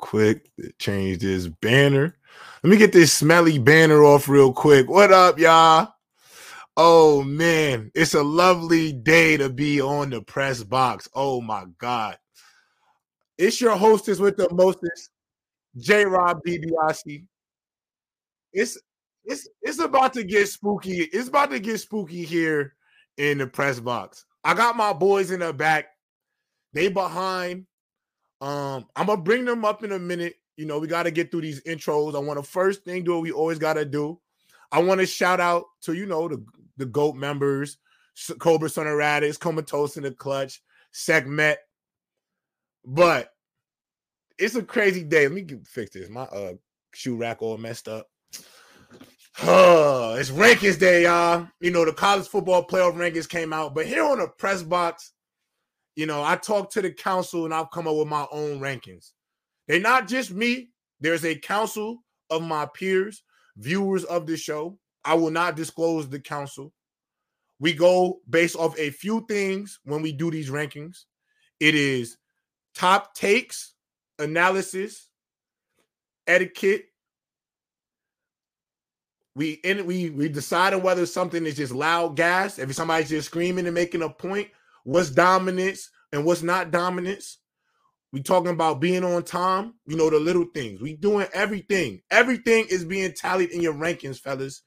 quick. Change this banner. Let me get this smelly banner off real quick. What up, y'all? Oh man, it's a lovely day to be on the press box. Oh my god. It's your hostess with the mostest, J Rob DiBiase. It's it's it's about to get spooky. It's about to get spooky here in the press box. I got my boys in the back. They behind. Um, I'm gonna bring them up in a minute. You know, we got to get through these intros. I want to first thing do what we always got to do. I want to shout out to you know the the GOAT members, Cobra Son of Radix, Comatose in the Clutch, Segment. But it's a crazy day. Let me get, fix this. My uh shoe rack all messed up. Uh, it's rankings day, y'all. You know, the college football playoff rankings came out, but here on the press box, you know, I talk to the council and I've come up with my own rankings. They're not just me, there's a council of my peers, viewers of the show. I will not disclose the council. We go based off a few things when we do these rankings. It is top takes, analysis, etiquette. We in we we decided whether something is just loud gas, if somebody's just screaming and making a point, what's dominance and what's not dominance. We talking about being on time, you know, the little things. We doing everything. Everything is being tallied in your rankings, fellas.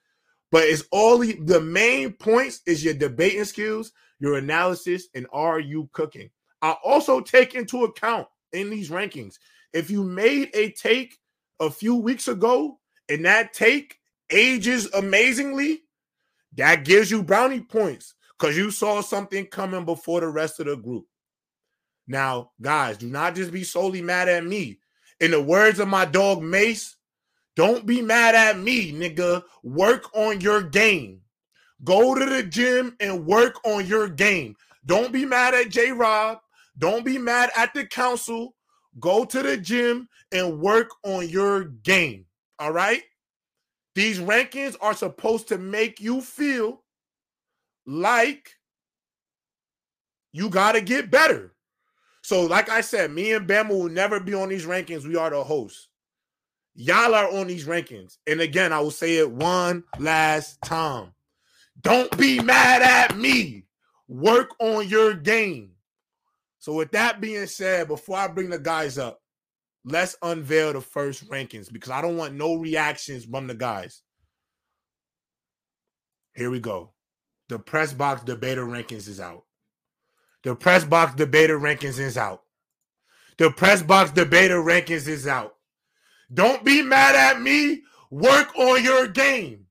But it's all the, the main points is your debating skills, your analysis, and are you cooking? I also take into account in these rankings if you made a take a few weeks ago and that take ages amazingly, that gives you brownie points because you saw something coming before the rest of the group. Now, guys, do not just be solely mad at me. In the words of my dog Mace, don't be mad at me, nigga. Work on your game. Go to the gym and work on your game. Don't be mad at J Rob. Don't be mad at the council. Go to the gym and work on your game. All right? These rankings are supposed to make you feel like you got to get better. So, like I said, me and Bama will never be on these rankings. We are the hosts. Y'all are on these rankings. And again, I will say it one last time. Don't be mad at me. Work on your game. So, with that being said, before I bring the guys up, let's unveil the first rankings because I don't want no reactions from the guys. Here we go. The press box debater rankings is out. The press box debater rankings is out. The press box debater rankings is out. Don't be mad at me. Work on your game.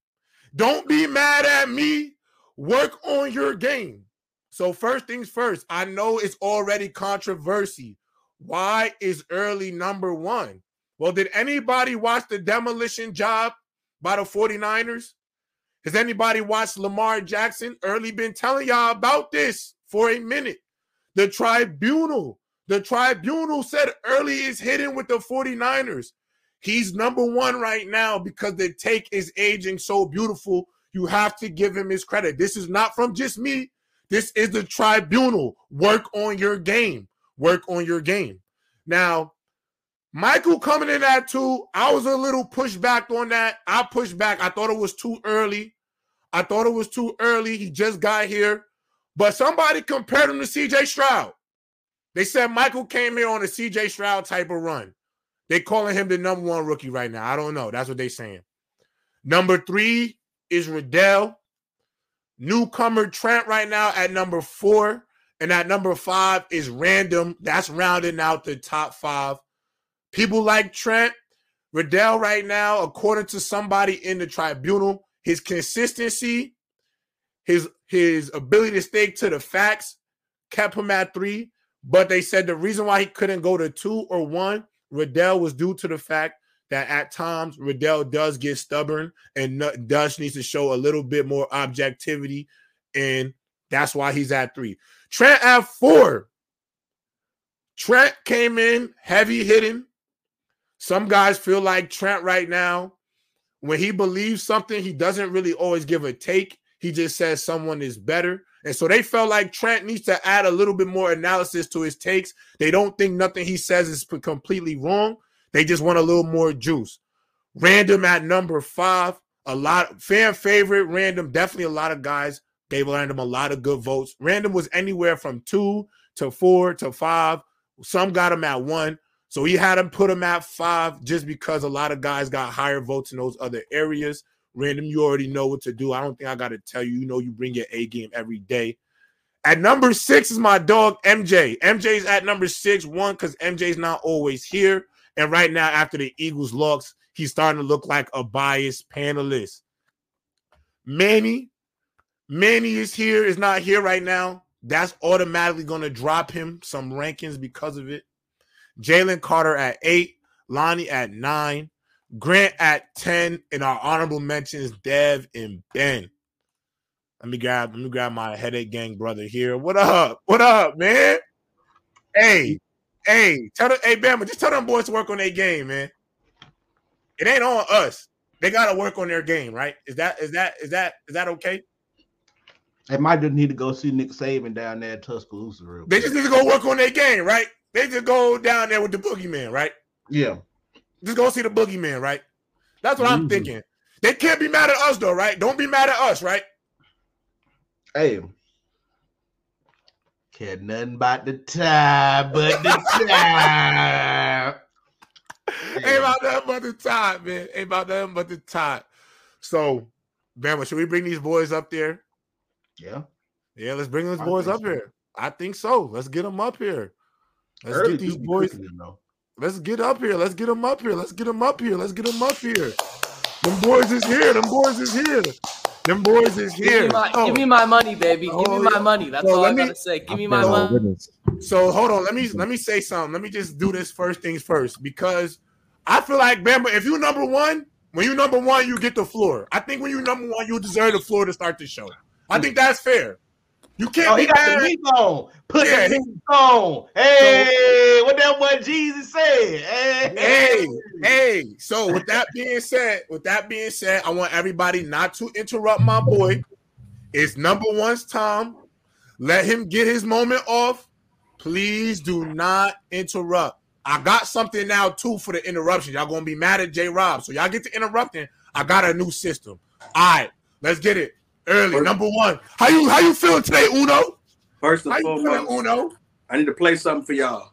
Don't be mad at me. Work on your game. So, first things first, I know it's already controversy. Why is early number one? Well, did anybody watch the demolition job by the 49ers? Has anybody watched Lamar Jackson? Early been telling y'all about this for a minute. The tribunal, the tribunal said early is hidden with the 49ers. He's number one right now because the take is aging so beautiful. You have to give him his credit. This is not from just me. This is the tribunal. Work on your game. Work on your game. Now, Michael coming in at two, I was a little pushback on that. I pushed back. I thought it was too early. I thought it was too early. He just got here. But somebody compared him to CJ Stroud. They said Michael came here on a CJ Stroud type of run. They calling him the number one rookie right now. I don't know. That's what they saying. Number three is Riddell. Newcomer Trent right now at number four. And at number five is random. That's rounding out the top five. People like Trent, Riddell right now, according to somebody in the tribunal, his consistency, his his ability to stick to the facts kept him at three. But they said the reason why he couldn't go to two or one Riddell was due to the fact that at times Riddell does get stubborn and does needs to show a little bit more objectivity, and that's why he's at three. Trent at four. Trent came in heavy hitting. Some guys feel like Trent right now, when he believes something, he doesn't really always give a take. He just says someone is better. And so they felt like Trent needs to add a little bit more analysis to his takes. They don't think nothing he says is completely wrong. They just want a little more juice. Random at number five. A lot fan favorite. Random. Definitely a lot of guys gave Random a lot of good votes. Random was anywhere from two to four to five. Some got him at one. So he had him put him at five just because a lot of guys got higher votes in those other areas. Random, you already know what to do. I don't think I got to tell you. You know, you bring your A game every day. At number six is my dog MJ. MJ's at number six, one, because MJ's not always here. And right now, after the Eagles loss, he's starting to look like a biased panelist. Manny, Manny is here, is not here right now. That's automatically going to drop him some rankings because of it. Jalen Carter at eight, Lonnie at nine, Grant at 10, and our honorable mentions, Dev and Ben. Let me grab, let me grab my headache gang brother here. What up? What up, man? Hey, hey, tell them, hey, Bama, just tell them boys to work on their game, man. It ain't on us. They gotta work on their game, right? Is that is that is that is that okay? They might just need to go see Nick Saban down there at Tuscaloosa. Real they just need to go work on their game, right? They just go down there with the boogeyman, right? Yeah. Just go see the boogeyman, right? That's what mm-hmm. I'm thinking. They can't be mad at us though, right? Don't be mad at us, right? Hey. Care nothing about the time, but the time. Ain't about nothing but the time, man. Ain't about nothing but the time. So, Bama, should we bring these boys up there? Yeah. Yeah, let's bring those boys up so. here. I think so. Let's get them up here. Let's Early get these boys. Them, let's get up here. Let's get them up here. Let's get them up here. Let's get them up here. Them boys is here. Them boys is here. Them boys is here. Give me my, oh. give me oh. my money, baby. Give oh, me my money. That's so all I gotta say. Give me my oh, money. So hold on. Let me let me say something. Let me just do this first things first because I feel like Bama. if you number one, when you number one, you get the floor. I think when you number one, you deserve the floor to start the show. I think that's fair. You can't. Oh, he got mad. the meat on. Put yeah. the meat on. Hey, so, what that boy Jesus said. Hey, hey, hey. So with that being said, with that being said, I want everybody not to interrupt my boy. It's number one's time. Let him get his moment off. Please do not interrupt. I got something now too for the interruption. Y'all gonna be mad at J Rob, so y'all get to interrupting. I got a new system. All right, let's get it early. First, number one, how you how you feeling today, Uno? First and foremost, Uno. I need to play something for y'all.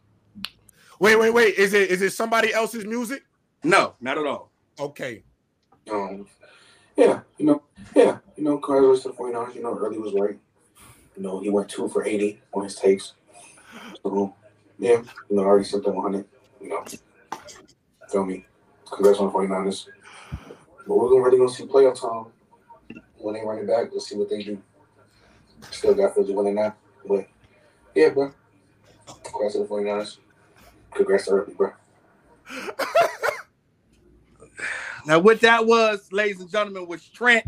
Wait, wait, wait. Is it is it somebody else's music? No, not at all. Okay. Um, yeah, you know, yeah, you know, Carlos to the 49ers, you know, early was right. You know, he went two for 80 on his takes. So, yeah, you know, I already sent them 100, you know. Feel me? Congrats on the 49ers. But we're really going to see playoff time when they run it back. Let's see what they do. Still got Philly winning now. But, yeah, bro. Congrats to the 49ers. Congrats to Early, bro. now, what that was, ladies and gentlemen, was Trent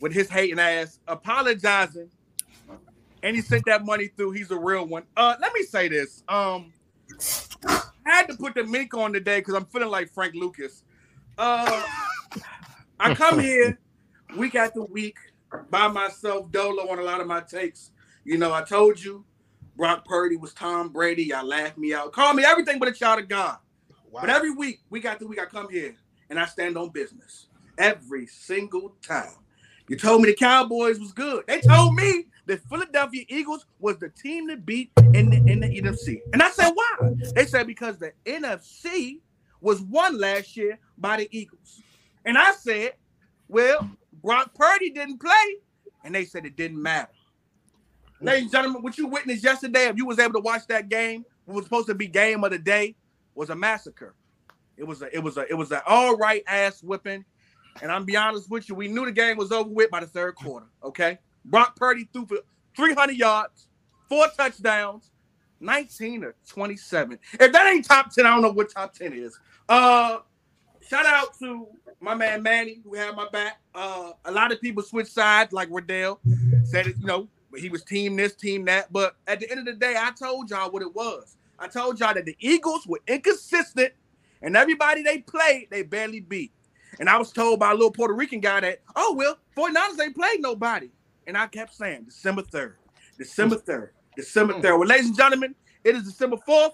with his hating ass apologizing and he sent that money through. He's a real one. Uh, let me say this. Um, I had to put the mink on today because I'm feeling like Frank Lucas. Uh, I come here week after week by myself, dolo on a lot of my takes. You know, I told you Brock Purdy was Tom Brady. Y'all laughed me out. Call me everything but a child of God. Wow. But every week, week after week, I come here and I stand on business every single time. You told me the Cowboys was good. They told me the Philadelphia Eagles was the team to beat in the, in the NFC. And I said, why? They said because the NFC was won last year by the Eagles. And I said, well, Brock Purdy didn't play. And they said it didn't matter. Ladies and gentlemen, what you witnessed yesterday, if you was able to watch that game, what was supposed to be game of the day, was a massacre. It was a it was a it was an all right ass whipping. And I'm be honest with you, we knew the game was over with by the third quarter. Okay. Brock Purdy threw for 300 yards, four touchdowns, 19 or 27. If that ain't top 10, I don't know what top 10 is. Uh, shout out to my man Manny who had my back. Uh, a lot of people switch sides, like Riddell said it, you know, he was team this, team that. But at the end of the day, I told y'all what it was. I told y'all that the Eagles were inconsistent, and everybody they played, they barely beat. And I was told by a little Puerto Rican guy that, oh, well, 49ers ain't played nobody. And I kept saying December 3rd, December 3rd, December 3rd. Well, ladies and gentlemen, it is December 4th.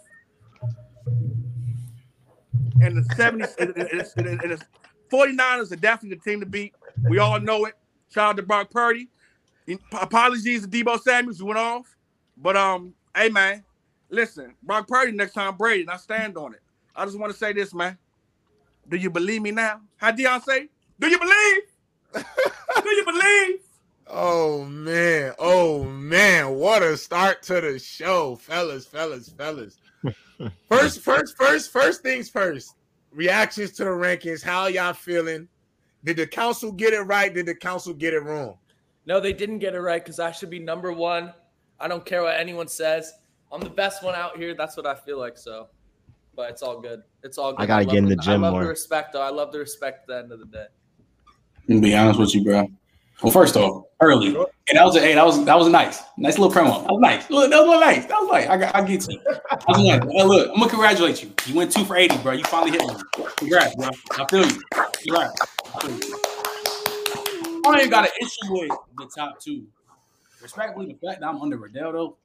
And the 70s and, the 49ers are definitely the team to beat. We all know it. Shout out to Brock Purdy. Apologies to Deebo Samuels who went off. But um, hey man, listen, Brock Purdy next time Brady, and I stand on it. I just want to say this, man. Do you believe me now? How Deion say? Do you believe? Do you believe? Oh man, oh man, what a start to the show, fellas, fellas, fellas. First, first, first, first things first. Reactions to the rankings. How y'all feeling? Did the council get it right? Did the council get it wrong? No, they didn't get it right because I should be number one. I don't care what anyone says. I'm the best one out here. That's what I feel like. So, but it's all good. It's all good. I gotta get in the gym I love more. the respect, though. I love the respect at the end of the day. To be honest with you, bro. Well, first off, early, and that was a hey, that was that was nice, nice little promo. That was nice. Look, that was nice. That was nice. I got, I get you. That was nice. Hey, look, I'm gonna congratulate you. You went two for eighty, bro. You finally hit one. Congrats, bro. I feel you. Congrats. I, feel you. I ain't got an issue with the top two. Respectfully, the fact that I'm under Riddell though,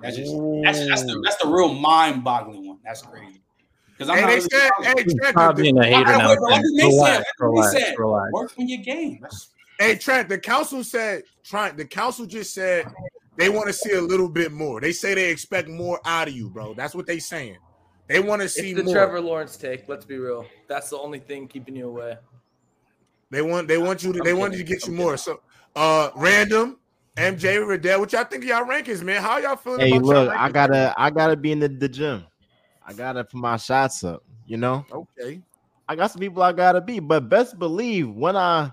that's just that's that's the mm. that's the real mind-boggling one. That's crazy. Because I'm Hey, not they really said, hey, He's Trent, probably being a hater I- I- now. like Trent. we said, Relax, like we relax, relax. Work on your game. That's hey, Trent, the council said, Trent, the council just said they want to see a little bit more. They say they expect more out of you, bro. That's what they saying. They want to see It's the more. Trevor Lawrence take. Let's be real. That's the only thing keeping you away. They want they want you to I'm they wanted to get you I'm more. So uh random, MJ Riddell, what y'all think of y'all rankings, man? How y'all feeling Hey, about look, I gotta, I gotta be in the, the gym. I gotta put my shots up. You know, Okay. I got some people I gotta be, but best believe when I,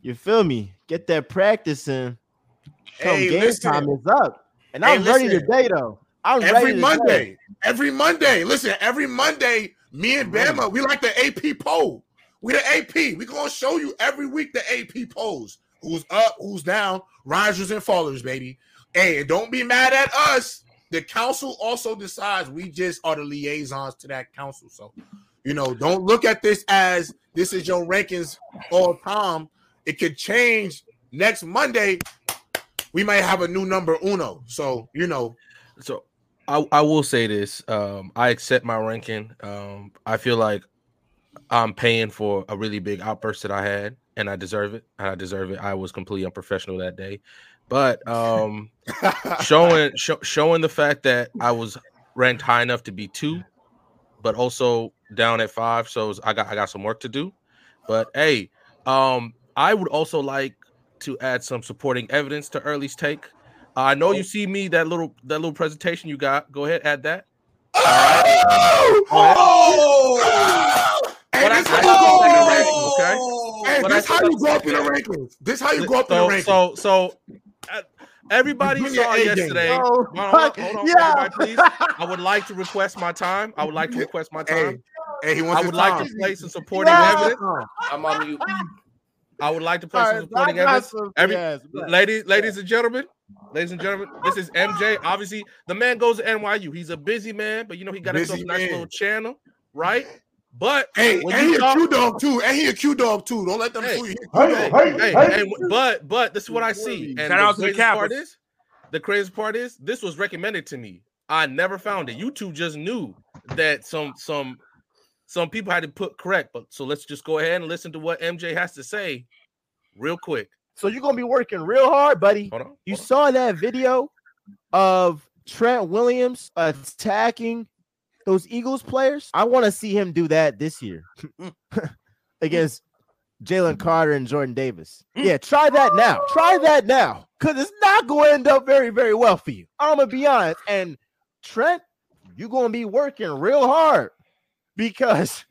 you feel me, get that practice in. Come Hey, game listen. time is up, and Hey, I'm ready listen. today though. I'm Every ready today. Monday, every Monday. Listen, every Monday, me and Ready. Bama, we like the AP poll. We the AP. We gonna show you every week the AP polls. Who's up, who's down, risers and fallers, baby. Hey, and don't be mad at us. The council also decides we just are the liaisons to that council. So, you know, don't look at this as this is your rankings all time. It could change next Monday. We might have a new number uno. So, you know, So I, I will say this. Um, I accept my ranking. Um, I feel like I'm paying for a really big outburst that I had, and I deserve it. I deserve it. I was completely unprofessional that day, but um, showing sho- showing the fact that I was ranked high enough to be two, but also down at five. So I got I got some work to do. But hey, um, I would also like to add some supporting evidence to Early's take. Uh, I know you see me that little that little presentation you got. Go ahead, add that. Oh! I this how you go up in the rankings, okay? What I this how you go up in the rankings. This how you go up in the rankings. so so everybody Bring saw A game. yesterday. Oh, Hold on, hold on, fuck, hold on, yeah. everybody, please. I would like to request my time. I would like to request my time. hey, he wants I would like time. to play some supporting Yeah. evidence. I'm on mute. I would like to play All some right, supporting evidence. some Every- yes, ladies, ladies and gentlemen, ladies and gentlemen, this is MJ. Obviously, the man goes to NYU. He's a busy man, but you know he got himself a nice man. little channel, right? But Hey, when and you he a talk- Q dog too. And he a Q dog too. Don't let them Hey. fool you. He a Q Hey, hey, hey, hey, but but this is what I see. And Shout the out to the craziest part is the craziest part is this was recommended to me. I never found it. YouTube just knew that some some some people had to put correct. But so let's just go ahead and listen to what MJ has to say real quick. So you're gonna be working real hard, buddy. Hold on. You hold on. saw that video of Trent Williams attacking those Eagles players. I want to see him do that this year against Jalen Carter and Jordan Davis. Mm. Yeah, try that now. Try that now. Because it's not going to end up very, very well for you. I'm going to be honest. And Trent, you're going to be working real hard because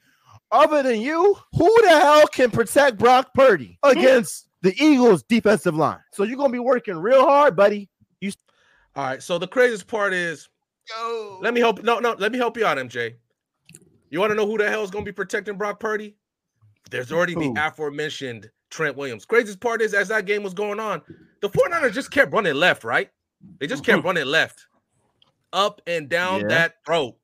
other than you, who the hell can protect Brock Purdy mm. against the Eagles defensive line? So you're going to be working real hard, buddy. You. All right. So the craziest part is let me help. No, no, let me help you out, MJ. You want to know who the hell is going to be protecting Brock Purdy? There's already Who? the aforementioned Trent Williams. Craziest part is, as that game was going on, the 49ers just kept running left, right? They just kept running left, up and down Yeah. that throat,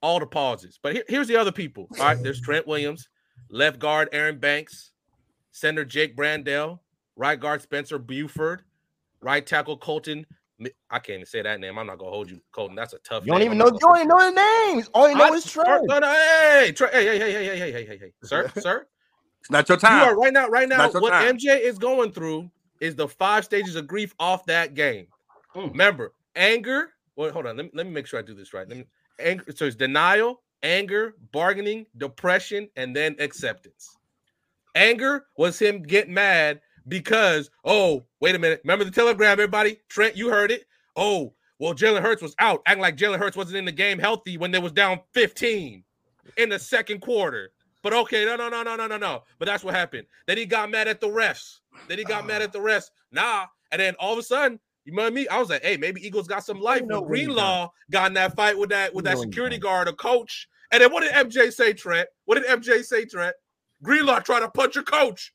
all the pauses. But here- here's the other people. All right, there's Trent Williams, left guard Aaron Banks, center Jake Brendel, right guard Spencer Burford, right tackle Colton Mi- I can't even say that name. I'm not gonna hold you, Colton. That's a tough. You don't name. even know. You don't even know the names. All you know I- is Sir, Trent. No, no, hey, Trey, hey, hey, hey, hey, hey, hey, hey, hey, sir, sir. It's not your time. You are right now, right now. What time. MJ is going through is the five stages of grief off that game. Mm. Remember, anger. Well, hold on. Let me, let me make sure I do this right. Let me, anger. So it's denial, anger, bargaining, depression, and then acceptance. Anger was him getting mad because, oh, wait a minute. Remember the telegram, everybody? Trent, you heard it. Oh, well, Jalen Hurts was out, acting like Jalen Hurts wasn't in the game healthy when they was down 15 in the second quarter. But okay, no, no, no, no, no, no, no. But that's what happened. Then he got mad at the refs. Then he got mad at the refs. Nah. And then all of a sudden, you know what I mean? I was like, hey, maybe Eagles got some life. when Greenlaw got in that fight with that with that know when he security guard, a coach. And then what did MJ say, Trent? What did MJ say, Trent? Greenlaw tried to punch a coach.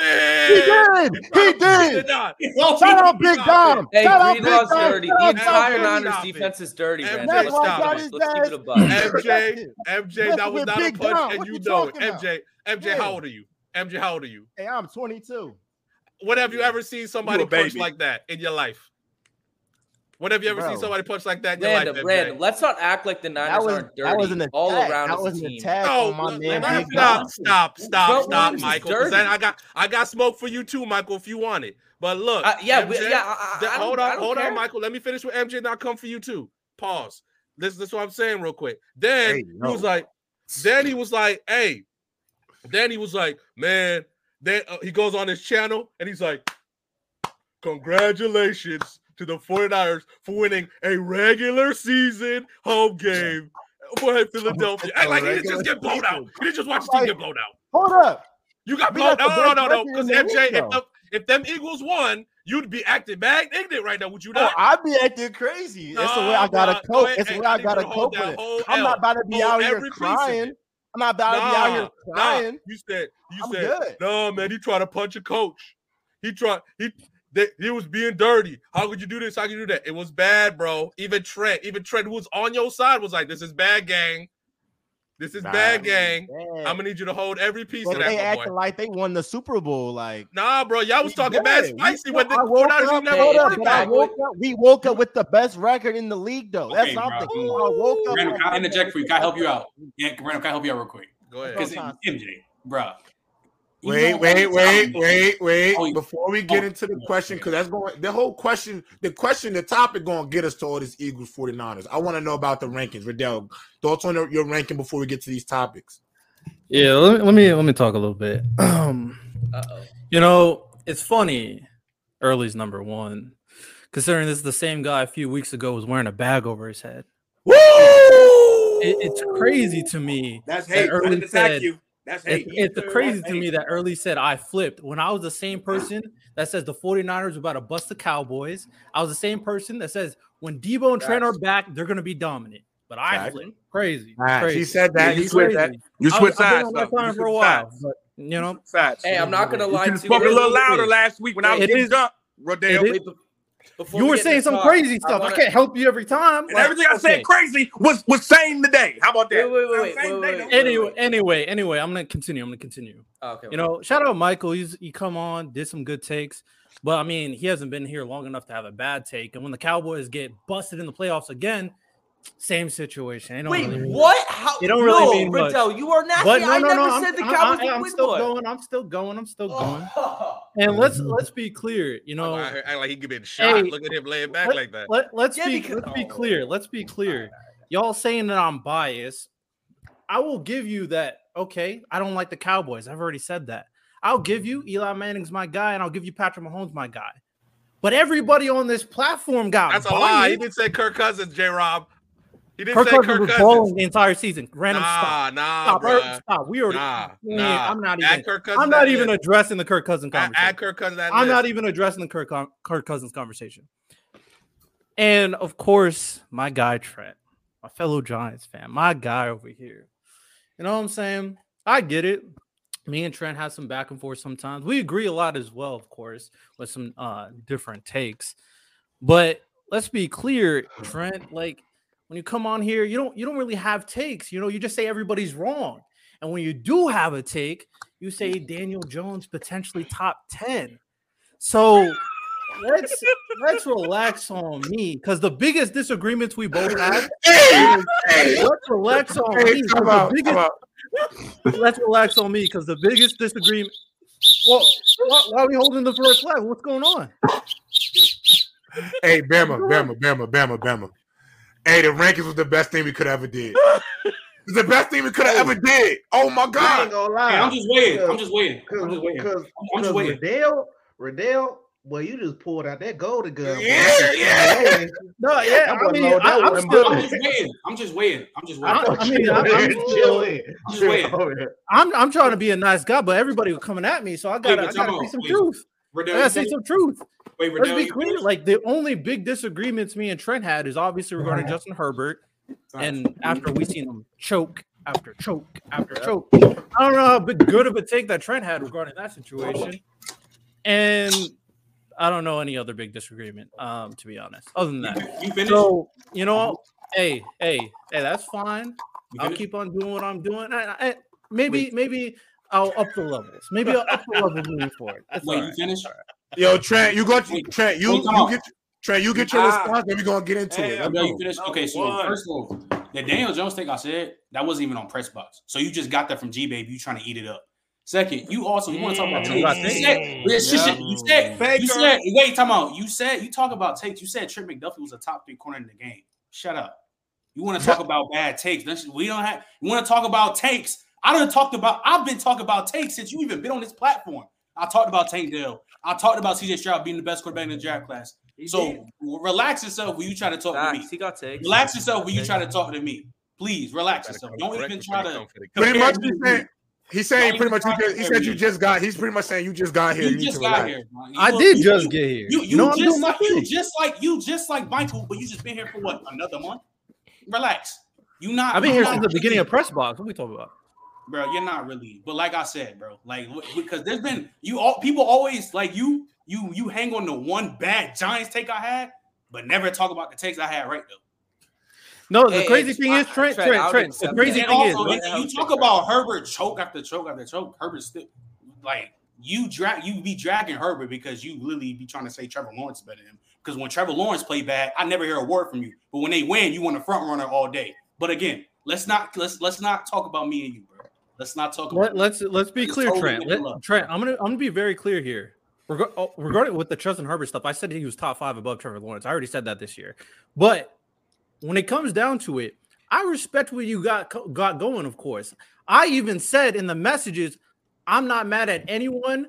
Man, He did. He did. not. Shout out Big Dom. Hey, Shout out Big Dom. dirty. The out entire Big Niners defense is dirty, man. That's why I stop it. Let's keep it a. MJ, MJ, that was not a punch, and you you know it. talking? MJ, MJ, how old are you? MJ, how old are you? Hey, I'm 22. When have you ever seen somebody a punch like that in your life? When have you ever Bro. seen somebody punch like that in your Random, life? MJ? random. Let's not act like the Niners That was aren't dirty. that was an all around that was a an team. attack No, my look, man. stop, stop, stop, stop, Trump stop, Williams is Michael. 'cause dirty. then I got, I got smoke for you too, Michael, if you want it. But look, Uh, yeah, we- MJ, yeah. I, I, Th- I hold on, don't hold care. on, Michael. Let me finish with MJ. Now come for you too. Pause. This, this is what I'm saying real quick. Then Hey, he was like, then he was like, hey. Then he was like, man. Then uh, he goes on his channel and he's like, congratulations to the 49ers for winning a regular season home game for Philadelphia. Act like he didn't just get blown out. He didn't just watch the team get blown out. Hold up. You got blown. got No, no, no, no, no. Because MJ, if, the, if them Eagles won, you'd be acting mad ignorant right now. Would you Oh, not? I be acting crazy. That's the way I gotta. Go cope. ahead. It's the way I I need you gotta cope with it. I'm not about to be out here every piece of crying. I'm not about to be out here crying. You said you I'm said good. no, man. He tried to punch a coach. He tried. He they, he was being dirty. How could you do this? How could you do that? It was bad, bro. Even Trent, even Trent, who was on your side, was like, "This is bad, gang. This is Nah, bad, gang. Man. I'm gonna need you to hold every piece But of that, they my acting boy." like they won the Super Bowl. Like Nah, bro. Y'all was talking bad did. We- spicy when the woke 49ers up, never hold hold up, up, I woke up. We woke up with the best record in the league, though. That's Okay, what I'm I woke up. Random, like, can I interject for you? Can I help you out? Yeah, Random, can I help you out real quick? Go ahead. Because. MJ, bro. Wait, wait, wait, wait, wait. Oh, Before we get oh, into the yeah, question, because that's going the whole question, the question, the topic going to get us to all this Eagles 49ers. I want to know about the rankings. Riddell, thoughts on your ranking before we get to these topics. Yeah, let me let me, let me talk a little bit. Um, you know, it's funny. Early's number one, considering this is the same guy a few weeks ago was wearing a bag over his head. Woo! It, it's crazy to me. That's that hate. I Early didn't attack said- you. That's It's, hate. it's crazy to me that Early said I flipped when I was the same person that says the 49ers are about to bust the Cowboys. I was the same person that says when Deebo and Trent are back, they're going to be dominant. But I Facts. flipped. Crazy. Facts. crazy. He said that. You He switched that. that. You I switched was- I've been sides on though. that You for a while, but you know, Sides. Hey, I'm not gonna lie to have you. spoken a little louder last week when I was It getting is. jumped. Rodale. It Wait, be- before you we were saying some talk, crazy stuff. I, wanna- can't help you every time. Like, everything I said crazy was was same today. How about that? Wait, wait, wait, wait, Same wait, wait, though. wait. Anyway, anyway, anyway, I'm gonna continue. I'm gonna continue. Oh, okay. You know, shout out Michael. He's he come on, did some good takes, but I mean, he hasn't been here long enough to have a bad take. And when the Cowboys get busted in the playoffs again, same situation. It don't Wait, really what? How? It don't really no, mean much. Riddell, you are nasty. But no, I no, never no. I'm, said the I'm- Cowboys I'm, would I'm win still one. going. I'm still going. I'm still oh. going. Oh. And let's let's be clear. You oh, know, I act like he could be shot. Hey, Look at him laying back let, like that. Let, let's Yeah, be because- let's be oh. clear. Let's be clear. Y'all saying that I'm biased. I will give you that. Okay, I don't like the Cowboys. I've already said that. I'll give you Eli Manning's my guy, and I'll give you Patrick Mahomes my guy. But everybody on this platform got That's a lie. He didn't say Kirk Cousins, J. Rob. He didn't Kirk say Cousins Kirk was balling the entire season. Random Nah, stop. nah, Stop, er, stop. We already. Nah, Yeah, nah. I'm not even. I'm not even addressing the Kirk Cousins conversation. add Kirk Cousins. that I'm not even addressing the Kirk, Kirk Cousins conversation. And of course, my guy Trent, my fellow Giants fan, my guy over here. You know what I'm saying? I get it. Me and Trent have some back and forth sometimes. We agree a lot as well, of course, with some uh different takes. But let's be clear, Trent, like when you come on here, you don't you don't really have takes. You know, you just say everybody's wrong. And when you do have a take, you say Daniel Jones potentially top 10. So let's let's relax on me because the biggest disagreements we both have. Hey, hey, let's relax on hey, me. 'cause come the out, biggest- let's relax on me because the biggest disagreement. Well, why, why are we holding the first flag? What's going on? Hey, Bama, Bama, Bama, Bama, Bama. Hey, the rankings was the best thing we could ever did. It's the best thing we could have ever did. Oh my god. Hey, I'm just waiting. I'm just waiting. I'm just waiting. cause, I'm just waiting. Riddell, Riddell, well, you just pulled out that golden gun. Yeah, yeah. No, yeah, I mean, I, I'm, wasn't still, I'm just waiting. I'm just waiting. I'm just I, waiting. I mean, I'm, I'm, chill in. I'm just waiting. I'm, I'm trying to be a nice guy, but everybody was coming at me, so I gotta, but I gotta say some wait. truth. I Riddell, gotta you say some truth. Wait, Let's be clear. finished? Like the only big disagreements me and Trent had is obviously regarding Justin Herbert, and after we seen him choke after choke after choke, I don't know how good of a take that Trent had regarding that situation, and I don't know any other big disagreement. Um, to be honest, other than that. you finished? So you know, hey, hey, hey, that's fine. I'll keep on doing what I'm doing. I, I, maybe, maybe I'll up the levels. Maybe I'll up the level moving forward. That's Wait, all you right. Finished? Yo, Trent, you go Wait, Trent, you wait, you on. get Trent, you get your Ah. response, then we're gonna get into Hey, it. I'm Let's you finished? Number Okay, so one. first of all, the Daniel Jones thing I said that wasn't even on press box. So you just got that from G Baby. You trying to eat it up. Second, you also you want to talk about takes. You said, yeah, shit, shit, you said, you said, wait, time out. You said you talk about takes. You said Trent McDuffie was a top three corner in the game. Shut up. You want to talk about bad takes? We don't have. You want to talk about takes? I done talked about. I've been talking about takes since you even been on this platform. I talked about Tank Dell. I talked about CJ Stroud being the best quarterback in the draft class. So relax yourself when you try to talk to me. He got takes. Relax yourself when you try to talk to me. Please relax yourself. Don't even try to. Pretty compare much me he's to saying he's saying Don't pretty much even you try just, to he said you just got he's pretty much saying you just got here. You You, just got relax. here. You I did you- just get here. You, You you, know, just like you just like you just like Michael, but you just been here for what another month. Relax. You not. I've been here not since the beginning of press box. What are we talking about? Bro. You're not really, but like I said, bro, like because there's been you all people always like you you you hang on the one bad Giants take I had, but never talk about the takes I had right though. No, the Hey, crazy thing I- is Trent, Trent, Trent, Trent. The crazy. And thing is, also, what if the hell you talk about Herbert choke after choke after choke, Herbert still like you drag you be dragging Herbert because you literally be trying to say Trevor Lawrence is better than him. Because when Trevor Lawrence play bad, I never hear a word from you. But when they win, you want a front runner all day. But again, let's not let's let's not talk about me and you, bro. Let's not talk about let, let's let's be It's clear, totally Trent. Let. Trent, I'm gonna I'm gonna be very clear here. Reg- oh, regarding with the Justin Herbert stuff, I said he was top five above Trevor Lawrence. I already said that this year. But when it comes down to it, I respect what you got got going. Of course, I even said in the messages, I'm not mad at anyone.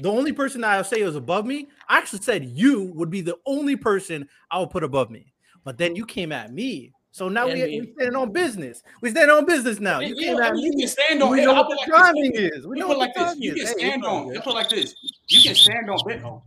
The only person that I'll say is above me, I actually said you would be the only person I would put above me. But then you came at me. So now we, me. we standing on business. We standing on business now. You Yeah, came I at mean, you can stand on We it. know what the like this. timing is. We know put what like this. You can stand it's on. all You put like this. You can stand on Benton.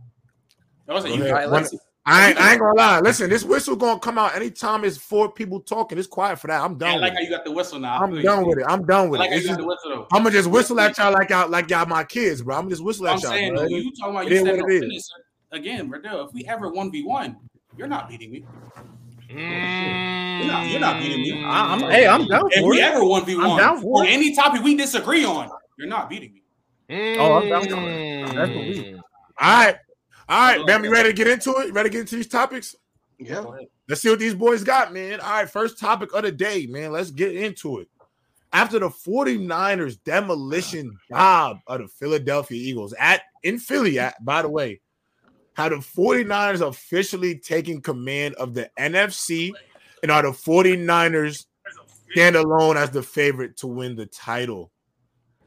That was Go you. ahead. All right, When- let's- I ain't, I ain't gonna lie. Listen, this whistle gonna come out anytime it's four people talking. It's quiet for that. I'm I done like with how you got the whistle now. I I'm done with it. I'm done I with like it. how you got just, the. I'm gonna just whistle at y'all like y'all like y'all my kids, bro. I'm gonna just whistle I'm at y'all. saying bro. you talking about It you is stand what on it is. business again, Riddell. If we ever one v one, you're not beating me. You're not. You're not beating me. I- I'm, hey, I'm down If for we it. ever one v I'm down one for on it. any topic we disagree on, you're not beating me. Oh, I'm down for it. That's what we. All right, all right, Bam. You ready to get into it? You ready to get into these topics? Yeah. Let's see what these boys got, man. All right, first topic of the day, man. Let's get into it. After the 49ers demolition job of the Philadelphia Eagles at in Philly, at, by the way, how the 49ers officially taking command of the NFC and are the 49ers stand alone as the favorite to win the title.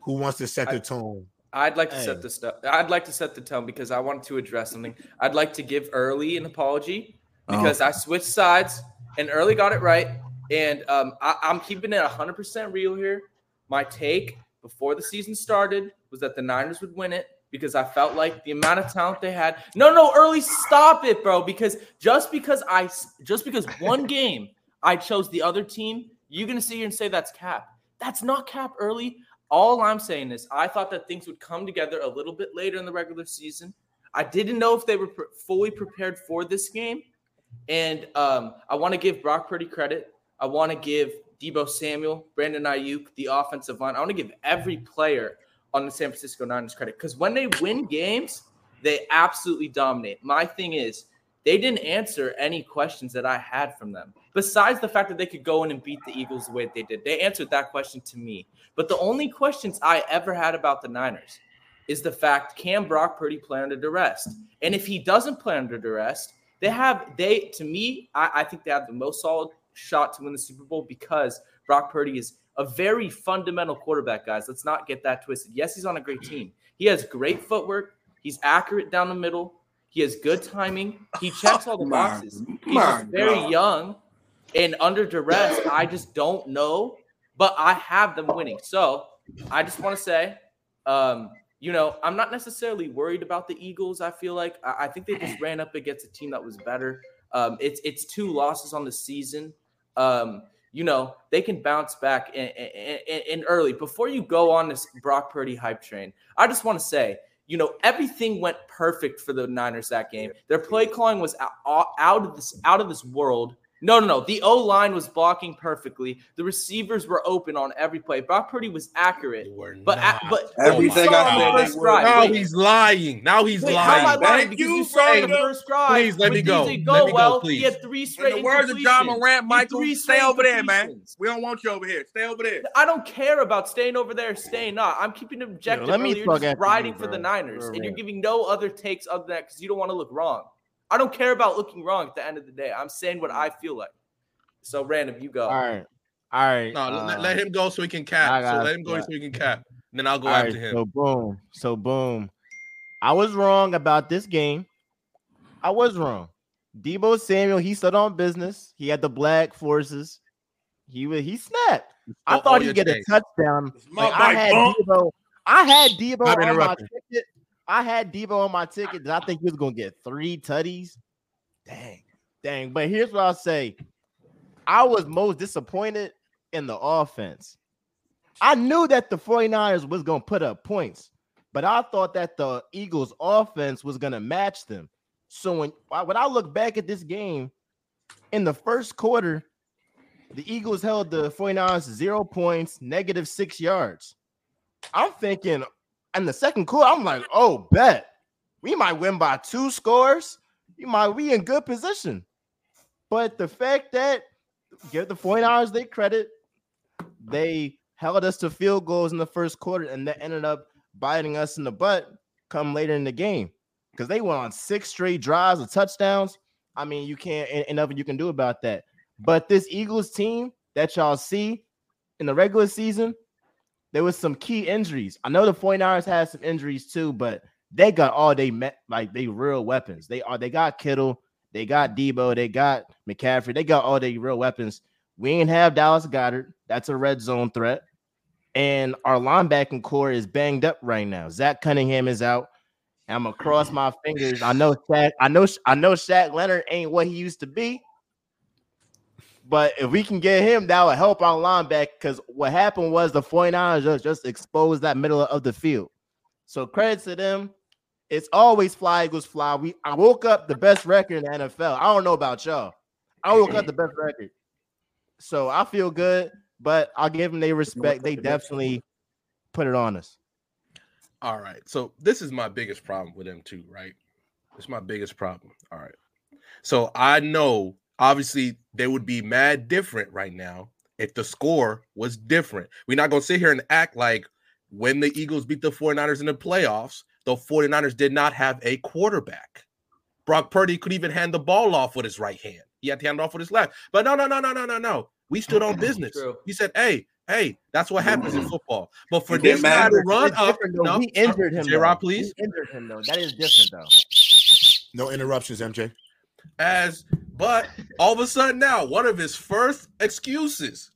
Who wants to set the tone? I'd like to Hey. set the stuff. I'd like to set the tone because I wanted to address something. I'd like to give Early an apology because I switched sides and Early got it right. And um, I, I'm keeping it 100% real here. My take before the season started was that the Niners would win it because I felt like the amount of talent they had. No, no, Early, stop it, bro. Because just because I just because one game I chose the other team, you're gonna sit here and say that's cap. That's not cap early. All I'm saying is I thought that things would come together a little bit later in the regular season. I didn't know if they were pre- fully prepared for this game. And um, I want to give Brock Purdy credit. I want to give Deebo Samuel, Brandon Aiyuk, the offensive line. I want to give every player on the San Francisco Niners credit because when they win games, They absolutely dominate. My thing is, they didn't answer any questions that I had from them. Besides the fact that they could go in and beat the Eagles the way they did, they answered that question to me. But the only questions I ever had about the Niners is the fact can Brock Purdy play under duress? And if he doesn't play under duress, they have they to me, I, I think they have the most solid shot to win the Super Bowl because Brock Purdy is a very fundamental quarterback, guys. Let's not get that twisted. Yes, he's on a great team. He has great footwork. He's accurate down the middle. He has good timing. He checks all the boxes. He's very young and under duress. I just don't know, but I have them winning. So I just want to say, um, you know, I'm not necessarily worried about the Eagles. I feel like I, I think they just ran up against a team that was better. Um, it's it's two losses on the season. Um, you know, they can bounce back in, in, in, early. Before you go on this Brock Purdy hype train, I just want to say, you know, everything went perfect for the Niners that game. Their play calling was out, out of this out of this world. No, no, no. The O line was blocking perfectly. The receivers were open on every play. Brock Purdy was accurate, but not. but Everything you saw I on the said they first were. Now Wait, he's lying. Now he's Wait, how am I lying. lying? Thank Because you, you saw the first drive. Please, let me go. DJ Let me go, Goldwell, please. He had three In straight the words of John. Morant, He Michael, three stay over there, man. We don't want you over here. Stay over there. I don't care about staying over there, or staying not. I'm keeping it objective. let me brother. You're just riding you, for the. Niners, Real and you're giving no other takes other than that because you don't want to look wrong. I don't care about looking wrong at the end of the day. I'm saying what I feel like. So random, you go. All right. All right. No, let, uh, let him go so he can I cap. So let him go you. so he can cap. And then I'll go all after right, him. So boom. So boom. I was wrong about this game. I was wrong. Deebo Samuel, he stood on business. He had the black forces. He was he snapped. I All- thought all he'd your get a touchdown. Like, I bike, had. Deebo. I had Deebo on my ticket. I had Deebo on my ticket. and I think he was gonna get three tutties. Dang, dang. But here's what I'll say. I was most disappointed in the offense. I knew that the 49ers was gonna put up points, but I thought that the Eagles offense was gonna match them. So when, when I look back at this game in the first quarter, the Eagles held the 49ers zero points, negative six yards. I'm thinking in the second quarter, I'm like, oh, bet we might win by two scores. We might be in good position. But the fact that give the 49ers they credit, they held us to field goals in the first quarter, and that ended up biting us in the butt come later in the game because they went on six straight drives of touchdowns. I mean, you can't ain't nothing you can do about that. But this Eagles team that y'all see in the regular season, there was some key injuries. I know the 49ers had some injuries too, but they got all they met like they real weapons. They are they got Kittle, they got Deebo, they got McCaffrey, they got all they real weapons. We ain't have Dallas Goedert. That's a red zone threat. And our linebacking corps is banged up right now. Zach Cunningham is out. I'm gonna cross my fingers. I know Shaq, I know I know Shaq Leonard ain't what he used to be. But if we can get him, that will help our linebacker. Because what happened was the 49ers just, just exposed that middle of the field. So credit to them. It's always fly Eagles fly. We I woke up the best record in the NFL. I don't know about y'all. I woke up the best record. So I feel good, but I'll give them their respect. They definitely put it on us. All right. So this is my biggest problem with them too, right? It's my biggest problem. All right. So I know obviously they would be mad different right now if the score was different. We're not gonna sit here and act like when the Eagles beat the 49ers in the playoffs, the 49ers did not have a quarterback. Brock Purdy could even hand the ball off with his right hand. He had to hand it off with his left. But no, no, no, no, no, no, no. We stood on business. True. He said, "Hey, hey, that's what happens in mm. football." But for this guy to run up, different, no, we injured him. J-Rob, please. We injured him though. That is different though. No interruptions, MJ. as but all of a sudden now one of his first excuses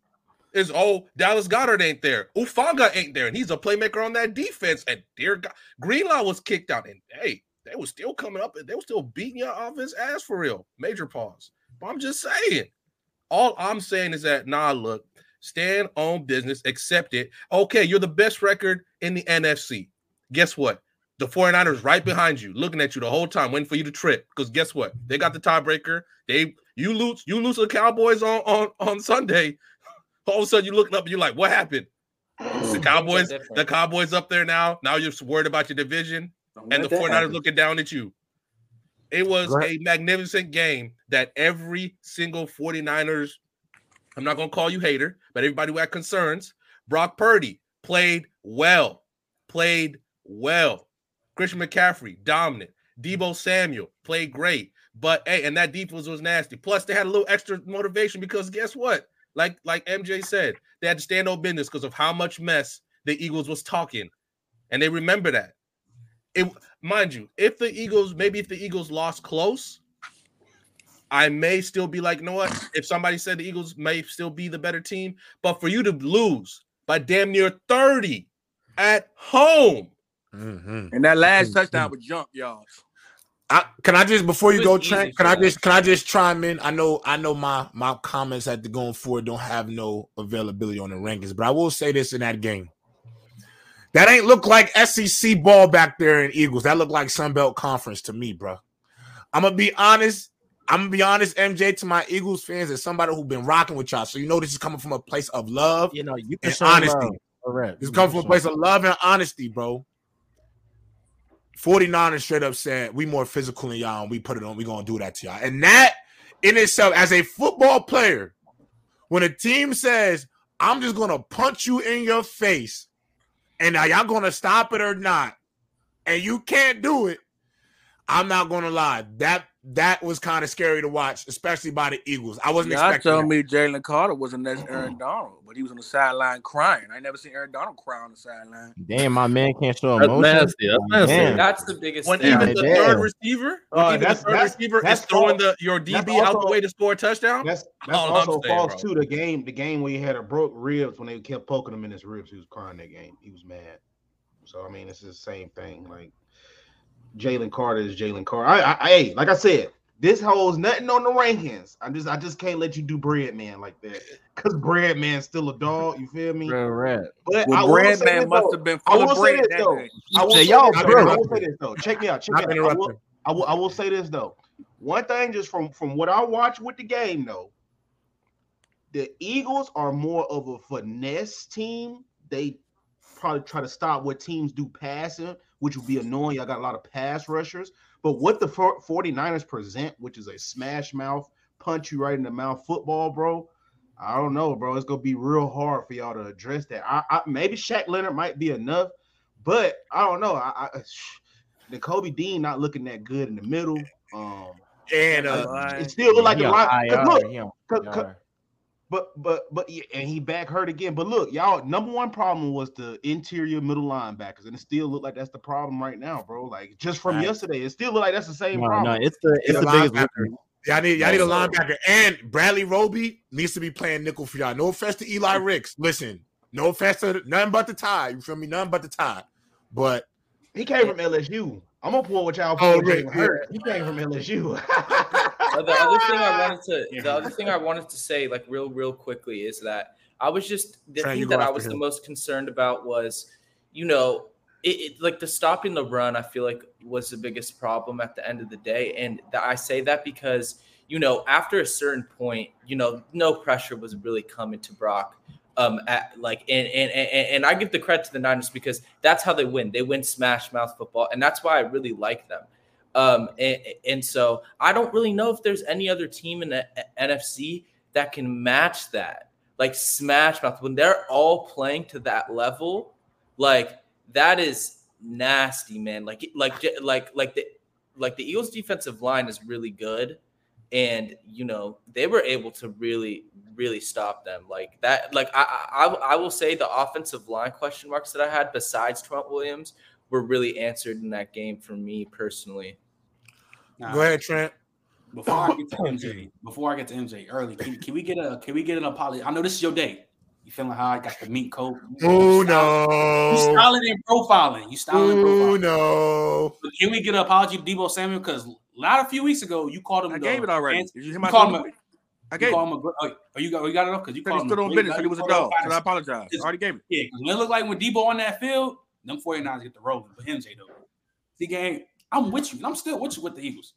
is oh Dallas Goedert ain't there, Hufanga ain't there, and he's a playmaker on that defense. And dear God, Greenlaw was kicked out, and hey, they were still coming up and they were still beating your offense ass for real. Major pause. But I'm just saying, all I'm saying is that nah, look, stand on business, accept it. Okay, you're the best record in the NFC. Guess what? The 49ers right behind you, looking at you the whole time, waiting for you to trip. Because guess what? They got the tiebreaker. They you lose, you lose the Cowboys on on, on Sunday. All of a sudden, you looking up and you're like, what happened? The Cowboys, the. Cowboys up there now. Now you're worried about your division. and the Let that 49ers happen. looking down at you. It was Go ahead. a magnificent game that every single 49ers, I'm not going to call you hater, but everybody who had concerns, Brock Purdy played well, played well. Christian McCaffrey, dominant. Deebo Samuel played great. But hey, and that defense was nasty. Plus, they had a little extra motivation because guess what? Like like MJ said, they had to stand on business because of how much mess the Eagles was talking, and they remember that. It mind you, if the Eagles maybe if the Eagles lost close, I may still be like, you know what? If somebody said the Eagles may still be the better team, but for you to lose by damn near thirty at home, Mhm. And that last touchdown was jump, y'all. I, can I just before you go, was Trent? Can I just can I just chime in? I know I know my my comments at the going forward don't have no availability on the rankings, but I will say this in that game. That ain't look like SEC ball back there in Eagles. That looked like Sun Belt Conference to me, bro. I'm gonna be honest. I'm gonna be honest, MJ, to my Eagles fans, as somebody who's been rocking with y'all. So you know this is coming from a place of love You know, you can and show honesty. love. Correct. This You comes from a place of love and honesty, bro. 49ers straight up said, We more physical than y'all, and we put it on, we gonna do that to y'all. And that in itself, as a football player, when a team says, I'm just gonna punch you in your face, and are y'all gonna stop it or not, and you can't do it, I'm not gonna lie. That that was kind of scary to watch, especially by the Eagles. I wasn't Y'all expecting told that. me Jalen Carter was the next Aaron Donald, but he was on the sideline crying. I never seen Aaron Donald cry on the sideline. Damn, my man can't show That's emotion. nasty. That's nasty. Man. That's the biggest when thing. even the damn. third receiver, when Uh, even the third that's- receiver that's is throwing false. the your That's DB out the way to score a touchdown. That's that's All also saying, false bro. too. The game, the game where he had a broke ribs when they kept poking him in his ribs, he was crying that game. He was mad. So I mean, it's the same thing. Like Jalen Carter is Jalen Carter. I, I, I, hey, like I said, this holds nothing on the rankings. I just, I just can't let you do bread man like that because bread man's still a dog. You feel me? Real red. But Well, will Bread Man this, must though. have been I will of say this though. day. I will Say, say y'all this, broke. I will say this though. Check me out. Check Not me out. I will, interrupting. I will, I will say this though. One thing, just from from what I watch with the game, though, the Eagles are more of a finesse team. They probably try to stop what teams do passing, which would be annoying. I got a lot of pass rushers. But what the 49ers present, which is a smash mouth, punch you right in the mouth football, bro. I don't know, bro. It's gonna be real hard for y'all to address that. I, I maybe Shaq Leonard might be enough, but I don't know. I, I Nakobe Dean not looking that good in the middle. Um, And uh, it still look like He a on lot. 'cause IR, Look, he on 'cause- 'cause- IR. But but but and he back hurt again. But look, y'all, number one problem was the interior middle linebackers, and it still looked like that's the problem right now, bro. Like just from Right. yesterday, it still looked like that's the same No, problem. no, it's the it's Yeah, the biggest. linebacker. Y'all need y'all need a linebacker. And Bradley Roby needs to be playing nickel for y'all. No offense to Eli Ricks. Listen, no offense to nothing but the tie. You feel me? Nothing but the tie. But He came from LSU. I'm gonna pull what y'all Oh, pull. Rick, Jalen He came from LSU. The other thing I wanted to the other thing I wanted to say like real real quickly is that I was just the you thing that I was the most concerned about was you know it, it like the stopping the run I feel like was the biggest problem at the end of the day. And th- I say that because you know after a certain point you know no pressure was really coming to Brock um at like and and and, and I give the credit to the Niners because that's how they win. They win smash mouth football and that's why I really like them um, and, and so I don't really know if there's any other team in the NFC that can match that. Like Smash Mouth, when they're all playing to that level, like that is nasty, man. Like like like like the like the Eagles defensive line is really good. And you know, they were able to really, really stop them. Like that, like I I, I will say the offensive line question marks that I had besides Trent Williams were really answered in that game for me personally. Nah, go ahead, Trent. Before I get to MJ, before I get to MJ early, can, can we get a can we get an apology? I know this is your day. You feeling how I got the meat coat? Oh no! You no. styling and profiling. You styling and Oh no. But can we get an apology to Deebo Samuel? Because a lot a few weeks ago you called him. I the gave it already. Did you hear You my called him. comment? I You gave it. call him a. gr- Oh, oh, you got oh, you got it off because you Said called he him. stood on great business. Said he was a dog. for Said I apologize. I already gave it. Yeah, because it looked like when Deebo on that field, them 49ers get the rolling. But MJ though, see game, I'm with you. I'm still with you with the Eagles.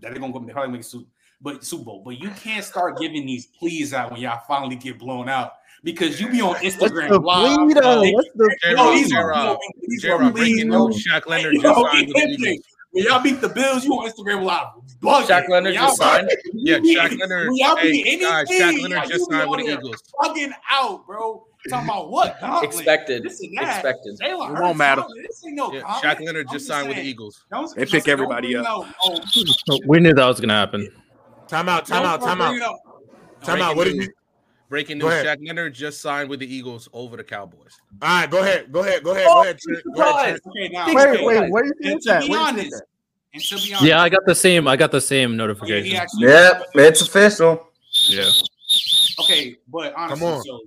That they're gonna go. They probably make a Super, but Super Bowl. But you can't start giving these pleas out when y'all finally get blown out because you be on What's Instagram the live. plea, though? What's the J-Rob, Yo, plea? these are- J-Rob, these are J-Rob, pleas, breaking news. Shaq Leonard Yo, just signed with the Eagles. When y'all beat the Bills, you on Instagram live. Bugging. Shaq Leonard When y'all- just signed. Yeah, you be- Shaq Leonard. when y'all be Hey, guys, anything, Shaq Leonard like, just you be signed with on the there Eagles. Bugging out, bro. Talking about what? Gauntlet. Expected. This and that. Expected. Jalen It won't Hurts, matter. gauntlet. This ain't no Yeah, gauntlet. Shaq Leonard I'm just signed with the saying. Eagles. Don't- They pick don't everybody bring up. out- oh, We knew that was gonna happen. Time out, time don't out, time out, bring out- time out. What did you? Breaking news: ahead. Shaq Leonard just signed with the Eagles over the Cowboys. All right, go ahead, go ahead, go ahead, go oh, ahead. Go ahead Okay, now, Wait, Wait, okay, wait, where you see And this to be Where honest, and to be honest, Yeah, I got the same. I got the same oh, yeah, notification. he actually- Yep, it's official. Yeah. Okay, but honestly, on. so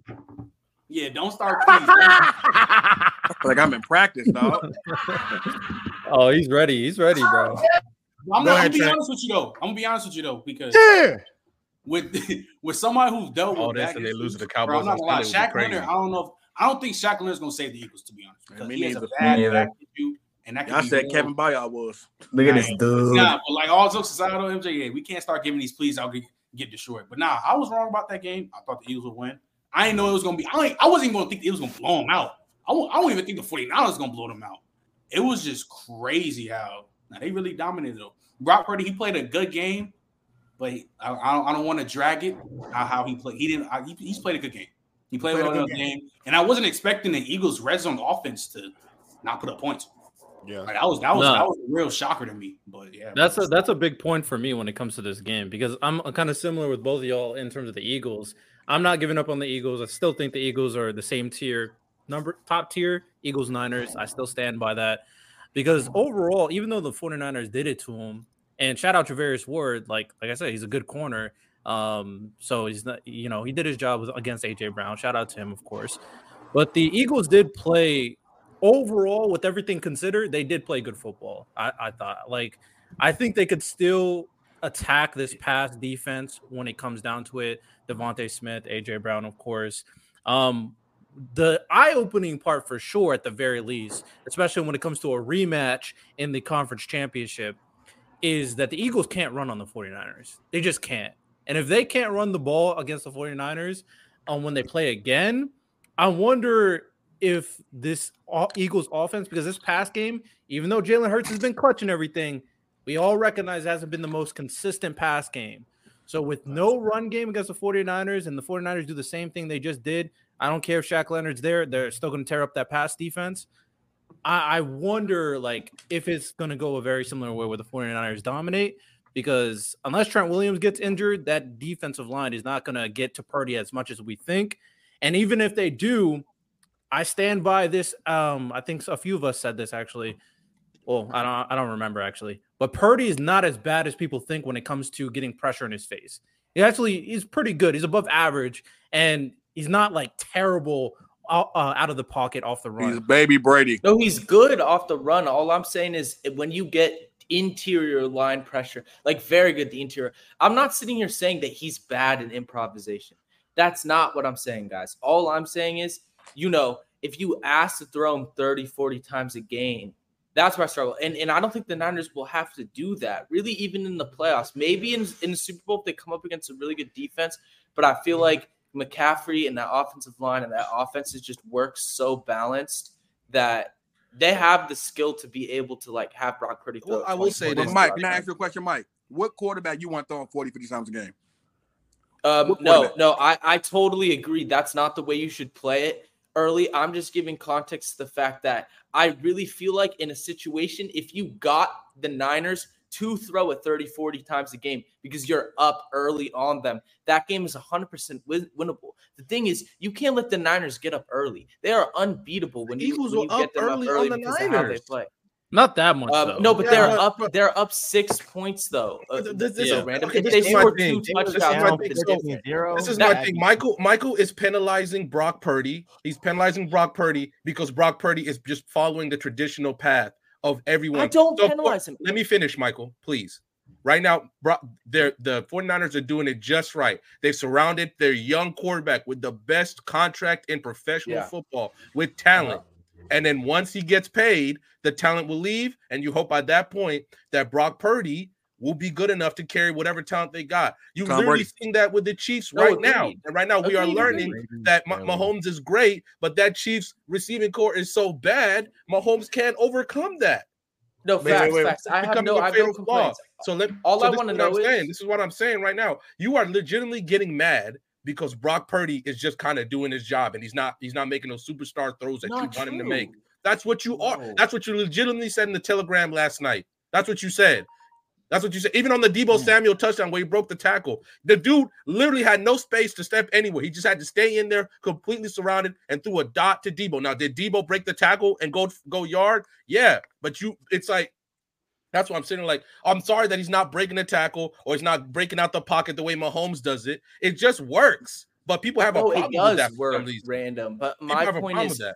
yeah, don't start. Please, I feel like I'm in practice, dog. Oh, he's ready. He's ready, bro. I'm Go not ahead, gonna be Trent. honest with you though. I'm gonna be honest with you though, because Yeah. With with somebody who's dealt oh, with All this and they lose to the bro, Cowboys I'm not on gonna lie. Sunday would be Shaq. Leonard, I don't know. If, I don't think Shaq Leonard's gonna save the Eagles to be honest, because Me he has a bad Me back issue, and that could Y'all be said real- Kevin Byard was. Look at this dude. Nah, but like all jokes aside, though, MJ, yeah, we can't start giving these pleas out get, get destroyed. But nah, I was wrong about that game. I thought the Eagles would win. I didn't know it was gonna be. I, I wasn't even gonna think the Eagles was gonna blow them out. I won't, I don't even think the 49ers was gonna blow them out. It was just crazy how now they really dominated though. Brock Purdy, he played a good game, but he, I, I don't, I don't want to drag it how, how he played. He didn't. I, he, he's played a good game. He played, Played a good in the game, and I wasn't expecting the Eagles' red zone offense to not put up points. Yeah. Like that was that was No. that was a real shocker to me. But yeah, That's a that's a big point for me when it comes to this game because I'm kind of similar with both of y'all in terms of the Eagles. I'm not giving up on the Eagles. I still think the Eagles are the same tier, number top tier, Eagles Niners. I still stand by that because overall, even though the 49ers did it to him, and shout out Charvarius Ward, like like I said, he's a good corner. Um, so he's not, you know, he did his job against AJ Brown. Shout out to him, of course. But the Eagles did play overall, with everything considered, they did play good football. I, I thought, like, I think they could still attack this pass defense when it comes down to it. DeVonta Smith, AJ Brown, of course. Um, the eye-opening part for sure, at the very least, especially when it comes to a rematch in the conference championship, is that the Eagles can't run on the 49ers. They just can't. And if they can't run the ball against the 49ers um, when they play again, I wonder if this Eagles offense, because this past game, even though Jalen Hurts has been clutching everything, we all recognize hasn't been the most consistent pass game. So with no run game against the 49ers and the 49ers do the same thing they just did, I don't care if Shaq Leonard's there, they're still going to tear up that pass defense. I, I wonder like if it's going to go a very similar way where the 49ers dominate because unless Trent Williams gets injured, that defensive line is not going to get to Purdy as much as we think. And even if they do, I stand by this. Um, I think a few of us said this actually. Well, I don't I don't remember actually. But Purdy is not as bad as people think when it comes to getting pressure in his face. He actually is pretty good. He's above average and he's not like terrible uh, out of the pocket off the run. He's baby Brady. No, he's good off the run. All I'm saying is when you get interior line pressure, like very good the interior. I'm not sitting here saying that he's bad in improvisation. That's not what I'm saying, guys. All I'm saying is, you know, if you ask to throw him 30, 40 times a game, that's where I struggle. And and I don't think the Niners will have to do that, really, even in the playoffs. Maybe in, in the Super Bowl if they come up against a really good defense, but I feel like McCaffrey and that offensive line and that offense is just works so balanced that they have the skill to be able to like have Brock Purdy. Well, I will say this, Mike, times. can I ask you a question, Mike? What quarterback you want throwing 40, 50 times a game? Um, no, no, I, I totally agree. That's not the way you should play it early. I'm just giving context to the fact that I really feel like in a situation, if you got the Niners to throw it 30, 40 times a game because you're up early on them, that game is 100% win- winnable. The thing is, you can't let the Niners get up early. They are unbeatable when you, Eagles when you up get them early up on early the because of how they Niners. play. Not that much though. Um, no, but Yeah, they're but- up. but- They're up six points though. Uh, this- this yeah, is- random. okay, If they is my scored thing. two This is my don't thing. get So. This is my thing. Michael Michael is penalizing Brock Purdy. He's penalizing Brock Purdy because Brock Purdy is just following the traditional path of everyone. I don't So, penalize him. Let me finish, Michael, please. Right now, Brock, they're, the 49ers are doing it just right. They've surrounded their young quarterback with the best contract in professional Yeah. football with talent. Uh-huh. And then once he gets paid, the talent will leave. And you hope by that point that Brock Purdy will be good enough to carry whatever talent they got. You Tom literally Brady. seeing that with the Chiefs No, right now. And right now we are learning that Mah- Mahomes is great, but that Chiefs receiving corps is so bad, Mahomes can't overcome that. No Wait, wait, facts, wait. facts. I have becoming no, a I have no complaints. So let All so I wanna is I'm know saying. is- This is what I'm saying right now. You are legitimately getting mad because Brock Purdy is just kind of doing his job and he's not he's not making those superstar throws that you Not want him to make. That's what you are. No. That's what you legitimately said in the telegram last night. That's what you said. That's what you said. Even on the. Deebo mm. Samuel touchdown where he broke the tackle, the dude literally had no space to step anywhere. He just had to stay in there, completely surrounded, and threw a dot to Deebo. Now, did Deebo break the tackle and go go yard? Yeah, but you, it's like that's why I'm sitting like, I'm sorry that he's not breaking the tackle or he's not breaking out the pocket the way Mahomes does it. It just works. But people have a oh, No, problem it with that work random. But my point is, that.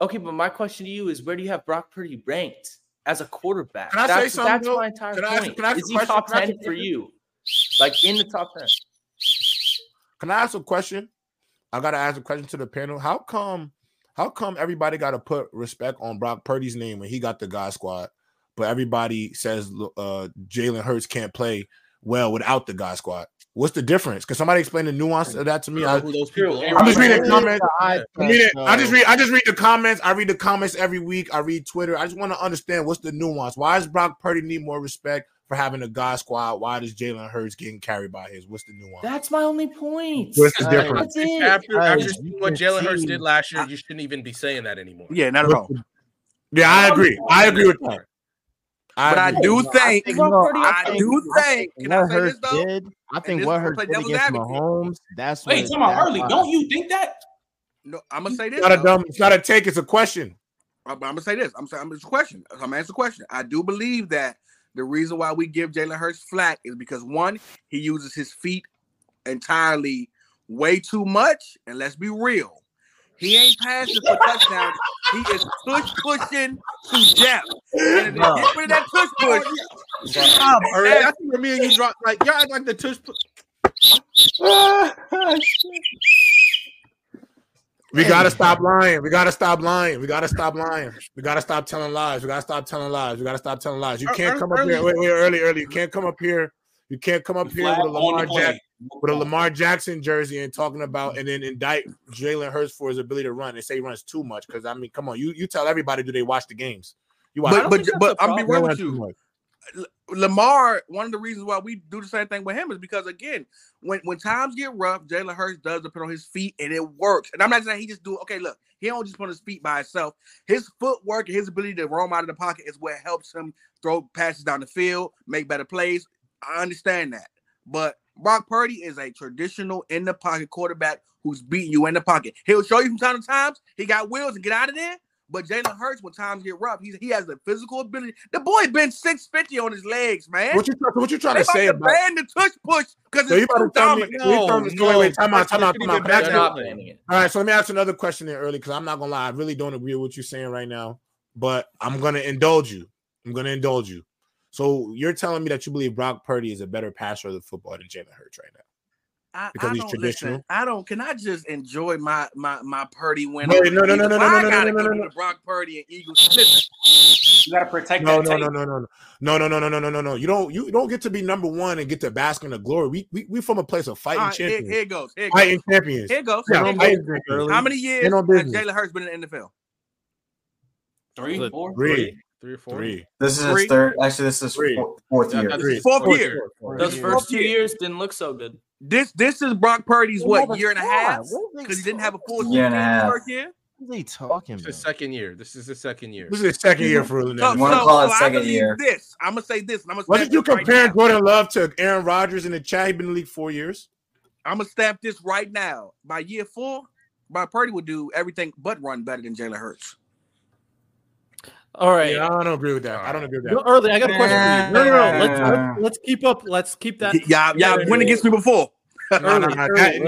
okay, but my question to you is, where do you have Brock Purdy ranked as a quarterback? Can I say that's, something, That's my entire Can I ask- can I ask is he top Can I ask ten for you? Like in the top ten? Can I ask a question? I gotta ask a question to the panel. How come? How come everybody got to put respect on Brock Purdy's name when he got the God Squad, but everybody says uh, Jalen Hurts can't play well without the God Squad? What's the difference? Can somebody explain the nuance of that to me? I, who those people are. I'm just reading Right. comments. I I, read I just read. I just read the comments. I read the comments every week. I read Twitter. I just want to understand what's the nuance. Why does Brock Purdy need more respect for having a God Squad? Why does Jalen Hurts getting carried by his? What's the nuance? That's my only point. What's the Uh, difference? That's it. After, after you seeing what Jalen Hurts did last year, you shouldn't even be saying that anymore. Yeah, not at all. Yeah, I agree. I agree with that. But I do No, I think, think, no, I has think, do I think- think can I what say this, Hurts though? did, I think what what is Hurts play did against advocate. Mahomes, that's Wait, what talking about that's early. Don't you think that? no, I'm gonna say this. It's not a though. dumb. It's not a take. It's a question. I'm, I'm gonna say this. I'm saying it's a question. I'm gonna answer the question. I do believe that the reason why we give Jalen Hurts flack is because one, he uses his feet entirely way too much, and let's be real, he ain't passing for touchdowns. He is push pushing to death. And to Bro. get rid of that push push, Stop, Ernie. That's where me and you drop. Like, y'all act like the tush. We gotta stop lying. We gotta stop lying. We gotta stop lying. We gotta stop telling lies. We gotta stop telling lies. We gotta stop telling lies. You can't come up here. early- Wait, wait, early, early. You can't come up here. You can't come up here with a Lamar the Jack play. With a Lamar Jackson jersey and talking about and then indict Jalen Hurts for his ability to run and say he runs too much. Because I mean, come on, you you tell everybody do they watch the games? You watch. but but think that's but a I'm be They real with you. Lamar, one of the reasons why we do the same thing with him is because again, when when times get rough, Jalen Hurts does depend on his feet and it works. And I'm not saying he just do okay. Look, he don't just put on his feet by himself. His footwork and his ability to roam out of the pocket is what helps him throw passes down the field, make better plays. I understand that, but Brock Purdy is a traditional in the pocket quarterback who's beating you in the pocket. He'll show you from time to times he got wheels and get out of there. But Jalen Hurts, when times get rough, he's, he has the physical ability. The boy been 650 on his legs, man. What you what you trying They to say about about? ban the tush push because So you it's about too to tell me? dominant. so you telling me- so wait, wait, time out, time out, time out. Back They're to- not banning it. All right, so let me ask another question there early because I'm not gonna lie, I really don't agree with what you're saying right now, but I'm gonna indulge you. I'm gonna indulge you. So you're telling me that you believe Brock Purdy is a better passer of the football than Jalen Hurts right now? I, because I he's don't traditional? listen. I don't. Can I just enjoy my my my Purdy win? Wait, over no, the no, no, Eagles? no, Why no, I no, gotta no, no, go no, to no. the Brock Purdy and Eagles. Listen, You gotta protect No, that no, tape. no, no, no, no, no, no, no, no, no, no, no, no. You don't you don't get to be number one and get to bask in the glory. We we we from a place of all fighting right, here, champions. here it goes. Here it goes. Fighting champions. Here it goes. Yeah, Here it fighting goes. champions. How many years Ain't no has business. Jalen Hurts been in the NFL? Three, Look, four. Three, Three or four. three. This is Three. his third. Actually, this is Three. four, fourth year. that's- Three. Fourth Fourth year. Those Yeah. first two years didn't look so good. This this is Brock Purdy's They what year and a half What are they because he didn't have a full Year and a half. first year. What are they talking This is the second year. This is the second year. This is the second year for So, Lynette. so, You wanna call it so I second believe year. this. I'm gonna say this. and I'm gonna Wasn't you compare right comparing. Jordan Love to Aaron Rodgers in the chat? He been in the league four years. I'm gonna stamp this right now. By year four, Brock Purdy would do everything but run better than Jalen Hurts. All right. Yeah, I don't agree with that. I don't agree with No, that. early, I got a question for you. No, no, no. Let's, let's, let's keep up. Let's keep that. Yeah, yeah. y'all went against me before. No, no, no, that's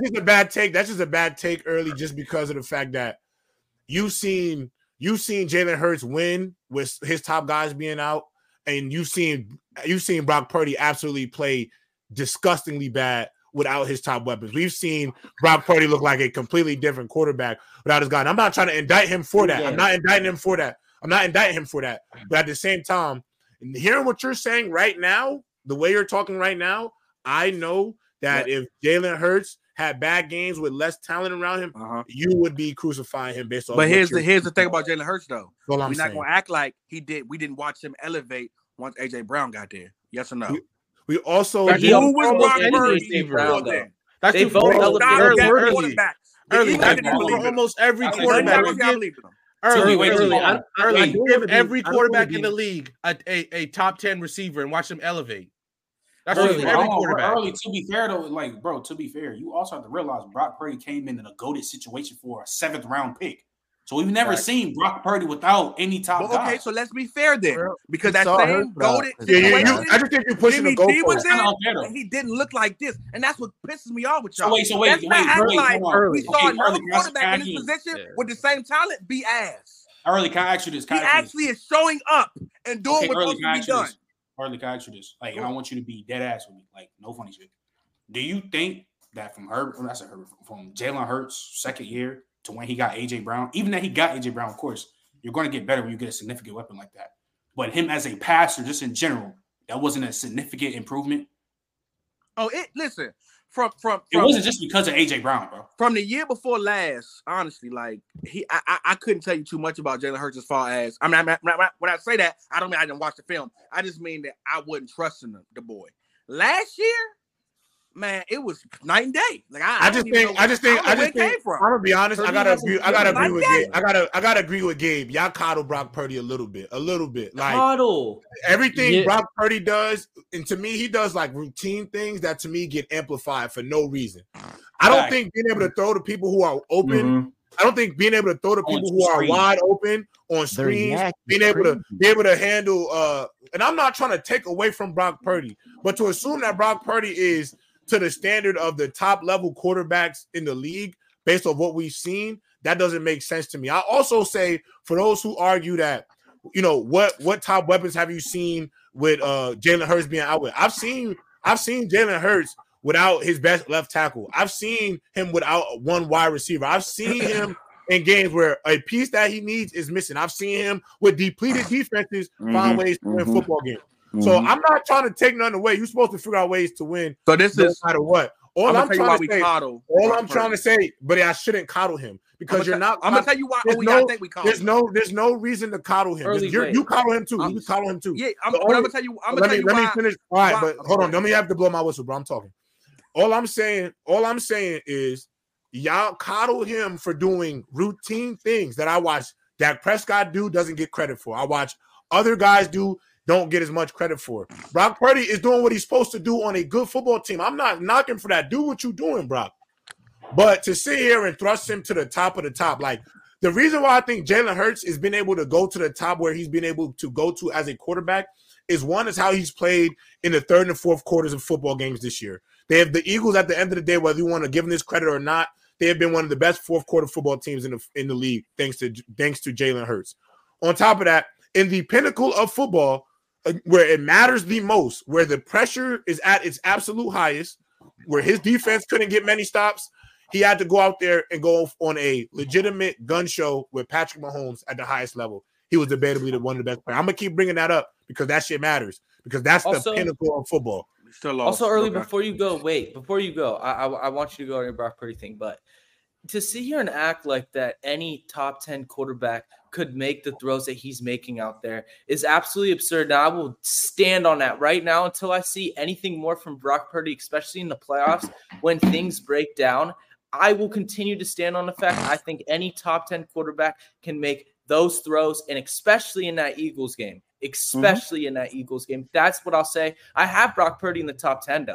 just a bad take. That's just a bad take early, just because of the fact that you've seen you've seen Jalen Hurts win with his top guys being out, and you've seen you've seen Brock Purdy absolutely play disgustingly bad without his top weapons. We've seen Rob Purdy look like a completely different quarterback without his guy. And I'm not trying to indict him for that. I'm not indicting him for that. I'm not indicting him for that. But at the same time, hearing what you're saying right now, the way you're talking right now, I know that if Jalen Hurts had bad games with less talent around him, Uh-huh. you would be crucifying him based on. But here's the here's the thing about Jalen Hurts though. We're I'm not gonna act like he did. We didn't watch him elevate once AJ Brown got there. Yes or no? We also But did- who was almost Brock any Purdy receiver, before though. then? That's They too both early. elevated Stop early, that early, quarterback. Early. That's didn't believe him. almost every quarterback. never We give- Early, early, I, early. I give don't wanna be- every quarterback in the league a, a, a top ten receiver and watch them elevate. That's Early, what you give hold every quarterback. early, to be fair though, like bro, to be fair, you also have to realize Brock Purdy came in in a goaded situation for a seventh round pick. So we've never Right. seen Brock Purdy without any top Well, okay, guys. so let's be fair then, because we that saw same Hurts, bro. golden Yeah, you, situation. you, I just think you're pushing Jimmy the D was goalpost. in, Kinda unfair, though. and he didn't look like this, and that's what pisses me off with y'all. So wait, so wait, Let's wait, not act wait, like hold on. we Okay, saw another Early, quarterback in this ask you- position Yeah. with the same talent be ass. Early, can I ask you this? Can He I ask this? actually is showing up and doing Okay, what's early, supposed to be you done. this? Early, can I ask you this? Like, and I want you to be dead ass with me. Like, no funny shit. Do you think that from Herbert, that's a Herbert, from Jalen Hurts' second year to when he got AJ Brown, even that he got AJ Brown, of course, you're going to get better when you get a significant weapon like that. But him as a passer, just in general, that wasn't a significant improvement. Oh, it listen from from It wasn't just because of AJ Brown, bro. from the year before last. Honestly, like he, I, I, I couldn't tell you too much about Jalen Hurts as far as I mean, I mean, when I say that, I don't mean I didn't watch the film. I just mean that I wasn't trusting the, the boy. Last year, man, it was night and day. Like I, I just even think, know- I just think, don't I know where just it think. came from. I'm gonna be honest. I gotta agree. I gotta agree with Gabe. I gotta, I gotta agree with Gabe. Y'all coddle Brock Purdy a little bit, a little bit. Like Coddle. everything Yeah. Brock Purdy does, and to me, he does like routine things that to me get amplified for no reason. I don't Fact. think being able to throw to people who are open. Mhm. I don't think being able to throw to On people who are wide open on screens, being able to be able to handle. uh And I'm not trying to take away from Brock Purdy, but to assume that Brock Purdy is to the standard of the top level quarterbacks in the league based on what we've seen, that doesn't make sense to me. I also say for those who argue that, you know, what what top weapons have you seen with uh Jalen Hurts being out with? I've seen I've seen Jalen Hurts without his best left tackle. I've seen him without one wide receiver. I've seen him in games where a piece that he needs is missing. I've seen him with depleted defenses find Mhm, ways to win mhm. football games. So Mhm. I'm not trying to take nothing away. You're supposed to figure out ways to win So this no is matter what. All I'm I'm, gonna tell you why trying to say, coddle. all I'm trying to say, but I shouldn't coddle him because you're not. I'm gonna tell you why. there's Oh, no- think we coddle. There's no, there's no reason to coddle him. You're- you coddle him too. I'm- You coddle him too. Yeah, I'm, The but I'm gonna tell you. I'm gonna let tell me you let me finish. All right, why- but hold on. Let me have to blow my whistle, bro. I'm talking. All I'm saying, all I'm saying is, y'all coddle him for doing routine things that I watch Dak Prescott do doesn't get credit for. I watch other guys do don't get as much credit for. Brock Purdy is doing what he's supposed to do on a good football team. I'm not knocking for that. Do what you're doing, Brock. But to sit here and thrust him to the top of the top, like the reason why I think Jalen Hurts has been able to go to the top where he's been able to go to as a quarterback is one is how he's played in the third and fourth quarters of football games this year. They have the Eagles at the end of the day, whether you want to give them this credit or not, they have been one of the best fourth quarter football teams in the in the league, thanks to thanks to Jalen Hurts. On top of that, in the pinnacle of football, Uh, where it matters the most, where the pressure is at its absolute highest, where his defense couldn't get many stops, he had to go out there and go on a legitimate gun show with Patrick Mahomes at the highest level. He was debatably the one of the best players. I'm gonna keep bringing that up because that shit matters because that's Also- the pinnacle of football. Still lost. Also, early Okay. before you go, wait, before you go, I, I I want you to go on your Brock Purdy thing, but to sit here and act like that any top 10 quarterback could make the throws that he's making out there is absolutely absurd. Now, I will stand on that right now until I see anything more from Brock Purdy, especially in the playoffs when things break down. I will continue to stand on the fact I think any top 10 quarterback can make those throws, and especially in that Eagles game, mm-hmm. especially in that Eagles game. That's what I'll say. I have Brock Purdy in the top 10, though.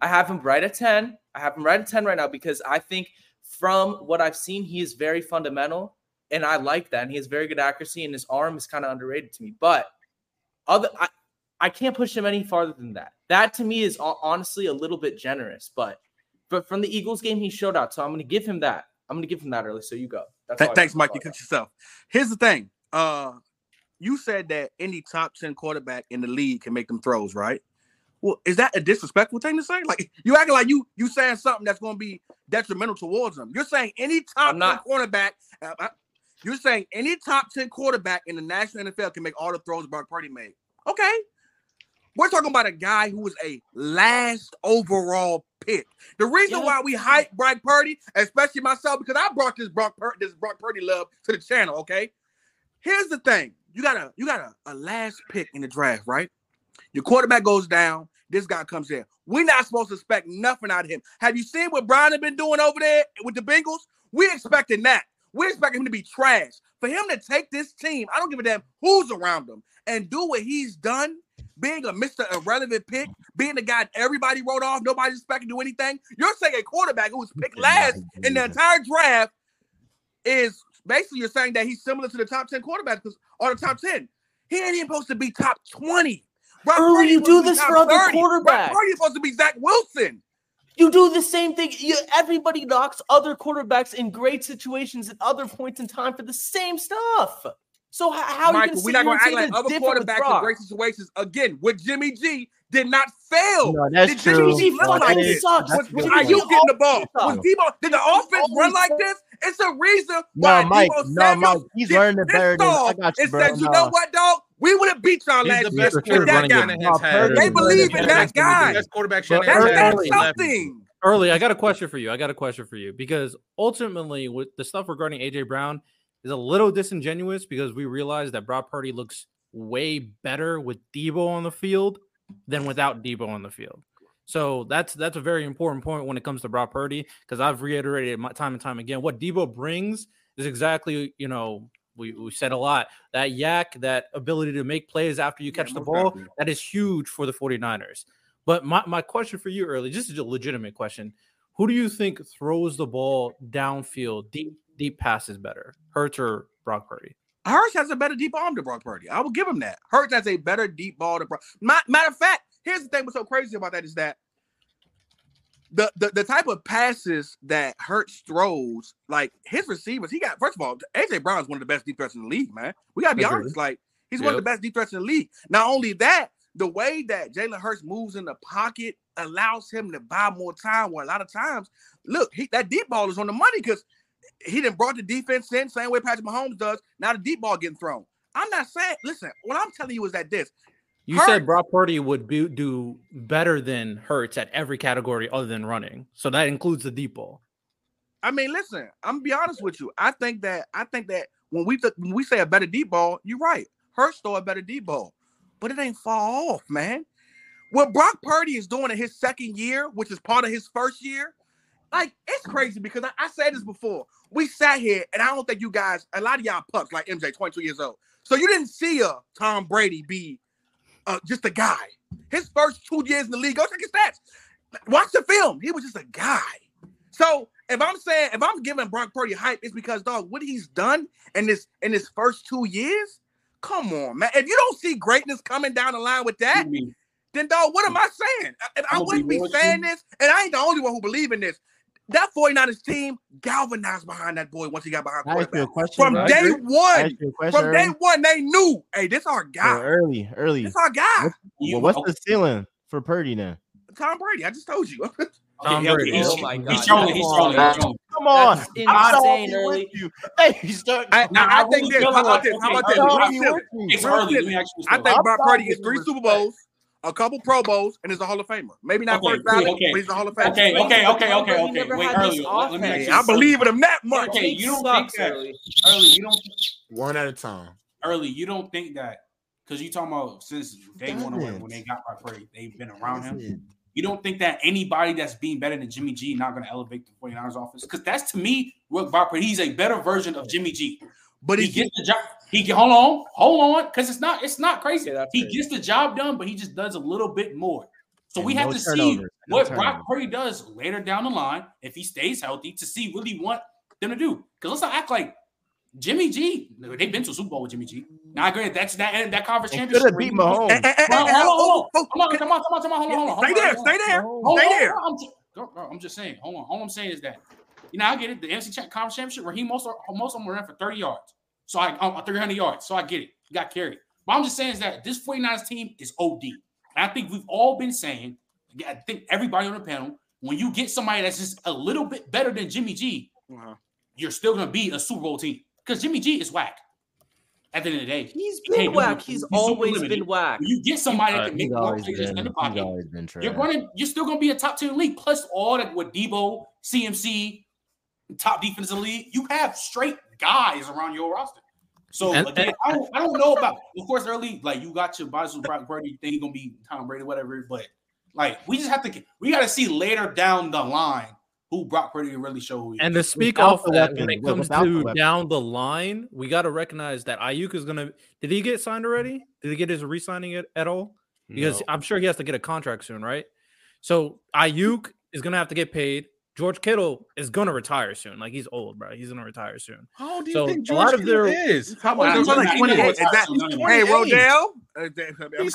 I have him right at 10. I have him right at 10 right now because I think from what I've seen, he is very fundamental. And I like that. And he has very good accuracy, and his arm is kind of underrated to me. But other I, I can't push him any farther than that. That to me is honestly a little bit generous. But but from the Eagles game, he showed out. So I'm gonna give him that. I'm gonna give him that early. So you go. That's Th- thanks. Mike. You cut yourself. Here's the thing. Uh, you said that any top ten quarterback in the league can make them throws, right? Well, is that a disrespectful thing to say? Like you acting like you you saying something that's going to be detrimental towards them. You're saying any top not- ten quarterback. Uh, uh, you're saying any top ten quarterback in the national NFL can make all the throws Brock Purdy made. Okay. We're talking about a guy who was a last overall pick. The reason Yeah. why we hype Brock Purdy, especially myself, because I brought this Brock Pur- this Brock Purdy love to the channel. Okay. Here's the thing: you got a you got a, a last pick in the draft, right? Your quarterback goes down. This guy comes in. We're not supposed to expect nothing out of him. Have you seen what Brian has been doing over there with the Bengals? We expecting that. We're expecting him to be trash. For him to take this team, I don't give a damn who's around him, and do what he's done, being a Mr. Irrelevant pick, being the guy everybody wrote off, nobody's expecting to do anything. You're saying a quarterback who was picked last in the entire draft is basically you're saying that he's similar to the top 10 quarterbacks or the top 10. He ain't even supposed to be top 20. Brock Early, Purdy you supposed do to be this for other 30. Brock quarterbacks. Purdy's supposed to be Zach Wilson. You do the same thing. You, everybody knocks other quarterbacks in great situations at other points in time for the same stuff. So how, how are you gonna we're not going to act like other quarterbacks in great situations again with Jimmy G did not fail. No, that's did Jimmy true. G No, like this? sucks. that's Was, was good Aiyuk getting the ball? Was. Deebo? Did the offense run like this? It's a reason why No, Mike. Deebo No, Samuel Mike. He's learning it better than I got you, and bro. said, "You No. know what, dog? We would have beat y'all last the year." best with quarterback that guy. Shanahan's had. Purdy They believe in that guy. Best quarterback That's, Early- had. that's early- something. Early, I got a question for you. I got a question for you because ultimately, with the stuff regarding AJ Brown is a little disingenuous because we realize that Brock Purdy looks way better with Deebo on the field than without Deebo on the field. So that's that's a very important point when it comes to Brock Purdy because I've reiterated my time and time again what Deebo brings is exactly you know we, we said a lot that YAC that ability to make plays after you Yeah, catch the ball definitely. that is huge for the 49ers. But my, my question for you early, just is a legitimate question. Who do you think throws the ball downfield, deep deep passes better? Hurts or Brock Purdy? Hurts has a better deep arm than Brock Purdy. I will give him that. Hurts has a better deep ball to Brock. Ma- Matter of fact, here's the thing what's so crazy about that is that the, the the type of passes that Hurts throws, like his receivers, he got first of all, AJ Brown is one of the best deep threats in the league, man. We gotta be Agreed. honest. Like he's one of the best deep threats in the league. Not only that, the way that Jalen Hurts moves in the pocket allows him to buy more time. Where a lot of times, look, he, that deep ball is on the money because he didn't brought the defense in, same way Patrick Mahomes does. Now the deep ball getting thrown. I'm not saying, listen, what I'm telling you is that this You Hurts- said Brock Purdy would be, do better than Hurts at every category other than running. So that includes the deep ball. I mean, listen, I'm gonna be honest with you. I think that I think that when we th- when we say a better deep ball, you're right. Hurts throw a better deep ball, but it ain't far off, man. What Brock Purdy is doing in his second year, which is part of his first year, like it's crazy because I, I said this before. We sat here, and I don't think you guys, a lot of y'all pups like MJ, 22 years old. So you didn't see a Tom Brady be uh, just a guy. His first two years in the league, go check his stats. Watch the film. He was just a guy. So if I'm saying if I'm giving Brock Purdy hype, it's because dog, what he's done in this in his first two years. Come on, man. If you don't see greatness coming down the line with that, then dog, what am I saying? I, I wouldn't be saying this, and I ain't the only one who believe in this. That 49ers team galvanized behind that boy once he got behind I ask you a quarterback. question. From bro. day one, you a question. from day one, they knew, hey, this our So guy. early, early. This our guy. Well, what's the ceiling for Purdy now? Tom Brady. I just told you. Tom Brady. he's, Oh my he's God. He's trolling. He's trolling. Come on, That's I'm insane, early. with you. Hey, you start. I, Now, I, I I think really this. How about this? How about this? I'm okay, Real already simple. with you. It's early. Let simple. me ask you I think I'm Brock Purdy sorry, is three. Super Bowls, a couple Pro Bowls, and is a Hall of Famer. Maybe not Okay, first cool, ballot, okay. but he's a Hall of Famer. Okay, okay, okay, okay, okay. Wait, early. Let me offense. ask Hey, you I believe in him that much. Okay, you don't think that- early. Early, you don't One at a time. early. You don't think that because you talking about since day one or when, they got Brock Purdy, they've been around him. You don't think that anybody that's being better than Jimmy G not going to elevate the 49ers offense? Because that's to me what Brock Purdy. He's a better version of Jimmy G. But he he, gets the job. He get hold on, hold on, because it's not it's not crazy. Yeah, he crazy. gets the job done, but he just does a little bit more. So And we have no to see no what Brock. Purdy does later down the line if he stays healthy to see what he want them to do. Because let's not act like Jimmy G. They've been to a Super Bowl with Jimmy G. Now I agree that's that that conference They championship. could have beat Mahomes. Eh, eh, eh, Hold on, eh, hold on, hold on. oh, oh, Come on, come on, come on, come on, hold on, hold on. Stay hold on, there, hold on. stay there, Hold stay on, there. hold on, I'm just, girl, girl, I'm just saying. Hold on. All I'm saying is that, you know, I get it. The NFC Conference Championship, where he most of, most of them ran for 30 yards. So I, um, 300 yards. So I get it. He got carried. But I'm just saying is that this 49ers team is OD. And I think we've all been saying, I think everybody on the panel, when you get somebody that's just a little bit better than Jimmy G, Uh-huh. you're still going to be a Super Bowl team because Jimmy G is whack. At the end of the day, he's been do whack. it. He's always limited. been whack. When you get somebody Uh, that can make more plays in the pocket, always been trash. you're running. You're still going to be a top ten league. Plus all that with Deebo, CMC, top defense in the league. You have straight guys around your roster. So And- again, and- I, don't, I don't know about. Of course, early like you got your bias with Brock Purdy. You think he's gonna be Tom Brady, whatever. But like we just have to. We got to see later down the line who Brock Purdy can really show who he And to speak off of that, when it comes without the to down the line, we got to recognize that Aiyuk is gonna. Did he get signed already? Did he get his re-signing at, at all? Because No. I'm sure he has to get a contract soon, right? So Aiyuk is gonna have to get paid. George Kittle is gonna retire soon. Like he's old, bro. He's gonna retire soon. How do you So, think a lot George of Kittle their- is? How Well, about he's he's like 28? he's Is that, not- he's hey, 28. Rodell? I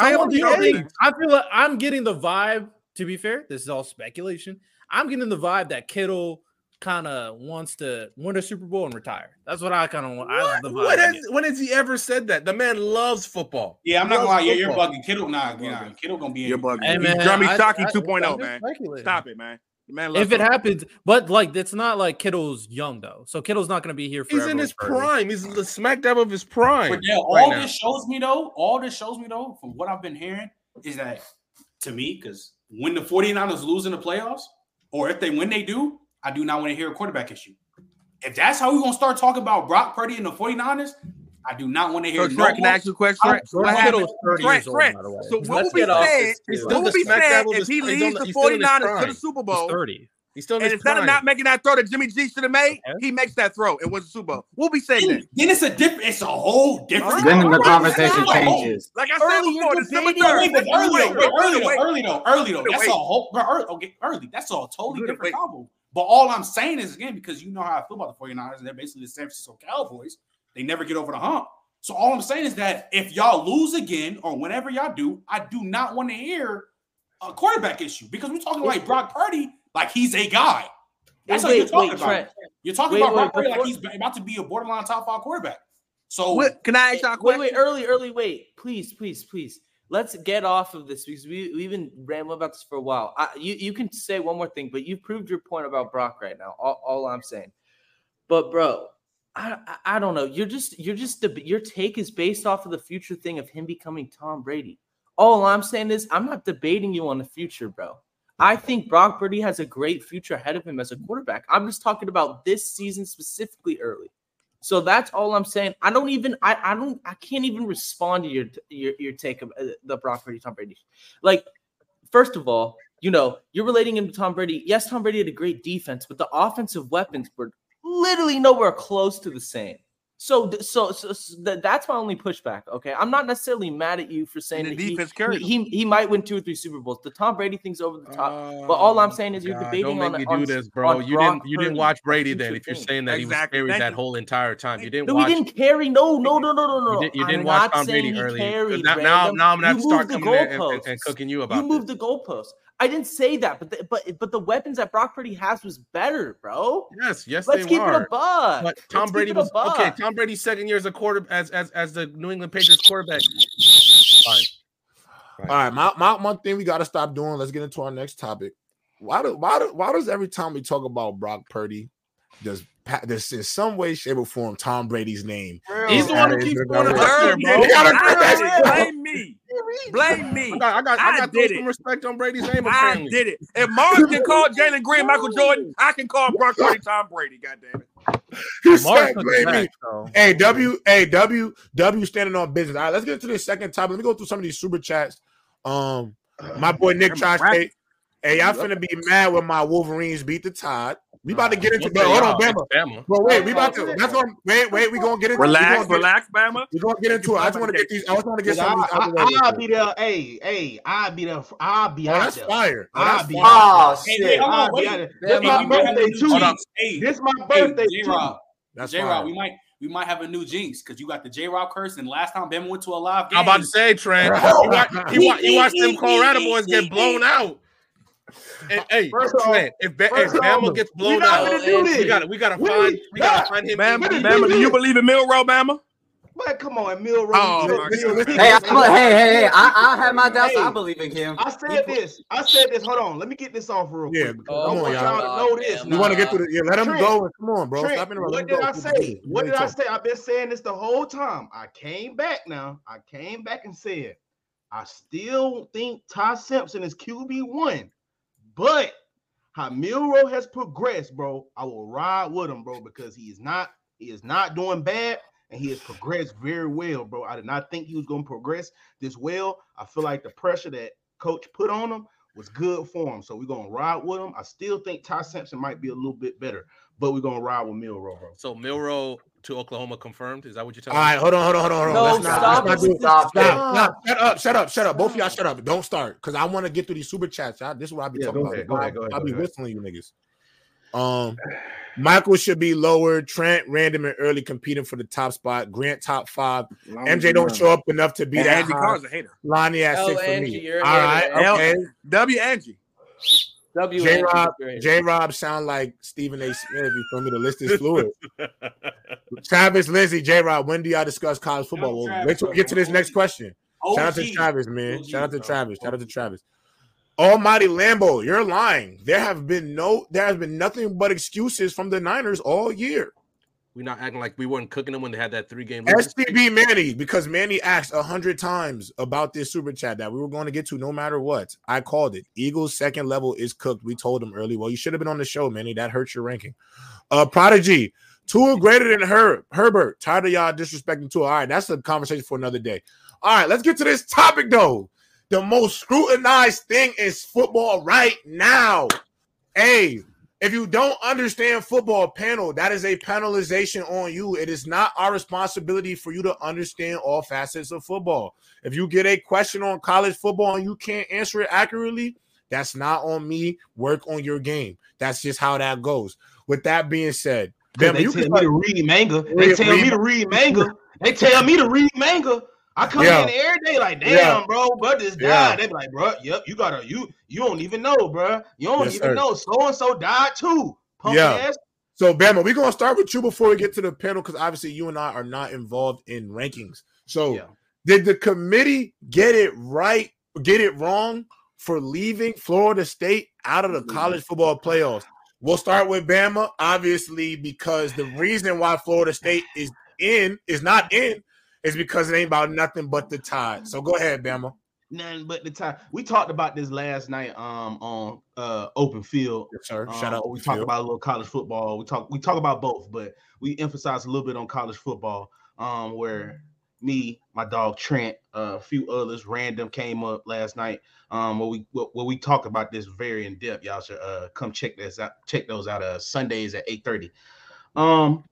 I, am want to joking. think- I feel like I'm getting the vibe. To be fair, this is all speculation. I'm getting the vibe that Kittle kind of wants to win a Super Bowl and retire. That's what I kind of want. I What? the vibe What has, when has he ever said that? The man loves football. Yeah, I'm He not gonna lie. Yeah, you're bugging. Kittle, nah, nah, Kittle gonna be. You're in- bugging. Hey, He's man, Jeremy I- Shockey 2.0, man. Stop it, man. The man If it football. happens, but like it's not like Kittle's young though, so Kittle's not going to be here forever. He's in his Purdy. prime. He's the smack dab of his prime. But yeah, all right now. this shows me though, all this shows me though, from what I've been hearing, is that to me, because when the 49ers lose in the playoffs, or if they when they do, I do not want to hear a quarterback issue. If that's how we're gonna start talking about Brock Purdy and the 49ers, I do not want to hear So, no Trent, can I more- ask you a question? I'm- Trent? George What happened? 30 Trent, years old, Trent. by the way. So what would be get said? this, He's too. still What the would be said if he he's on leads the- the he's still in his 49ers to the Super Bowl? 30. He's still in And his instead of not making that throw that Jimmy G should have made, Okay. he makes that throw and wins the Super Bowl. We'll be saying Then, that. then it's a different. It's a whole different. Then the conversation it's a whole- changes. Like I said Early, before, you're December Wait, 3rd. wait, but early though, wait, early though, Wait. early though, early though. That's Wait. a whole. But early, okay, early. That's a totally Wait. different combo. But all I'm saying is again because you know how I feel about the 49ers, and they're basically the San Francisco Cowboys. They never get over the hump. So all I'm saying is that if y'all lose again or whenever y'all do, I do not want to hear a quarterback issue because we're talking like Brock Purdy, like he's a guy. That's Wait, how you're talking wait, about. Trent. You're talking Wait, about wait, Brock Purdy like he's about to be a borderline top five quarterback. So What, can I ask y'all a Wait, question? wait, early, early, wait. Please, please, please. Let's get off of this because we, we've been rambling about this for a while. I, you, you can say one more thing, but you've proved your point about Brock right now. All, all I'm saying. But bro, I, I don't know. You're just you're just your take is based off of the future thing of him becoming Tom Brady. All I'm saying is I'm not debating you on the future, bro. I think Brock Purdy has a great future ahead of him as a quarterback. I'm just talking about this season specifically early. So that's all I'm saying. I don't even I, I don't I can't even respond to your your your take of uh, the Brock Purdy Tom Brady. Like first of all, you know, you're relating him to Tom Brady. Yes, Tom Brady had a great defense, but the offensive weapons were literally nowhere close to the same. So so so, so that, that's my only pushback, okay? I'm not necessarily mad at you for saying that the he, he, he he might win two or three Super Bowls. The Tom Brady thing's over the top. Oh, But all I'm oh, saying is you're God, debating don't on- make me on- do this, bro. on You Brock didn't you didn't watch Brady then. If you're saying that Exactly. he was Thank carried that you. whole entire time, you didn't No, watch. we didn't carry. No, no, no, no, no, no. You, did, you didn't watch not Tom Brady saying he early. 'cause carried, Now, now, now I'm gonna have to start coming in and, and, and cooking you about You this. moved the goalposts. I didn't say that, but the, but but the weapons that Brock Purdy has was better, bro. Yes, yes, Let's they keep were. it a buck. But Tom Let's Brady keep it was okay. Tom Brady's second year as a quarter as as as the New England Patriots quarterback. Fine. Fine. All right, my, my one thing we got to stop doing. Let's get into our next topic. Why do why do why does every time we talk about Brock Purdy, does Pat does in some way, shape, or form Tom Brady's name? He's the one who keeps is throwing the out there, Blame bro. me. You I put that did it. shit Blame me. Blame me. I got, I got, I I got did throw it. some respect on Brady's name. I did it. If Mars can call Jalen Green Michael Jordan, I can call Brock Purdy Tom Brady. God damn it. You Mark said took blame it me. back. Hey, W, hey, W, W standing on business. All right, let's get into the second topic. Let me go through some of these super chats. Um, my boy Nick trying to say, hey, y'all finna be mad when my Wolverines beat the Tide. We about to get into Don't hold on, Bama. Bama. But wait, we oh, about oh, to that's what wait, wait, we gonna get into Relax, gonna get, relax, Bama. we gonna get into it. I just want to get these, I just want to get some of these out. I, will be there. Hey, hey, I'll be there. I'll be Oh, out that's there. fire. Oh, I'll that's be fire. out Oh Hey, shit! wait, hold I'll be out there. This Hey, my we might have a birthday too. Hey, This my birthday J too. Rob, That's J Rob, we might we might have a new jinx because you got the J Rob curse, and last time Bama went to a live game. I'm about to say, Trent. You, wa- he, wa- you watched them Colorado boys get blown out. And, hey, First off- Trent, if, ba- if Bama gets blown not out, gonna we gotta we gotta We- find we gotta Nah. find him. Bama, MVP. Bama, do you believe in Milroe, Bama? But come on, Milroe. Oh, Milroe- my Milroe- God. Hey, I, bel- hey, hey, hey! I, I have my doubts. I believe in him. I said this. I said this. Hold on. Let me get this off real quick. Yeah, Oh, come on, y'all. y'all to know this. You want to get through the yeah? Let him Trent, go. Come on, bro. Trent, Stop what Let him did I say? What did I say? I've been saying this the whole time. I came back now. I came back and said, I still think Ty Simpson is QB one, but how Milroe has progressed, bro, I will ride with him, bro, because he is not he is not doing bad and he has progressed very well, bro. I did not think he was going to progress this well. I feel like the pressure that coach put on him was good for him. So we're gonna ride with him. I still think Ty Simpson might be a little bit better, but we're gonna ride with Milroe, bro. So Milrow to Oklahoma confirmed. Is that what you're telling All right, me? hold on, hold on, hold on, hold on. No, Let's not, stop let's not do Stop Stop, it. stop, shut up, shut up, shut up. Both of y'all shut up. Don't start because I want to get through these super chats. y'all. This is what I be Yeah, talking go about. ahead, go ahead, go ahead, I'll go be ahead. whistling you niggas. Um, Michael should be lower. Trent, random, and early competing for the top spot. Grant top five. MJ don't show up enough to be And that Angie high. Carr's a hater. Lonnie at Hell, six for me. you're All right, okay. W Angie. W. J Rob, you're a hater. J Rob sound like Stephen A. Smith. You feel me? The list is fluid. Travis Lindsay, J Rob, when do y'all discuss college football? Well, wait till we get to this next question. Shout out to Travis, man. OG, Shout out to bro. Travis. Shout out to Travis. Almighty Lambo, you're lying. There have been no, there has been nothing but excuses from the Niners all year. We're not acting like we weren't cooking them when they had that three game. STB Manny, because Manny asked a hundred times about this super chat that we were going to get to no matter what. I called it. Eagles second level is cooked. We told him early. Well, you should have been on the show, Manny. That hurts your ranking. Uh, Prodigy, Tua greater than her Herbert. Tired of y'all disrespecting Tua. All right, that's a conversation for another day. All right, let's get to this topic though. The most scrutinized thing is football right now. Hey, if you don't understand football panel, that is a penalization on you. It is not our responsibility for you to understand all facets of football. If you get a question on college football and you can't answer it accurately, that's not on me. Work on your game. That's just how that goes. With that being said, Bama, they you tell can me to read manga. They Read- tell me to read manga. They tell me to read manga. I come Yeah. in every day like, damn, Yeah. bro, bro, this Yeah. died. They be like, bro, yep, you gotta, you, you don't even know, bro. You don't Yes, even sir. know. So and so died too. Punk Yeah. ass. So, Bama, we're gonna start with you before we get to the panel because obviously you and I are not involved in rankings. So, Yeah. did the committee get it right, get it wrong for leaving Florida State out of the mm-hmm. college football playoffs? We'll start with Bama, obviously, because the reason why Florida State is in is not in is because it ain't about nothing but the tide. So go ahead, Bama. Nothing but the time. We talked about this last night um on uh open field. Yes, sir. Um, Shout out. We talked Phil. about a little college football. We talk we talk about both, but we emphasize a little bit on college football. Um, where me, my dog Trent, uh, a few others random came up last night. Um, where we where where we talked about this very in depth. Y'all should uh come check this out. Check those out. Uh, Sundays at eight thirty. Um,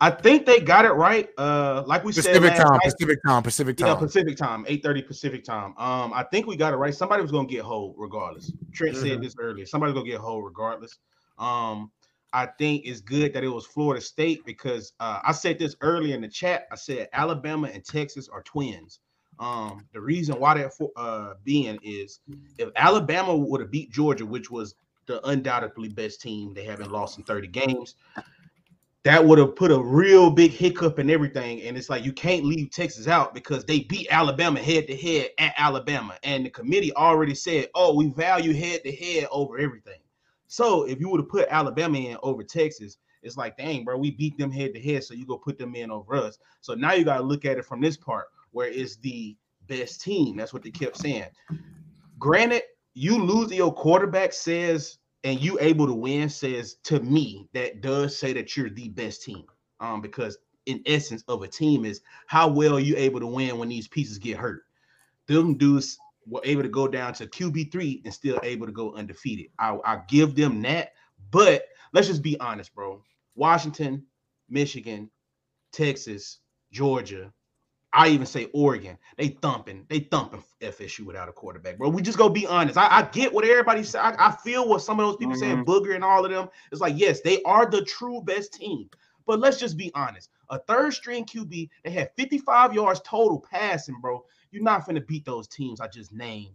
I think they got it right. Uh, like we said Pacific last time, night. Pacific time, Pacific Yeah, time. Pacific time, 8:30 Pacific time. Um, I think we got it right. Somebody was gonna get hold regardless. Trent Mhm. said this earlier. Somebody's gonna get hold regardless. Um, I think it's good that it was Florida State because uh, I said this earlier in the chat. I said Alabama and Texas are twins. Um, the reason why that for, uh being is if Alabama would have beat Georgia, which was the undoubtedly best team, they haven't lost in 30 games that would have put a real big hiccup in everything. And it's like you can't leave Texas out because they beat Alabama head to head at Alabama. And the committee already said, oh, we value head to head over everything. So if you would have put Alabama in over Texas, it's like, dang, bro, we beat them head to head. So you go put them in over us. So now you got to look at it from this part where it's the best team. That's what they kept saying. Granted, you lose your quarterback says and you able to win says to me that does say that you're the best team. Um, because in essence of a team is how well you able to win when these pieces get hurt. Them dudes were able to go down to QB three and still able to go undefeated. I, I give them that, but let's just be honest, bro. Washington, Michigan, Texas, Georgia, I even say Oregon. They thumping, they thumping FSU without a quarterback, bro. We just go be honest. I, I get what everybody say. I, I feel what some of those people saying, mm-hmm. Booger and all of them. It's like, yes, they are the true best team. But let's just be honest. A third string QB, they had 55 yards total passing, bro. You're not gonna beat those teams I just named.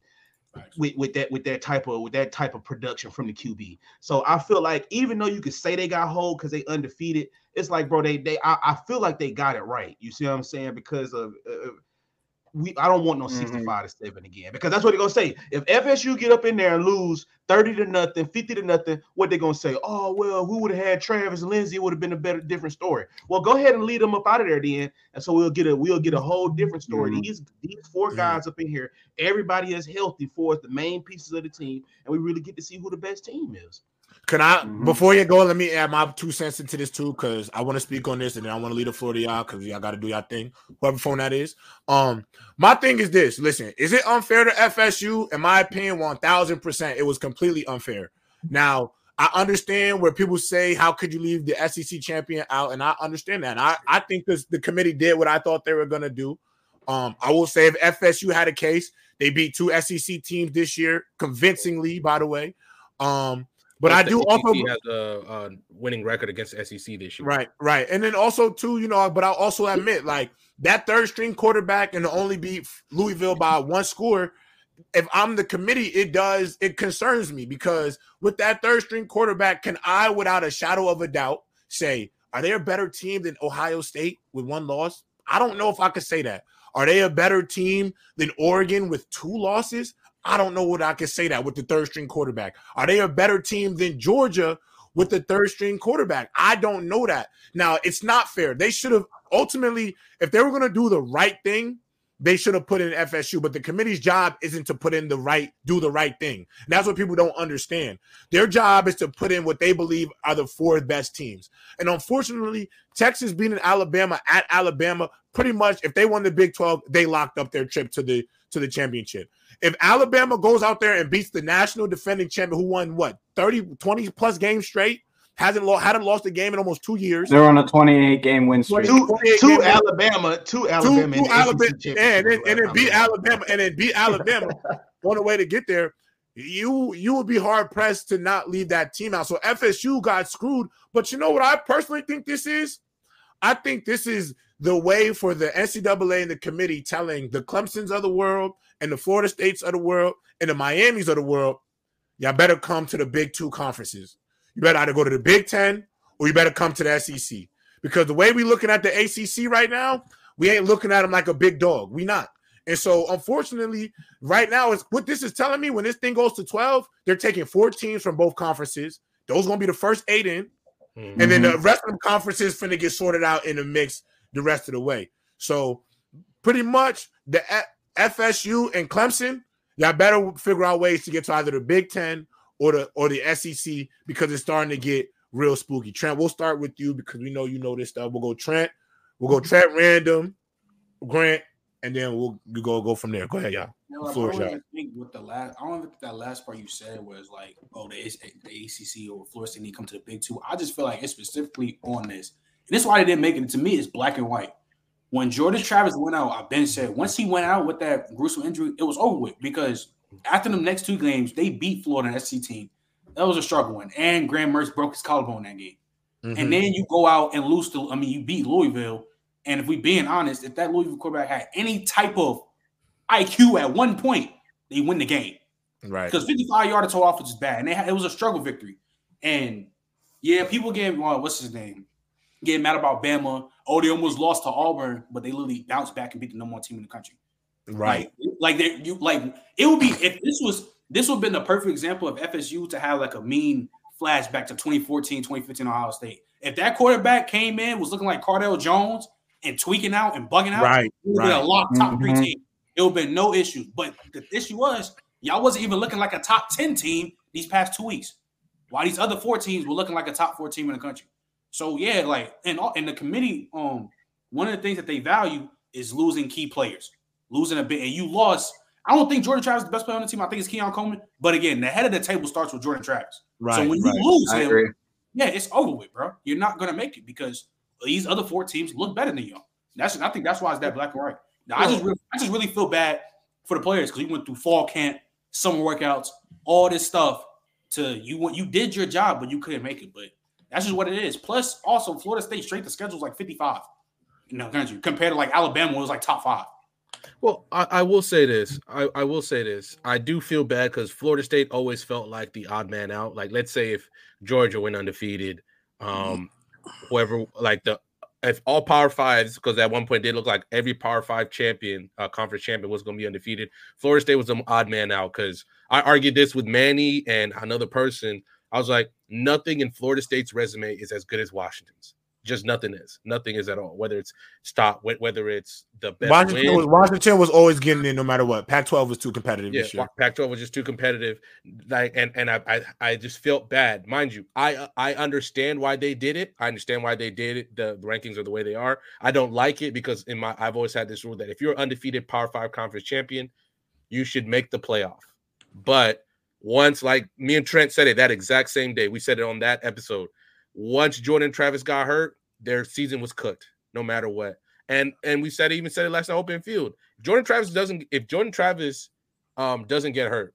With, with that with that type of with that type of production from the QB. So I feel like even though you could say they got hold because they undefeated, it's like bro, they they I, I, feel like they got it right. You see what I'm saying? Because of uh, we I don't want no Mm-hmm. 65 to 7 again because that's what they're gonna say. If FSU get up in there and lose 30 to nothing, 50 to nothing, what they're gonna say? Oh, well, who would have had Travis Lindsay? It would have been a better different story. Well, go ahead and lead them up out of there then. And so we'll get a we'll get a whole different story. Mhm. These these four guys up in here, everybody is healthy for us, the main pieces of the team, and we really get to see who the best team is. Can I Mhm. before you go? Let me add my two cents into this too, because I want to speak on this, and then I want to leave the floor to y'all because y'all got to do y'all thing. Whoever phone that is. Um, my thing is this. Listen, is it unfair to FSU? In my opinion, one thousand percent, it was completely unfair. Now I understand where people say, "How could you leave the SEC champion out?" And I understand that. And I I think this the committee did what I thought they were gonna do. Um, I will say if FSU had a case, they beat two SEC teams this year convincingly. By the way, um. But I do also has a, a winning record against SEC this year. Right, right. And then also too, you know, but I'll also admit like that third string quarterback and only beat Louisville by one score. If I'm the committee, it does it concerns me because with that third string quarterback, can I, without a shadow of a doubt, say are they a better team than Ohio State with one loss? I don't know if I could say that. Are they a better team than Oregon with two losses? I don't know what I can say that with the third string quarterback. Are they a better team than Georgia with the third string quarterback? I don't know that. Now, it's not fair. They should have ultimately, if they were going to do the right thing, they should have put in FSU, but the committee's job isn't to put in the right, do the right thing. And that's what people don't understand. Their job is to put in what they believe are the four best teams. And unfortunately, Texas beating Alabama at Alabama, pretty much if they won the Big 12, they locked up their trip to the to the championship. If Alabama goes out there and beats the national defending champion who won what 30, 20 plus games straight, hasn't lost hadn't lost a game in almost two years. They're on a 28 game win streak. Two, two. Alabama, two Alabama, two, two the Alabama, ACC yeah, and then, and then beat Alabama, and then beat Alabama on the way to get there. You you would be hard pressed to not leave that team out. So FSU got screwed. But you know what I personally think this is? I think this is the way for the NCAA and the committee telling the Clemsons of the world and the Florida States of the world and the Miamis of the world, y'all better come to the Big Two conferences. You better either go to the Big Ten or you better come to the SEC. Because the way we're looking at the ACC right now, we ain't looking at them like a big dog. We not. And so, unfortunately, right now is what this is telling me. When this thing goes to twelve, they're taking four teams from both conferences. Those gonna be the first eight in, Mhm. and then the rest of the conferences finna get sorted out in the mix the rest of the way. So, pretty much the FSU and Clemson, y'all better figure out ways to get to either the Big Ten or the or the SEC because it's starting to get real spooky. Trent, we'll start with you because we know you know this stuff. We'll go Trent, we'll go Trent Random, Grant, and then we'll we go go from there. Go ahead, y'all. You know, I don't even think with the last. I don't think that last part you said was like, oh, the, the ACC or Florida State need to come to the Big Two. I just feel like it's specifically on this, and this is why they didn't make it. To me, it's black and white. When Jordan Travis went out, I've been said once he went out with that gruesome injury, it was over with because after the next two games, they beat Florida and SC team. That was a struggle one, and Graham Mertz broke his collarbone that game. Mm-hmm. And then you go out and lose to, I mean, you beat Louisville. And if we being honest, if that Louisville quarterback had any type of IQ at one point, they win the game. right, Because 55 yard to offense is bad. And they had, it was a struggle victory. And yeah, people get, uh, what's his name? Getting mad about Bama. Oh, they almost lost to Auburn, but they literally bounced back and beat the number one team in the country. right, Like, like they you like it would be if this was this would have been the perfect example of FSU to have like a mean flashback to 2014, 2015 Ohio State. If that quarterback came in, was looking like Cardale Jones and tweaking out and bugging out, right, it would been a right. lock top three Mhm. team. It would have been no issues. But the issue was y'all wasn't even looking like a top 10 team these past two weeks. While these other four teams were looking like a top four team in the country. So yeah, like and all and the committee, um, one of the things that they value is losing key players, losing a bit. And you lost. I don't think Jordan Travis is the best player on the team. I think it's Keon Coleman. But again, the head of the table starts with Jordan Travis. Right, so when right. you lose I him, agree. yeah, it's over with, bro. You're not gonna make it because these other four teams look better than you. That's I think that's why it's that black and white. Now, I just really, I just really feel bad for the players because we went through fall camp, summer workouts, all this stuff. To you you did your job, but you couldn't make it. But that's just what it is. Plus, also Florida State straight the schedule's like 55 in the country compared to like Alabama was like top five. Well, I, I will say this. I, I will say this. I do feel bad because Florida State always felt like the odd man out. Like, let's say if Georgia went undefeated, um, whoever like the if all Power Fives, because at one point they looked like every Power Five champion, uh, conference champion was going to be undefeated. Florida State was an odd man out because I argued this with Manny and another person. I was like, nothing in Florida State's resume is as good as Washington's. Just nothing is. Nothing is at all. Whether it's stop, whether it's the best Washington win, was, Washington was always getting in no matter what. Pac-12 was too competitive yeah, this year. Pac-12 was just too competitive. Like, and and I, I I just felt bad, mind you. I I understand why they did it. I understand why they did it. The, the rankings are the way they are. I don't like it because in my I've always had this rule that if you're undefeated Power Five conference champion, you should make the playoff. But once, like me and Trent said it that exact same day, we said it on that episode. Once Jordan Travis got hurt, their season was cooked, no matter what. And and we said even said it last night open field. Jordan Travis doesn't if Jordan Travis um doesn't get hurt,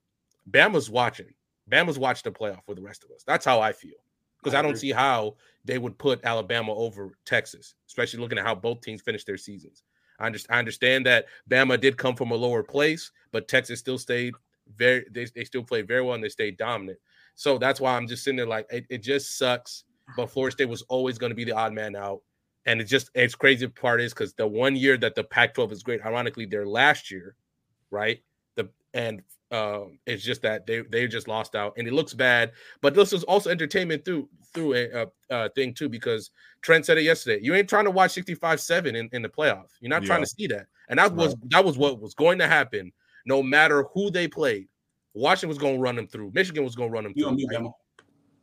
Bama's watching. Bama's watch the playoff for the rest of us. That's how I feel. Because I, don't see how they would put Alabama over Texas, especially looking at how both teams finished their seasons. I, under, I understand that Bama did come from a lower place, but Texas still stayed very they, they still played very well and they stayed dominant. So that's why I'm just sitting there like it, it just sucks. But Florida State was always going to be the odd man out. And it's just it's crazy part is because the one year that the Pac-12 is great, ironically, their last year, right? The and um, it's just that they they just lost out, and it looks bad. But this is also entertainment through through a, a, a thing too, because Trent said it yesterday. You ain't trying to watch 65-7 in, in the playoff. You're not trying to see that, and that was that was what was going to happen, no matter who they played. Washington was going to run them through. Michigan was going to run them You through. right? Bama.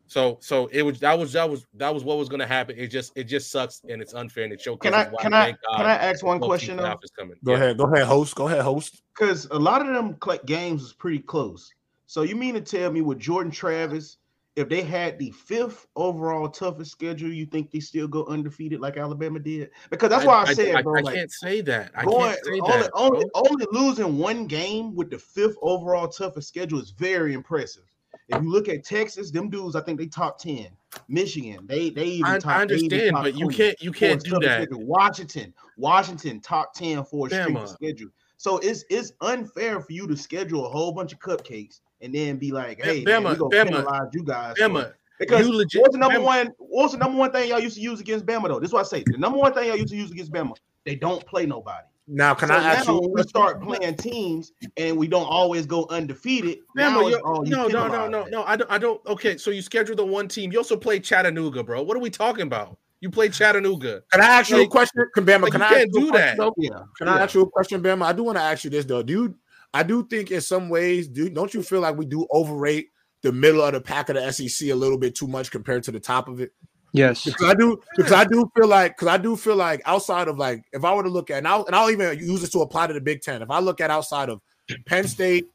So so it was that was that was that was what was going to happen. It just it just sucks and it's unfair and it showcases Can I why can I God can I ask one question teams' though? is coming. Go Yeah. ahead. Go ahead, host. Go ahead, host. Because a lot of them cl- games was pretty close. So you mean to tell me with Jordan Travis, if they had the fifth overall toughest schedule, you think they still go undefeated like Alabama did? Because that's why I, said, I, bro, I like can't say that. I going can't say only, that. only, only losing one game with the fifth overall toughest schedule is very impressive. If you look at Texas, them dudes, I think they top 10. Michigan, they they even I, top I understand, top but you can't you can't do that. schedule. Washington, Washington, top 10 for a Bama. schedule. So it's it's unfair for you to schedule a whole bunch of cupcakes and then be like, Ba- hey, man, we Bama, gonna Bama, penalize you guys. Bama, Because you legit- what's the number Bama- one? What's the number one thing y'all used to use against Bama though? This is what I say. The number one thing y'all used to use against Bama, they don't play nobody. Now, can so I ask now you? when we start playing teams and we don't always go undefeated, now Bama, it's, you- you no, no, no, no, no. I don't. I don't. Okay, so you scheduled the one team. You also play Chattanooga, bro. What are we talking about? You play Chattanooga. Can I ask you a question? Can Bama? like, Can I can't do that. though? Yeah. Can I ask you a question, Bama? I do want to ask you this though. Do you? I do think in some ways, do don't you feel like we do overrate the middle of the pack of the SEC a little bit too much compared to the top of it? Yes. Because I do, because I do feel like, because I do feel like outside of like, if I were to look at, and I'll, and I'll even use this to apply to the Big Ten. If I look at outside of Penn State,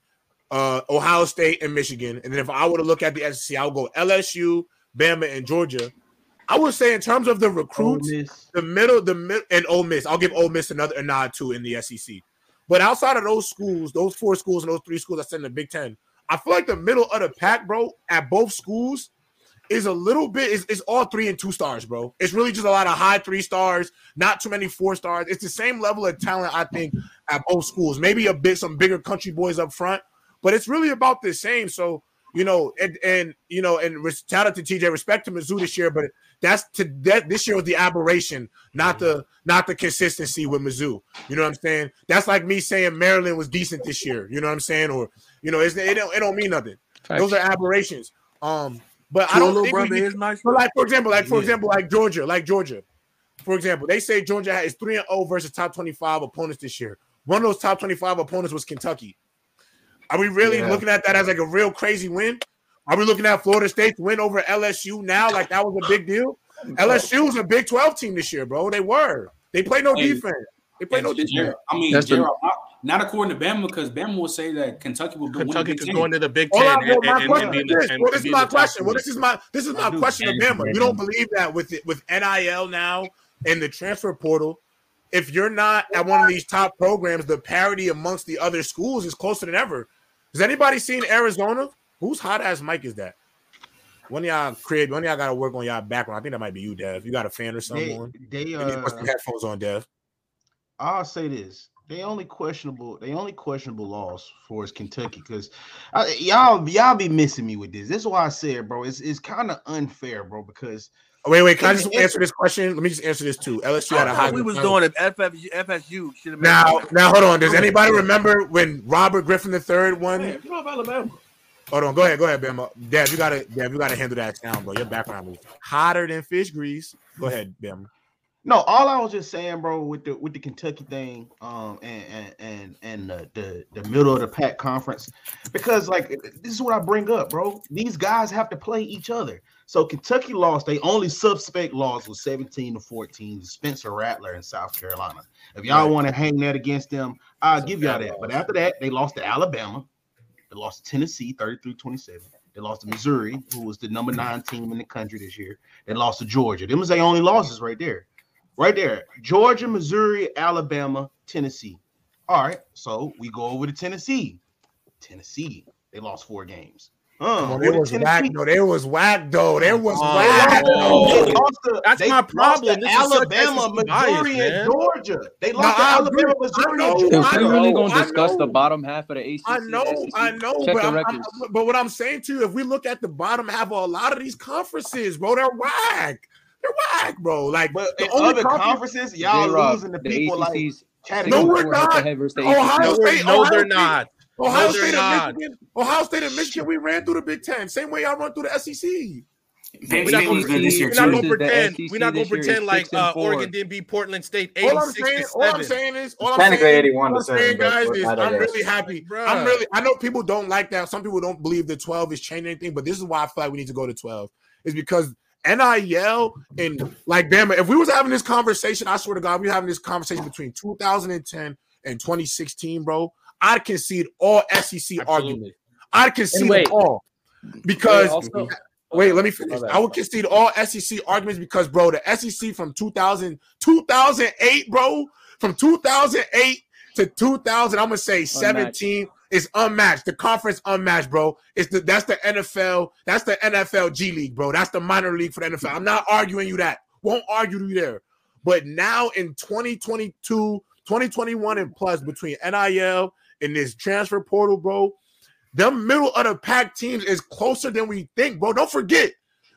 uh, Ohio State, and Michigan, and then if I were to look at the SEC, I'll go LSU, Bama, and Georgia. I would say in terms of the recruits, the middle, the mid, and Ole Miss. I'll give Ole Miss another a nod too in the SEC. But outside of those schools, those four schools and those three schools that's in the Big Ten, I feel like the middle of the pack, bro, at both schools is a little bit is, is all three and two stars, bro. It's really just a lot of high three stars, not too many four stars. It's the same level of talent, I think, at both schools. Maybe a bit some bigger country boys up front, but it's really about the same. So you know, and and you know, and shout out to TJ, respect to Mizzou this year, but that's to that this year was the aberration, not the not the consistency with Mizzou. You know what I'm saying? That's like me saying Maryland was decent this year. You know what I'm saying? Or you know, it's, it don't it don't mean nothing. Those are aberrations. Um, but I don't little think we brother need- is nice. but like for example, like for Yeah. example, like Georgia, like Georgia, for example, they say Georgia is three and zero versus top twenty five opponents this year. One of those top twenty five opponents was Kentucky. Are we really Yeah. looking at that as like a real crazy win? Are we looking at Florida State's win over LSU now? Like that was a big deal. LSU was a Big Twelve team this year, bro. They were. They play no Hey, defense. They played no defense. Gerald- I mean, That's the- not, not according to Bama, because Bama will say that Kentucky will go Kentucky Big could Ten. go into the Big Ten on, and, well, my and, and, question be is the this. Well, this is my question. Well, this is my this is my question to. Bama. You don't believe that with it with NIL now in the transfer portal, if you're not at one of these top programs, the parity amongst the other schools is closer than ever. Has anybody seen Arizona? Whose hot ass mic is that? One of y'all create. One of y'all got to work on y'all background. I think that might be you, Dev. You got a fan or something They, on. they You need to put some uh, headphones on, Dev. I'll say this. they only questionable. They only questionable loss for is Kentucky because y'all y'all be missing me with this. This is why I said, bro. It's it's kind of unfair, bro. Because Wait, wait. Can I just answer this question? Let me just answer this too. LSU had a I high. we was doing it. FFU, FSU should have Now, now, hold on. Does anybody remember when Robert Griffin III won? Man, you know about Alabama. Hold on. Go ahead. Go ahead, Bama. Dad, you gotta, Dad, you gotta handle that sound, bro. Your background is hotter than fish grease. Go ahead, Bama. No, all I was just saying, bro, with the with the Kentucky thing, um, and and and and the the, the middle of the pack conference, because like this is what I bring up, bro. These guys have to play each other. So Kentucky lost. They only suspect loss was 17 to 14 to Spencer Rattler in South Carolina. If y'all Right. want to hang that against them, I'll give y'all that. But after that, they lost to Alabama. They lost to Tennessee 33-27. They lost to Missouri, who was the number nine team in the country this year. They lost to Georgia. Them was their only losses right there. Right there. Georgia, Missouri, Alabama, Tennessee. All right. So we go over to Tennessee. Tennessee. They lost four games. Uh, Come on, who they did was whack. Tennessee- No, they was whack though. They was Oh, whack. They though. That's my problem. This Alabama, SEC bias, Missouri, and Georgia. They No, lost to I Alabama, Missouri. I and. Georgia. If I we know, really gonna I discuss the know. bottom half of the ACC, I know, SEC, I know, but I'm, I'm- but what I'm saying to you, if we look at the bottom half of a lot of these conferences, bro, they're whack. They're whack, bro. Like But the only other conference- conferences, y'all J-Rob, losing to the people like ACC's Chattanooga. No, we're Singapore head to not. head versus the Ohio No, State, no, they're not. Ohio No, State not. and Michigan. Ohio State and Michigan, we ran through the Big Ten. Same way y'all run through the SEC. We're not gonna was good this year We're not gonna pretend. We're not gonna this year is pretend like uh. Oregon didn't beat Portland State All I'm saying, to all I'm saying is, all I'm saying, all I'm saying, guys, is I'm really happy. Bruh. I'm really. I know people don't like that. Some people don't believe the 12 is changing anything, but this is why I feel like we need to go to 12. Is because NIL and like Bama. If we was having this conversation, I swear to God, we were having this conversation between 2010 and 2016, bro. I'd concede all SEC arguments. I'd concede wait. all because Wait, also- Wait, let me finish. I would concede all SEC arguments because, bro, the SEC from 2000, 2008, bro, from 2008 to 2000, I'm gonna say 17 is unmatched. The conference unmatched, bro. It's the that's the NFL. That's the NFL G League, bro. That's the minor league for the NFL. I'm not arguing you that. Won't argue you there. But now in 2022, 2021, and plus between NIL and this transfer portal, bro, them middle of the pack teams is closer than we think, bro. Don't forget,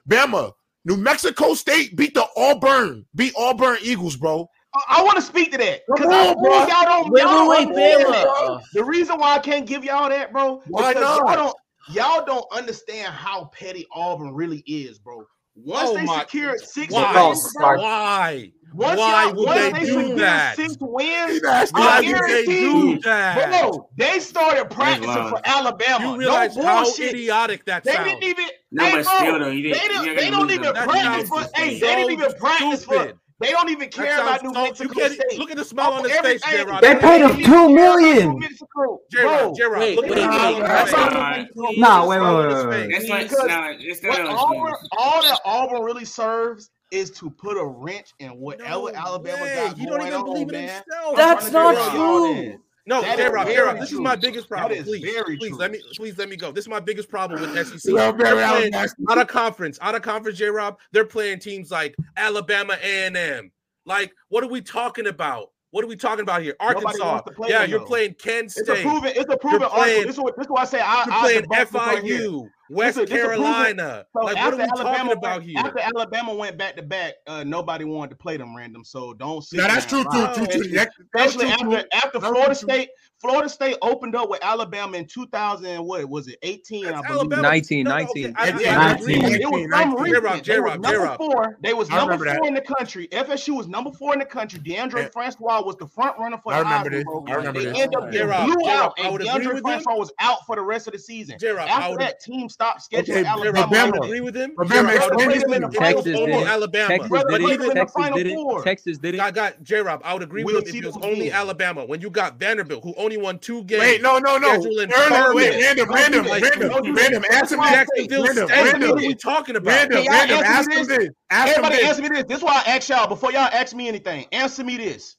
Bama, New Mexico State beat the Auburn, beat Auburn Eagles, bro. I, I want to speak to that because Come I on, feel bro. y'all don't. Wait, y'all wait, don't wait, understand Bama. bro. The reason why I can't give y'all that, bro, Why not? y'all don't. Y'all don't understand how petty Auburn really is, bro. Once Oh they my- secured six Why? wins, bro, Why? Once Why y'all, would they they do that? six wins, Why would they do you, that? bro, they started practicing for Alabama. You realize no how bullshit. idiotic that They sounds? didn't even. No, hey, but bro, still though, you they, didn't. don't, they don't even That practice for. Hey, so they didn't even practice for. They don't even care about New so- Mexico you can't- State. Look at the smile on his face, hey, J-Rod. They paid him don't two even care about million. New Mexico. J-Rod, Bro, Wait, look at wait, the wait, smile on his face. Nah, wait, wait, wait, wait. That's not. Because Nah, it's What. Auburn, all that Auburn really serves is to put a wrench in whatever No Alabama way. got He going don't even on, believe in man. himself. That's not true. No, J Rob, J Rob, this is my biggest problem. is Please, very please true. let me please let me go. This is my biggest problem with SEC. Yo, Barry, They're I was playing out of conference, out of conference, J Rob. They're playing teams like Alabama A and M. Like, what are we talking about? What are we talking about here? Arkansas. wants to play Yeah, them, you're though. playing Kent State. It's a proven, it's a proven playing- argument. This is what this is why I say I, You're I playing debunk this right. FIU, West This is- this is a proven- Carolina. So like, what are we talking Alabama about went, here? After Alabama went back to back, uh, nobody wanted to play them random. So don't sit Now that's there true and lie. too. True, true. Especially, That- especially true, after too. after That's Florida true. State. Florida State opened up with Alabama in 2000. What was it? 18, That's I believe. Alabama. 19, No, no, 19. okay, I- I- I Yeah, agree. it was 19, some 19. recent. J-Rob, They J-Rob, was number J-Rob. four. They was I number remember four that. in the country. FSU was number four in the country. Deondre Yeah. Francois was the front runner for I the remember Heisman this. I remember they this. ended up getting blew out, and Deondre. Francois was out for the rest of the season. J-Rob, After that, team stopped scheduling Okay, J-Rob, Alabama. agree with him. But I would explain agree this with to him me. if it was Texas only did it. Alabama. Texas Brother, did but it. even Texas did it. Four. Texas did it. I got J Rob. I would agree We'll with him if it was only games. Alabama. When you got Vanderbilt, who only won two games. Wait, no, no, no. Scheduling wait, Furman. random, Don't random, random, random. that. Answer me. Jacksonville Random, State. random, What are we talking about? random, random. answer me this? this. Ask Everybody answer me this. This is why I ask y'all before y'all ask me anything. Answer me this.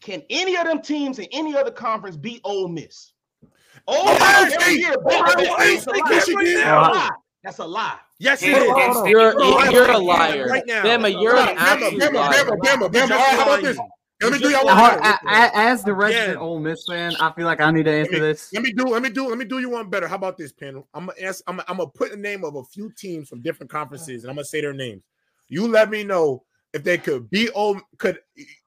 Can any of them teams in any other conference beat Ole Miss? Ole Ohio Miss every State. year. Ohio That's a State, lie. Michigan. That's a lie. That's a lie. Yes, it Kent- is. You're, you're a liar. right now. Bama, you're Bama, an absolute Bama, liar. Bama, Bama, Bama. Just All right, how about this? Let me do y'all one better. a- a- As the resident Again. Ole Miss fan, I feel like I need to Let answer me, this. let me do let me do let me do you one better. How about this panel? I'm gonna ask, I'm, I'm gonna put the name of a few teams from different conferences and I'm gonna say their names. You let me know if they could be old could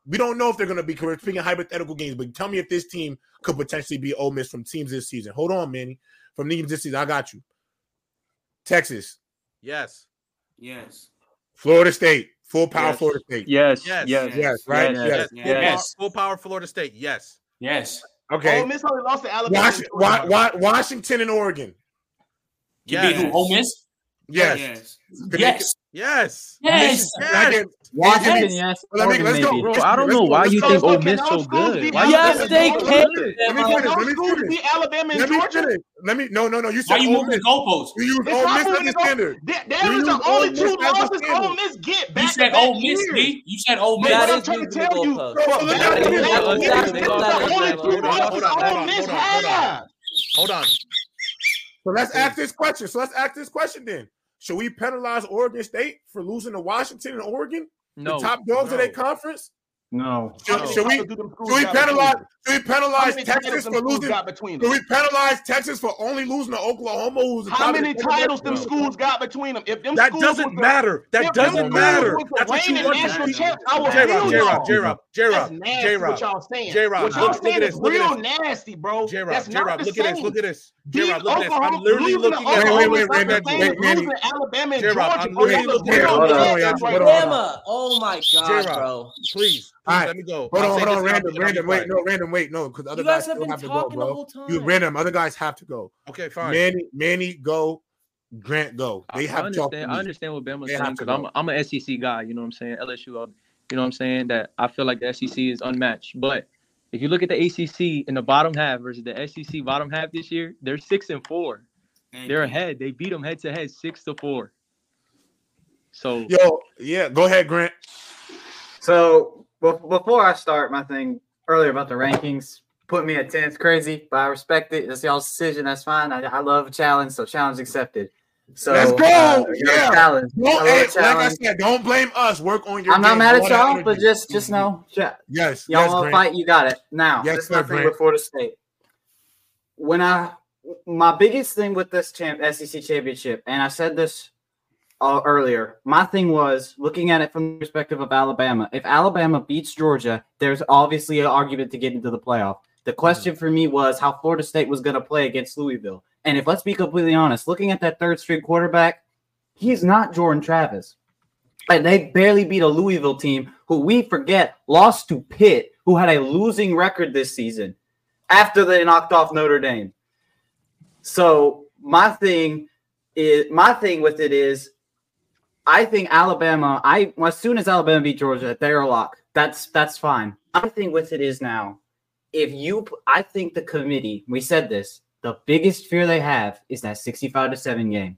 we don't know if they're gonna be we're speaking hypothetical games, but tell me if this team could potentially be Ole Miss from teams this season. Hold on, Manny. From teams this season, I got you. Texas, Yes. Yes. Florida State, full power Yes. Florida State. Yes, Yes. yes, Yes, right? Yes. Yes. Yes. Yes. Full, power, Yes. full power Florida State. Yes. Yes. Okay. Ole Miss only lost to Alabama. Wash, Wa- Wa- Washington and Oregon. Can be who? Yes. Ole Miss? Yes. Yes. Could they- Yes. Yes. Yes. Yes. Washington, Yes. yes. Let me- Oregon, let's go. maybe. Bro, I don't know why you think Ole Miss so good. be Why you Alabama Yes, they can. Let me Can finish. those Let me finish. Alabama and Georgia? Let me no no no. You Why said you Ole moving the Miss. goalposts? You use Ole Miss as a the standard. There, there is the only two losses. Ole Miss get You said Ole Miss, years. B. You said Ole Miss. That I'm trying to tell you, back back. Hold on. So let's ask this question. So let's ask this question then. Should we penalize Oregon State for losing to Washington and Oregon, No. the top dogs of their conference? No. Should, How should we titles do them schools should we penalize should we penalize Texas for losing? got between Should we penalize Texas for only losing to Oklahoma? Who's How many titles them schools got between them? If them That doesn't the- matter. That if doesn't schools matter. That's what you reigning want to national do. champs, I will J Rob, feel J Rob, y'all. J Rob, J That's Rob, J what Rob. y'all saying. J Rob, What y'all look, look saying at is this. Look real at this. nasty, bro. J Rob, J Rob, the look at this. same. Look at this. J Rob, look at this. Oklahoma- I'm literally losing to looking at Wait, wait, Oklahoma wait, is not wait, the Randy, same wait, as Randy. losing to Alabama and J-Rob, Georgia, I'm bro. literally Those are looking real at- Hold on, nasty y'all. right Hold on, there. hold on. Bama. Oh my god, J-Rob, bro. Please, please All right. let me go. Hold I'll on, hold on, this and I'll random, be- and I'll be random. Wait, no, random. Wait, no, because other You guys guys have still been have to go, talking the bro. whole time. You random. Other guys have to go. Okay, fine. Manny, Manny, go. Grant, go. I- They I have to talk. to understand. I understand what Bama's They saying because I'm. I'm an SEC guy. You know what I'm saying? LSU. uh, You know what I'm saying? That I feel like the SEC is unmatched. But if you look at the ACC in the bottom half versus the SEC bottom half this year, they're six and four. They're ahead. They beat them head to head, six to four. So Yo, yeah, go ahead, Grant. So bef- before I start my thing earlier about the rankings, put me at 10th It's crazy, but I respect it. It's y'all's decision. That's fine. I, I love a challenge, so challenge accepted. So Let's go. uh, you know, yeah. challenge. I Don't, love hey, like I said, don't blame us. Work on your. I'm not mad at y'all, but just just know, Yes, y'all yes, want to fight, you got it. Now, Yes, this is my sir, Grant. with Florida State. When I, my biggest thing with this champ SEC championship, and I said this uh, earlier, my thing was looking at it from the perspective of Alabama. If Alabama beats Georgia, there's obviously an argument to get into the playoff. The question for me was how Florida State was going to play against Louisville. And if let's be completely honest, looking at that third string quarterback, he's not Jordan Travis. And they barely beat a Louisville team who we forget lost to Pitt, who had a losing record this season after they knocked off Notre Dame. So my thing is my thing with it is I think Alabama, I as soon as Alabama beat Georgia, they're a lock. That's that's fine. I think with it is now, if you I think the committee, we said this, the biggest fear they have is that 65 to 7 game.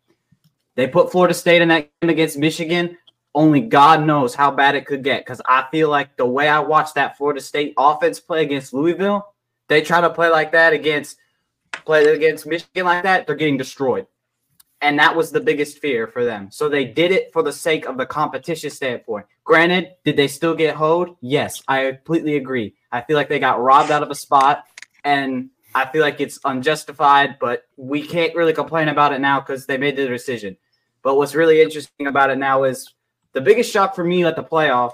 They put Florida State in that game against Michigan. Only God knows how bad it could get. Because I feel like the way I watched that Florida State offense play against Louisville, they try to play like that against play against Michigan like that, they're getting destroyed. And that was the biggest fear for them. So they did it for the sake of the competition standpoint. Granted, did they still get hoed? Yes, I completely agree. I feel like they got robbed out of a spot, and I feel like it's unjustified, but we can't really complain about it now because they made the decision. But what's really interesting about it now is the biggest shock for me at the playoff,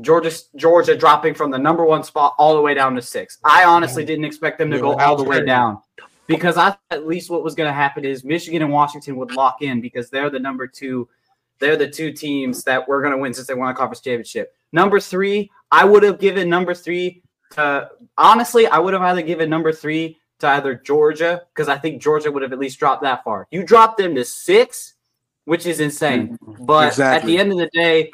Georgia Georgia dropping from the number one spot all the way down to six. I honestly didn't expect them to go all the way down because I thought at least what was going to happen is Michigan and Washington would lock in because they're the number two. They're the two teams that we're going to win since they won a conference championship. Number three, I would have given number three to honestly, I would have either given number three to either Georgia because I think Georgia would have at least dropped that far. You dropped them to six, which is insane. But at the end of the day,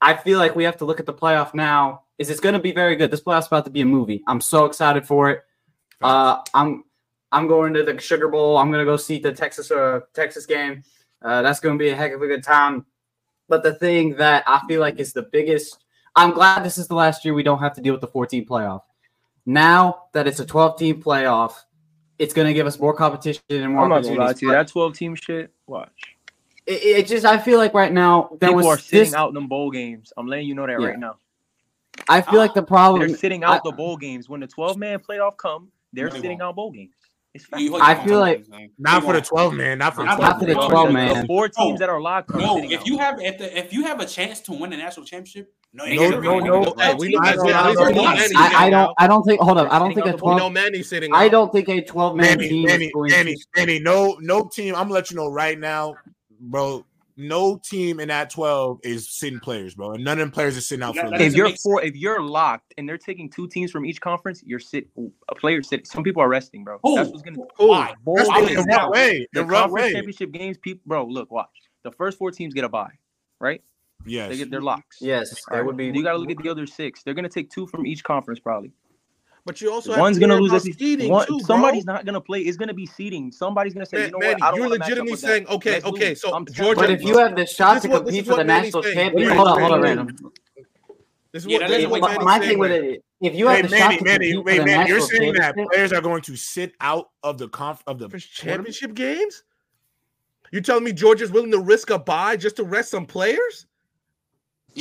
I feel like we have to look at the playoff now. Is it's going to be very good? This playoff's about to be a movie. I'm so excited for it. Uh, I'm I'm going to the Sugar Bowl. I'm going to go see the Texas uh, Texas game. Uh, that's going to be a heck of a good time. But the thing that I feel like is the biggest, I'm glad this is the last year we don't have to deal with the 14 playoff. Now that it's a 12 team playoff, it's going to give us more competition and more I'm not gonna lie to you. That 12 team shit. Watch. It, it just, I feel like right now there People was are sitting this, out in them bowl games. I'm letting you know that Yeah. right now. I feel like the problem. They're sitting I- out the bowl games when the 12 man playoff come. They're They sitting won't. out bowl games. It's fact. I feel like Not for the 12 man. Not for the Not 12 for the man. 12 The man. four teams that are locked. are No, if you have if, the, if you have a chance to win the national championship, no, No, no, no. We know I- Manny's I- sitting I- out. I, I don't. I don't think. Hold up. I don't think a the We know twelve. Manny's sitting I don't think a twelve man team Manny, is going Manny. Manny, no, no team. I'm gonna let you know right now, bro. No team in that 12 is sitting players, bro. And none of them players are sitting out for That- a that if you're make four, if you're locked and they're taking two teams from each conference, you're sit a player sit. Some people are resting, bro. Who? That's what's gonna. Why? That's Why the is in that? what way? The In what conference way? championship games, people, bro. Look, watch. The first four teams get a bye, right? Yes. They get their locks. Yes, All there right. would be. You got to look at the other six. They're gonna take two from each conference, probably. But you also have One's gonna lose. about SEC. seeding One, too, bro. somebody's not gonna play. It's gonna be seeding. Somebody's gonna say, Man- you know Manny, what? I don't you're wanna match up legitimately with that. saying, okay, Let's okay, lose. so I'm Georgia- But if you have the shot to is what- compete for the Manny's national championship, hold on, hold on, random. This is what, that this is what My, Manny's my thing with it, if you have Wait, the shot Manny, to Manny, compete for the Manny, you're national saying that championship, players are going to sit out of the conf of the championship games? You telling me Georgia's willing to risk a bye just to rest some players?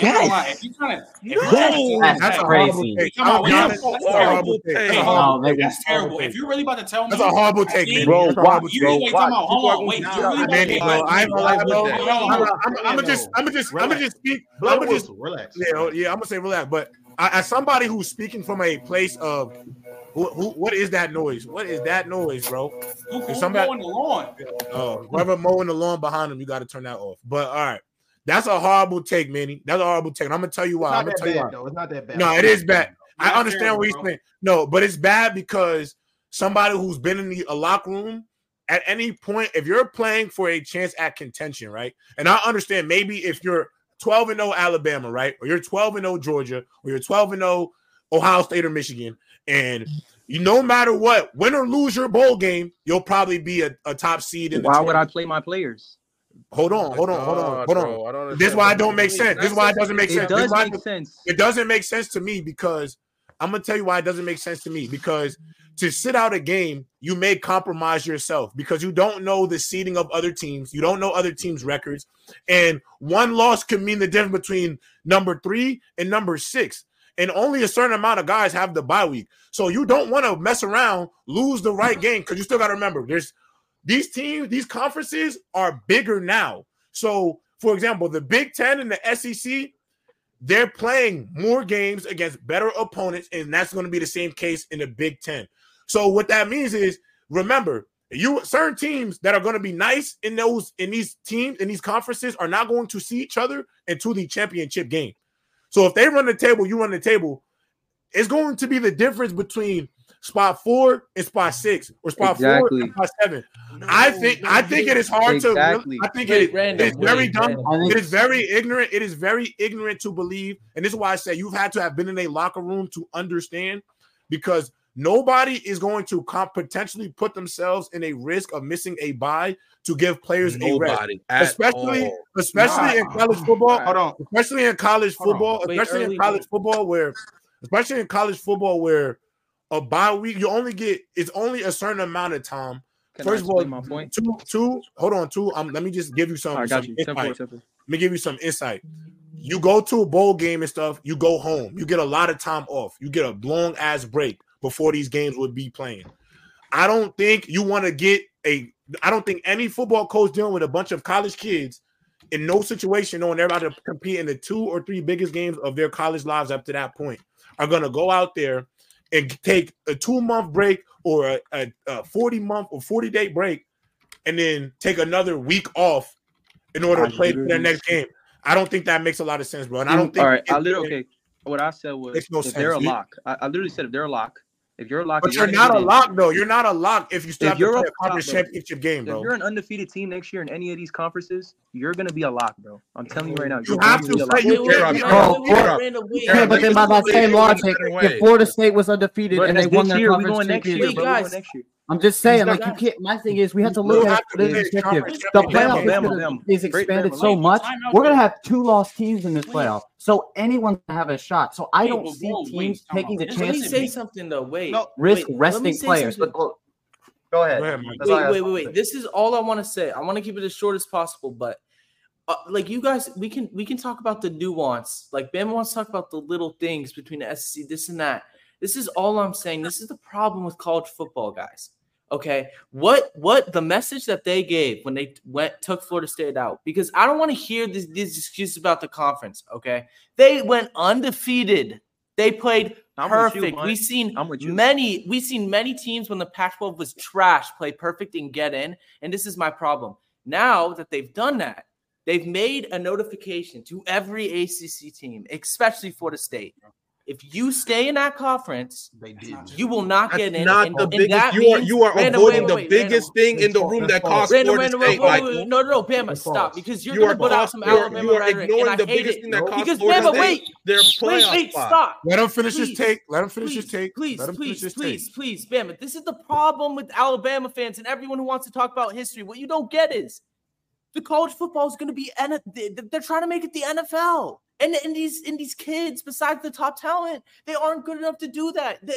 Yeah, I'm not gonna lie. If you're trying No. you're trying to That's That's crazy. Come on, I'll be we have honest, a that's a horrible horrible take. take. That's a horrible take. that's terrible. If you're really about to tell me, That's a horrible I take, man. Bro, That's a watch, horrible You bro, wait, watch. time out. Hold on, wait. You're really about Manny, to bro, I ain't gonna lie, bro. Wait, hold I'm on. gonna I'm, I'm just I'm gonna just I'm gonna just speak. I'm gonna just relax. yeah yeah I'm gonna say relax. But as somebody who's speaking from a place of who, who what is that noise? What is that noise, bro? Who, If who's somebody- mowing the lawn? Uh, whoever mowing the lawn behind him, you got to turn that off. But all right, that's a horrible take, Manny. That's a horrible take. And I'm gonna tell you It's why. I'm gonna that tell you why. though. It's not that bad. No, it is bad. I understand terrible, what he's bro. saying. No, but it's bad because somebody who's been in the a locker room at any point, if you're playing for a chance at contention, right? And I understand maybe if you're 12 and 0 Alabama, right? Or you're 12 and 0 Georgia, or you're 12 and 0 Ohio State or Michigan, and you no matter what, win or lose your bowl game, you'll probably be a, a top seed in the Why would I play my players? Hold on, hold on, hold on, hold on. bro, I don't This is why what it don't make sense. This is why it doesn't make sense. This is does why make sense. it doesn't make sense to me because I'm gonna tell you why it doesn't make sense to me because to sit out a game, you may compromise yourself because you don't know the seeding of other teams, you don't know other teams' records, and one loss can mean the difference between number three and number six. And only a certain amount of guys have the bye week. So you don't want to mess around, lose the right game because you still got to remember there's these teams, these conferences are bigger now. So, for example, the Big Ten and the SEC, they're playing more games against better opponents, and that's going to be the same case in the Big Ten. So, what that means is, remember, you certain teams that are going to be nice in those in these teams in these conferences are not going to see each other into the championship game. So, if they run the table, you run the table. It's going to be the difference between spot four and spot six, or spot four and spot seven. I think I think it is hard Exactly. to. I think Wait, it, Randall, it is very wait, dumb. Randall. It is very ignorant. It is very ignorant to believe, and this is why I say you've had to have been in a locker room to understand, because nobody is going to comp- potentially put themselves in a risk of missing a buy to give players a rest, especially all. especially in college football. Hold on. Especially in college Hold on. football, Wait, especially in early- college football, where especially in college football where a bye week you only get it's only a certain amount of time. Can First of all, my point? two, two. Hold on, two. Um, let me just give you some. Right, some you. Insight. Let me give you some insight. You go to a bowl game and stuff. You go home. You get a lot of time off. You get a long ass break before these games would be playing. I don't think you want to get a. I don't think any football coach dealing with a bunch of college kids in no situation knowing they're about to compete in the two or three biggest games of their college lives up to that point are going to go out there and take a two month break or a, a, a 40 month or 40 day break and then take another week off in order I to play their next game. I don't think that makes a lot of sense, bro. And I don't think All right, I literally okay. What I said was no if they're a lock. I, I literally said if they're a lock, if you're a lock, But you're gonna not a lock though. You're not a lock if you still if have you're play a conference top, championship game, bro. If you're an undefeated team next year in any of these conferences, you're gonna be a lock, bro. I'm telling you right now. You you're have going to be play- you Wait, wait, can't- wait, you- wait, wait, yeah. Randall, wait. Yeah, but then by that same logic, if Florida State was undefeated and they won this their conference next year, championship, We guys. going next year. I'm just saying, like guys- you can't. My thing is, we have to You look at have to the play perspective. The playoff game. is, Bama, is expanded Bama. so much. We're gonna have two lost teams in this Wait. playoff, so anyone can have a shot. So I don't see teams taking the Let Let me chance say to something though. Wait. Risk wait, let me resting players. But go, go ahead. Ahead, Mike. That's all I Wait, wait, wait, wait. This is all I want to say. I want to keep it as short as possible, but uh, like you guys, we can we can talk about the nuance. Like Ben wants to talk about the little things between the SEC, this and that. This is all I'm saying. This is the problem with college football, guys. Okay, what what the message that they gave when they went took Florida State out? Because I don't want to hear this, these excuses about the conference. Okay, they went undefeated. They played I'm you, perfect. We've seen I'm with you. many. We've seen many teams when the Pac-12 was trash play perfect and get in. And this is my problem. Now that they've done that, they've made a notification to every ACC team, especially Florida State. If you stay in that conference, they did. You will not That's get in. not and- the and biggest. that You are you are Random, avoiding wait, the wait, wait, biggest thing in the room that costs Random, Florida random, State, wait, wait, no, no, no, Bama, That's stop because you're You going to put out some you Alabama you are rhetoric, ignoring and I the hate biggest it. thing that costs because Florida Bama, State wait, their wait, playoff wait, spot. stop. Let him finish his take. Let him finish his take. Please, Let him finish please, his please, take. please, Bama. This is the problem with Alabama fans and everyone who wants to talk about history. What you don't get is the college football is going to be they're trying to make it the NFL. And, and these and these kids, besides the top talent, they aren't good enough to do that. They,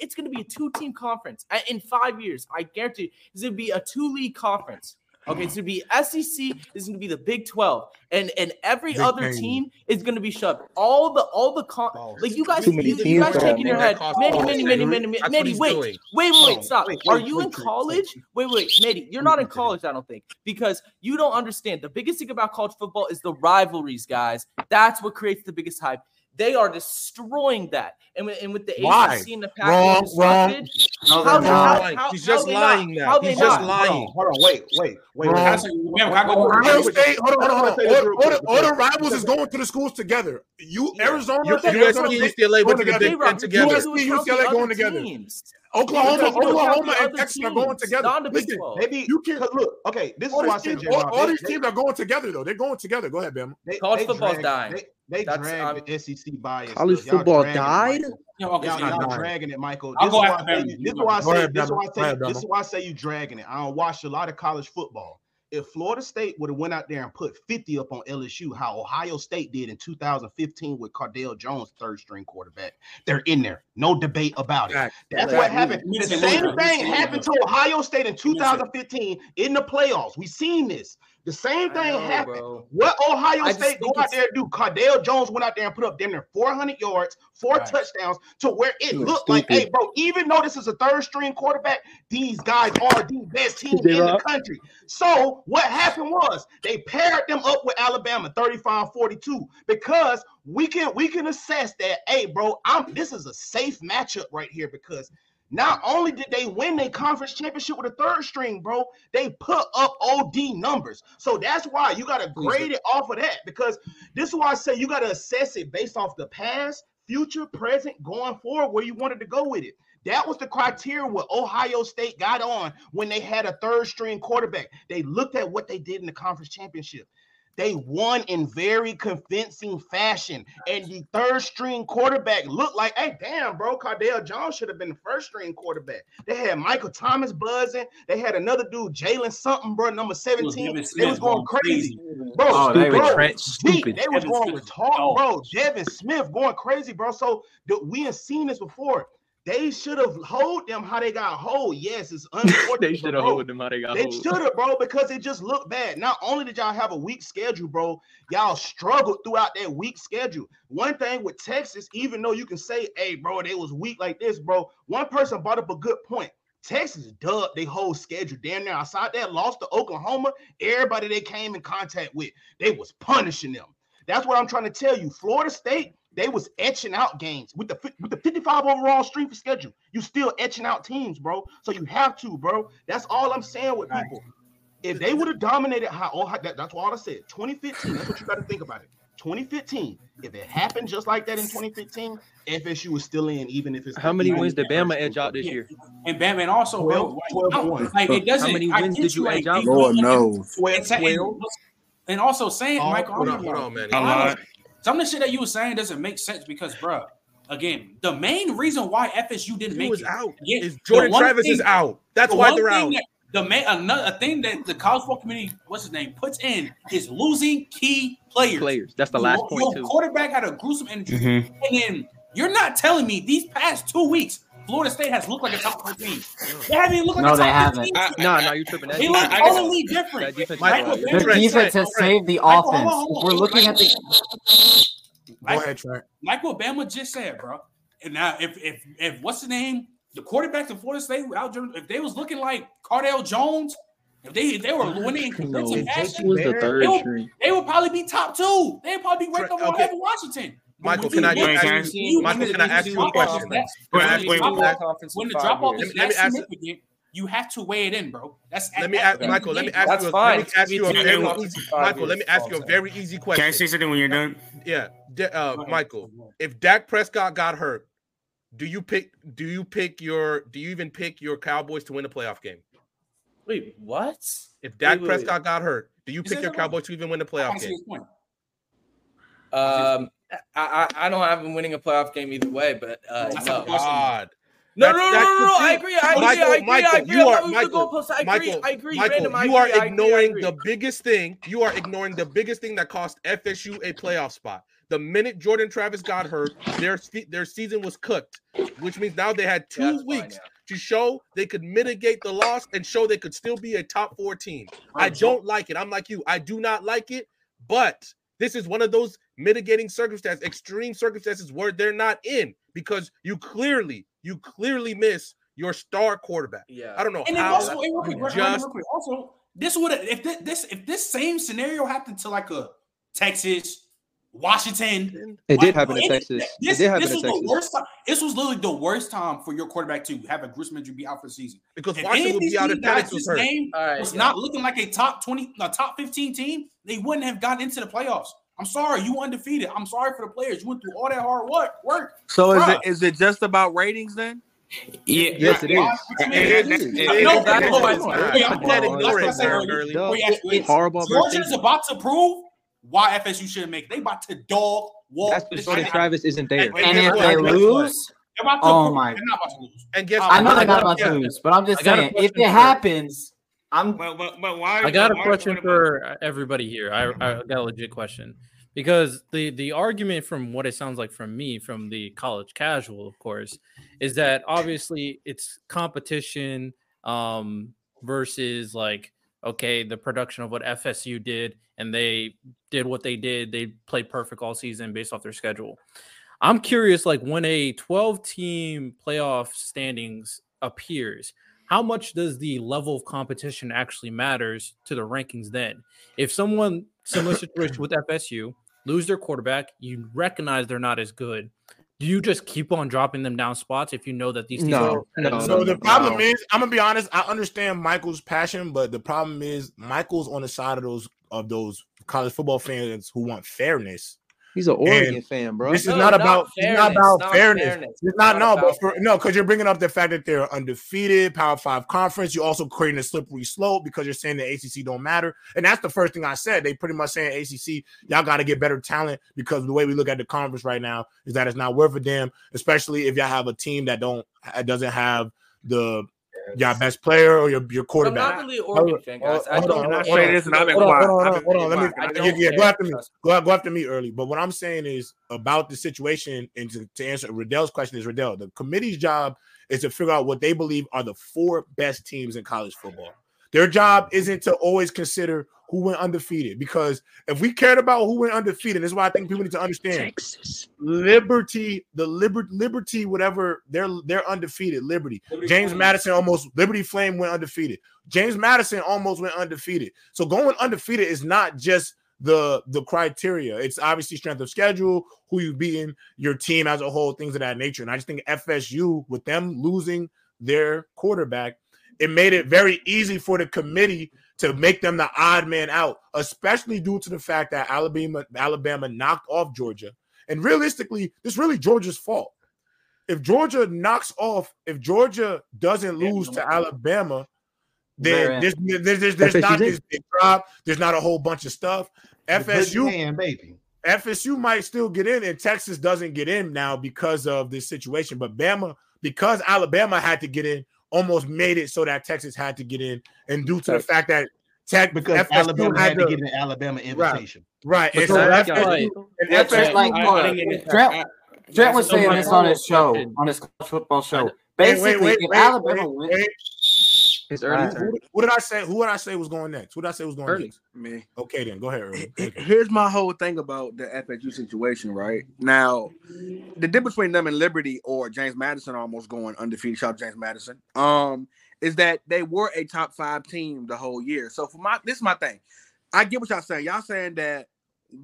it's going to be a two team conference uh, in five years. I guarantee you, it's going to be a two league conference. Okay, it's going to be SEC. This is going to be the Big Twelve, and and every Big other Ten. team is going to be shoved. All the all the con- like you guys, you, you guys shaking your head. That costs Manny, all Manny, the Manny. Manny, Manny, Manny, he's wait, wait, wait, stop. Wait, Are you wait, in wait, wait. college? Wait, wait, Manny, you're not in college, I don't think, because you don't understand. The biggest thing about college football is the rivalries, guys. That's what creates the biggest hype. They are destroying that, and with, and with the Why? ACC and the Wrong, Pac-12 wrong. disrupted, No, how not. how- how- He's just lying not? now. He's just not? lying. Hold on, wait, wait, wait. Wait. Can I say- man, can I go over Ohio State, hold on, hold on, hold on. say All, real all the, all the rivals is going to the schools together. You, Arizona, You're- and you're- Arizona USC UCLA went to going the together. Big Ten together. USC, UCLA going together. Teams. Oklahoma, you don't Oklahoma, and other Texas are going together. not the Big Listen, Maybe you can. cause look, okay, this is All why I these said teams, all, all these they, teams are going together though. They're going together. Go ahead, Bama. they, College they football's drag, dying. They, they That's- drag I'm- the SEC bias. College stuff. Y'all football dragging it, died? Michael. Yeah, okay, Y'all, y'all dragging it, Michael. This is why I say Bama. you- You this is go. why I say ahead, this is Bama. why I Go say ahead, this Bama. is why I say you dragging it. I don't watch a lot of college football. If Florida State would have went out there and put 50 up on LSU, how Ohio State did in 2015 with Cardale Jones, third string quarterback, they're in there. No debate about it. That's Fact. what happened. The same. Thing happened to. Ohio State in You said- 2015 in the playoffs. We've seen this. The same thing know, happened. bro. What Ohio I State go out there and do? Cardale Jones went out there and put up damn near 400 yards, four Right. touchdowns, to where it He was looked like, stupid. hey, bro, even though this is a third string quarterback, these guys are the best team in the country. So what happened was they paired them up with Alabama 35-42 because we can we can assess that, hey, bro, I'm this is a safe matchup right here because not only did they win their conference championship with a third string, bro, they put up OD numbers. So that's why you got to grade it off of that because this is why I say you got to assess it based off the past, future, present, going forward, where you wanted to go with it. That was the criteria what Ohio State got on when they had a third string quarterback. They looked at what they did in the conference championship. They won in very convincing fashion. And the third string quarterback looked like, hey, damn, bro, Cardale Jones should have been the first string quarterback. They had Michael Thomas buzzing. They had another dude, Jalen something, bro, number 17. Devin They Smith was going going crazy. crazy. Oh, bro, Oh, they were bro, Trent Gee, stupid. they was Devin going Smith with talk, bro. Devin Smith going crazy, bro. So the, we have seen this before. They should have hold them how they got hold. Yes, it's unfortunate. they should have hold them how they got they hold. should have, bro, because it just looked bad. Not only did y'all have a weak schedule, bro, y'all struggled throughout that weak schedule. One thing with Texas, even though you can say, hey, bro, they was weak like this, bro. One person brought up a good point. Texas dubbed their whole schedule. Damn near outside that lost to Oklahoma. Everybody they came in contact with, they was punishing them. That's what I'm trying to tell you. Florida State, they was etching out games with the with the 55 overall strength of schedule. You still etching out teams, bro. So you have to, bro. That's all I'm saying with people. If they would have dominated how, oh, that, that's all I said. 2015. That's what you got to think about it. 2015. If it happened just like that in 2015, FSU was still in, even if it's How many wins did Bama edge out this year? And Batman also, bro, 12 like, points. like it doesn't. How many wins did you like, edge out? they Lord knows. 12, and, and, 12. and also saying, Oh, Michael, Hold on, hold on, man. I A lot. Know. Some of the shit that you were saying doesn't make sense because, bro, again, the main reason why FSU didn't He make was it out. again, Is Jordan Travis thing- is out. That's the why one they're thing out. that- the main another thing that the college football community, what's his name, puts in is losing key players. Players. That's the Your- last point Your too. quarterback had a gruesome injury, Mhm. and then you're not telling me these past two weeks Florida State has looked like a top 14. They haven't even looked like No, a they top haven't. 15. No, no, you're tripping. That They look defense- totally different. That defense is Michael, wild. Their Trent, defense has saved the Michael, hold on, offense. hold on. we're looking at the Go ahead, Trent. like what Bama just said, bro. And now, if if if what's the name, the quarterback to Florida State, Algebra, if they was looking like Cardale Jones, if they if they were winning in No, convincing fashion, was the they would, they would probably be top two. They'd probably be ranked Trent, over okay. Washington. But Michael, can I you just look- ask you, you Michael, can I ask you a question? that- Can I when the you drop-off- question? When the Five drop off years. is Let me- let me that significant, you have to weigh it in, bro. That's Let me ask Michael. Let me ask That's you. A, fine. let me ask you a It's gonna be very easy. to five Michael, let me ask you a all very easy question. Can I say something when you're done? Yeah, uh, Michael. If Dak Prescott got hurt, do you pick? Do you pick your? Do you even pick your Cowboys to win a playoff game? Wait, what? If Dak Wait, wait, wait. Prescott got hurt, do you Is pick your right? Cowboys to even win a I playoff game? Um, I, I I don't have him winning a playoff game either way, but uh, That's no. God. No, That's- no, no, no, no, I agree, I agree, Michael, I agree, Michael, I agree. you are not moving the Michael. I agree, Michael, I agree. Michael, Random, I you are agree, I ignoring the biggest thing. You are ignoring the biggest thing that cost FSU a playoff spot. The minute Jordan Travis got hurt, their their season was cooked, which means now they had two that's fine, weeks yeah. to show they could mitigate the loss and show they could still be a top four team. I don't like it. I'm like you. I do not like it, but this is one of those mitigating circumstances, extreme circumstances where they're not in because you clearly, you clearly miss your star quarterback. Yeah. I don't know And how. also, wait, quick, just- real quick. Also, this would if thi- this if this same scenario happened to like a Texas, Washington. It did happen to any- Texas. It This, did happen this to was Texas. the worst time. This was literally the worst time for your quarterback to have a gruesome injury be out for the season. because If Washington would be out if teams guys Penix was hurt. game All right, was yeah. not looking like a top twenty, a top fifteen team, they wouldn't have gotten into the playoffs. I'm sorry, you undefeated. I'm sorry for the players. You went through all that hard work. Work. So is it is it just about ratings then? Yeah, Yes, it is. Why- what you mean? It That's- is. No, no, is. that's It what is. I'm- wait, I'm- Pathetic that's what I ignorance, said Early. Duh. Wait, actually, wait. Horrible Georgia's about to prove why FSU shouldn't make. it. They about to dog walk. That's this because Jordan. Travis isn't there. And- and if they lose, They're about to Oh prove- my- They're not about to lose. And guess I know they're not about to lose, but I'm just I got a saying if it happens, I'm But, but, but why? I got a question for everybody here. I, I got a legit question because the the argument from what it sounds like from me, from the college casual, of course, is that obviously it's competition um, versus like okay, the production of what FSU did, and they did what they did. They played perfect all season based off their schedule. I'm curious, like when a 12 team playoff standings appears, how much does the level of competition actually matters to the rankings then? If someone similar situation with FSU lose their quarterback, you recognize they're not as good. Do you just keep on dropping them down spots if you know that these teams No, are no, So no, the no. problem is, I'm gonna be honest. I understand Michael's passion, but the problem is Michael's on the side of those of those college football fans who want fairness. He's an Oregon And fan, bro. This is No, not not about it's not fairness, about not fairness. fairness. It's It's not, not no, but for no, because you're bringing up the fact that they're undefeated, Power Five conference. You're also creating a slippery slope because you're saying the ACC don't matter, and that's the first thing I said. They pretty much saying ACC, y'all got to get better talent because the way we look at the conference right now is that it's not worth a damn, especially if y'all have a team that don't doesn't have the y'all best player or your your I'm quarterback. not really an Oregon fan, guys. I Hold don't on, Can I hold say on, this? And I've been hold on, quiet. hold on, hold on, Let me, I yeah, yeah, go after me. Go, go after me early. But what I'm saying is about the situation, and to, to answer Riddell's question is Riddell. The committee's job is to figure out what they believe are the four best teams in college football. Their job isn't to always consider who went undefeated because if we cared about who went undefeated, this is why I think people need to understand. Texas. Liberty, the liber, Liberty, whatever they're they're undefeated. Liberty, James Madison almost Liberty Flame went undefeated. James Madison almost went undefeated. So going undefeated is not just the the criteria. It's obviously strength of schedule, who you beating, your team as a whole, things of that nature. And I just think FSU with them losing their quarterback, it made it very easy for the committee to make them the odd man out, especially due to the fact that Alabama Alabama knocked off Georgia. And realistically, this really Georgia's fault. If Georgia knocks off, if Georgia doesn't lose to Alabama, then there's there's, there's, there's not this big drop. There's not a whole bunch of stuff. FSU man, baby. FSU might still get in, and Texas doesn't get in now because of this situation. But Bama, because Alabama had to get in, almost made it so that Texas had to get in, and due to the fact that Tech Because FSU Alabama had to to- get an Alabama invitation. right, But and so that's FSU, right. and FSU just like I- I Trent, think it is- Trent, Trent was saying this on his show, on his college football show. Basically, wait, wait, if wait, Alabama wait, wins, wait. His Who, early who- turn. who did I say? Who did I say was going next? Who did I say was going Early. next? Me. Okay, then go ahead. Early. He- Here's my whole thing about the FSU situation, right? Now, the difference between them and Liberty or James Madison almost going undefeated, shout out James Madison, um, is that they were a top five team the whole year. So for my this is my thing. I get what y'all saying. Y'all saying that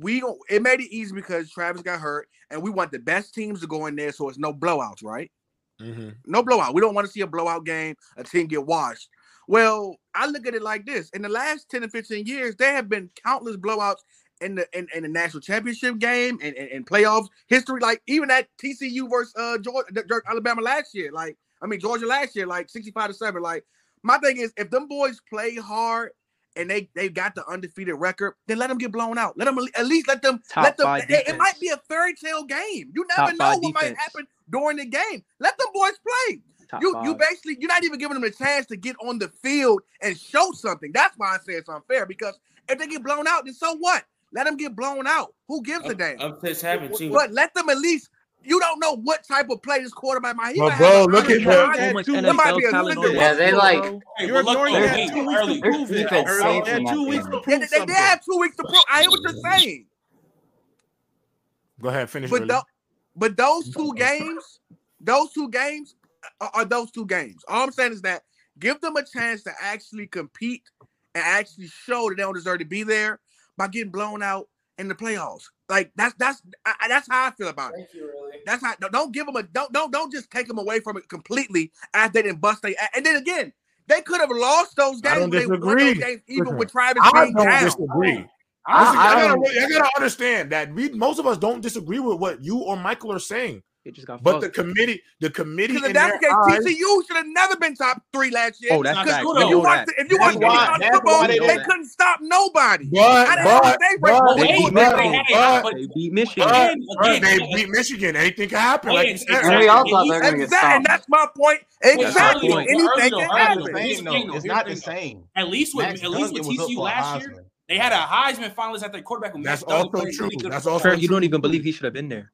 we don't it made it easy because Travis got hurt and we want the best teams to go in there so it's no blowouts, right? Mm-hmm. No blowout. We don't want to see a blowout game, a team get washed. Well, I look at it like this: in the last 10 to 15 years, there have been countless blowouts in the in, in the national championship game and, and, and playoffs history. Like even at TCU versus uh Georgia, Alabama last year. Like I mean Georgia last year, like 65 to 7. Like my thing is if them boys play hard and they they got the undefeated record, then let them get blown out. Let them at least let them Top let them. five It, might be a fairy tale game. You never Top know five what might happen during the game. Let them boys play. Top You you basically you're not even giving them a chance to get on the field and show something. That's why I say it's unfair because if they get blown out, then so what? Let them get blown out. Who gives a damn? I'm pissed having too. But let them at least. You don't know what type of play this quarterback might. He But might bro, have a look at hundred the- So much might be a talent Yeah, they like- Hey, You're but look, ignoring that two weeks early. to prove it. defense Early. stinks They had two weeks to They, prove they, they something. have two weeks to prove. I hear what you're saying, Go ahead, finish. but Early. but those two games, those two games are, are those two games. All I'm saying is that give them a chance to actually compete and actually show that they don't deserve to be there by getting blown out in the playoffs. Like that's that's I, I- that's how I feel about it. You, really. That's how don't- don't give them a don't don't don't just take them away from it completely after they didn't bust they and then again they could have lost those games. I games. don't They those disagree. games even with Travis I don't down. disagree. I- I I, gotta, I gotta understand that we most of us don't disagree with what you or Michael are saying. It just got But the committee, the committee, Because in if that's their the eyes, case, TCU should have never been top three last year. Oh, that's Because facts. if you know watch, that. if you That's watch why- college football, they, they couldn't stop nobody. but I but they but, They Wait, beat but- Michigan. but, They beat Michigan. but, Again, but they beat Michigan. Anything can happen, oh, like you said. exactly. And we all thought they were going to get Exactly, and that's my point. Exactly. Anything can happen. though. Here's Same, the though. thing, though. It's not the the thing, though. same. At least with at least with Duggan was up TCU last year, they had a Heisman finalist at their quarterback who That's Max Duggan also played true. That's also Fair, you don't even believe he should have been there.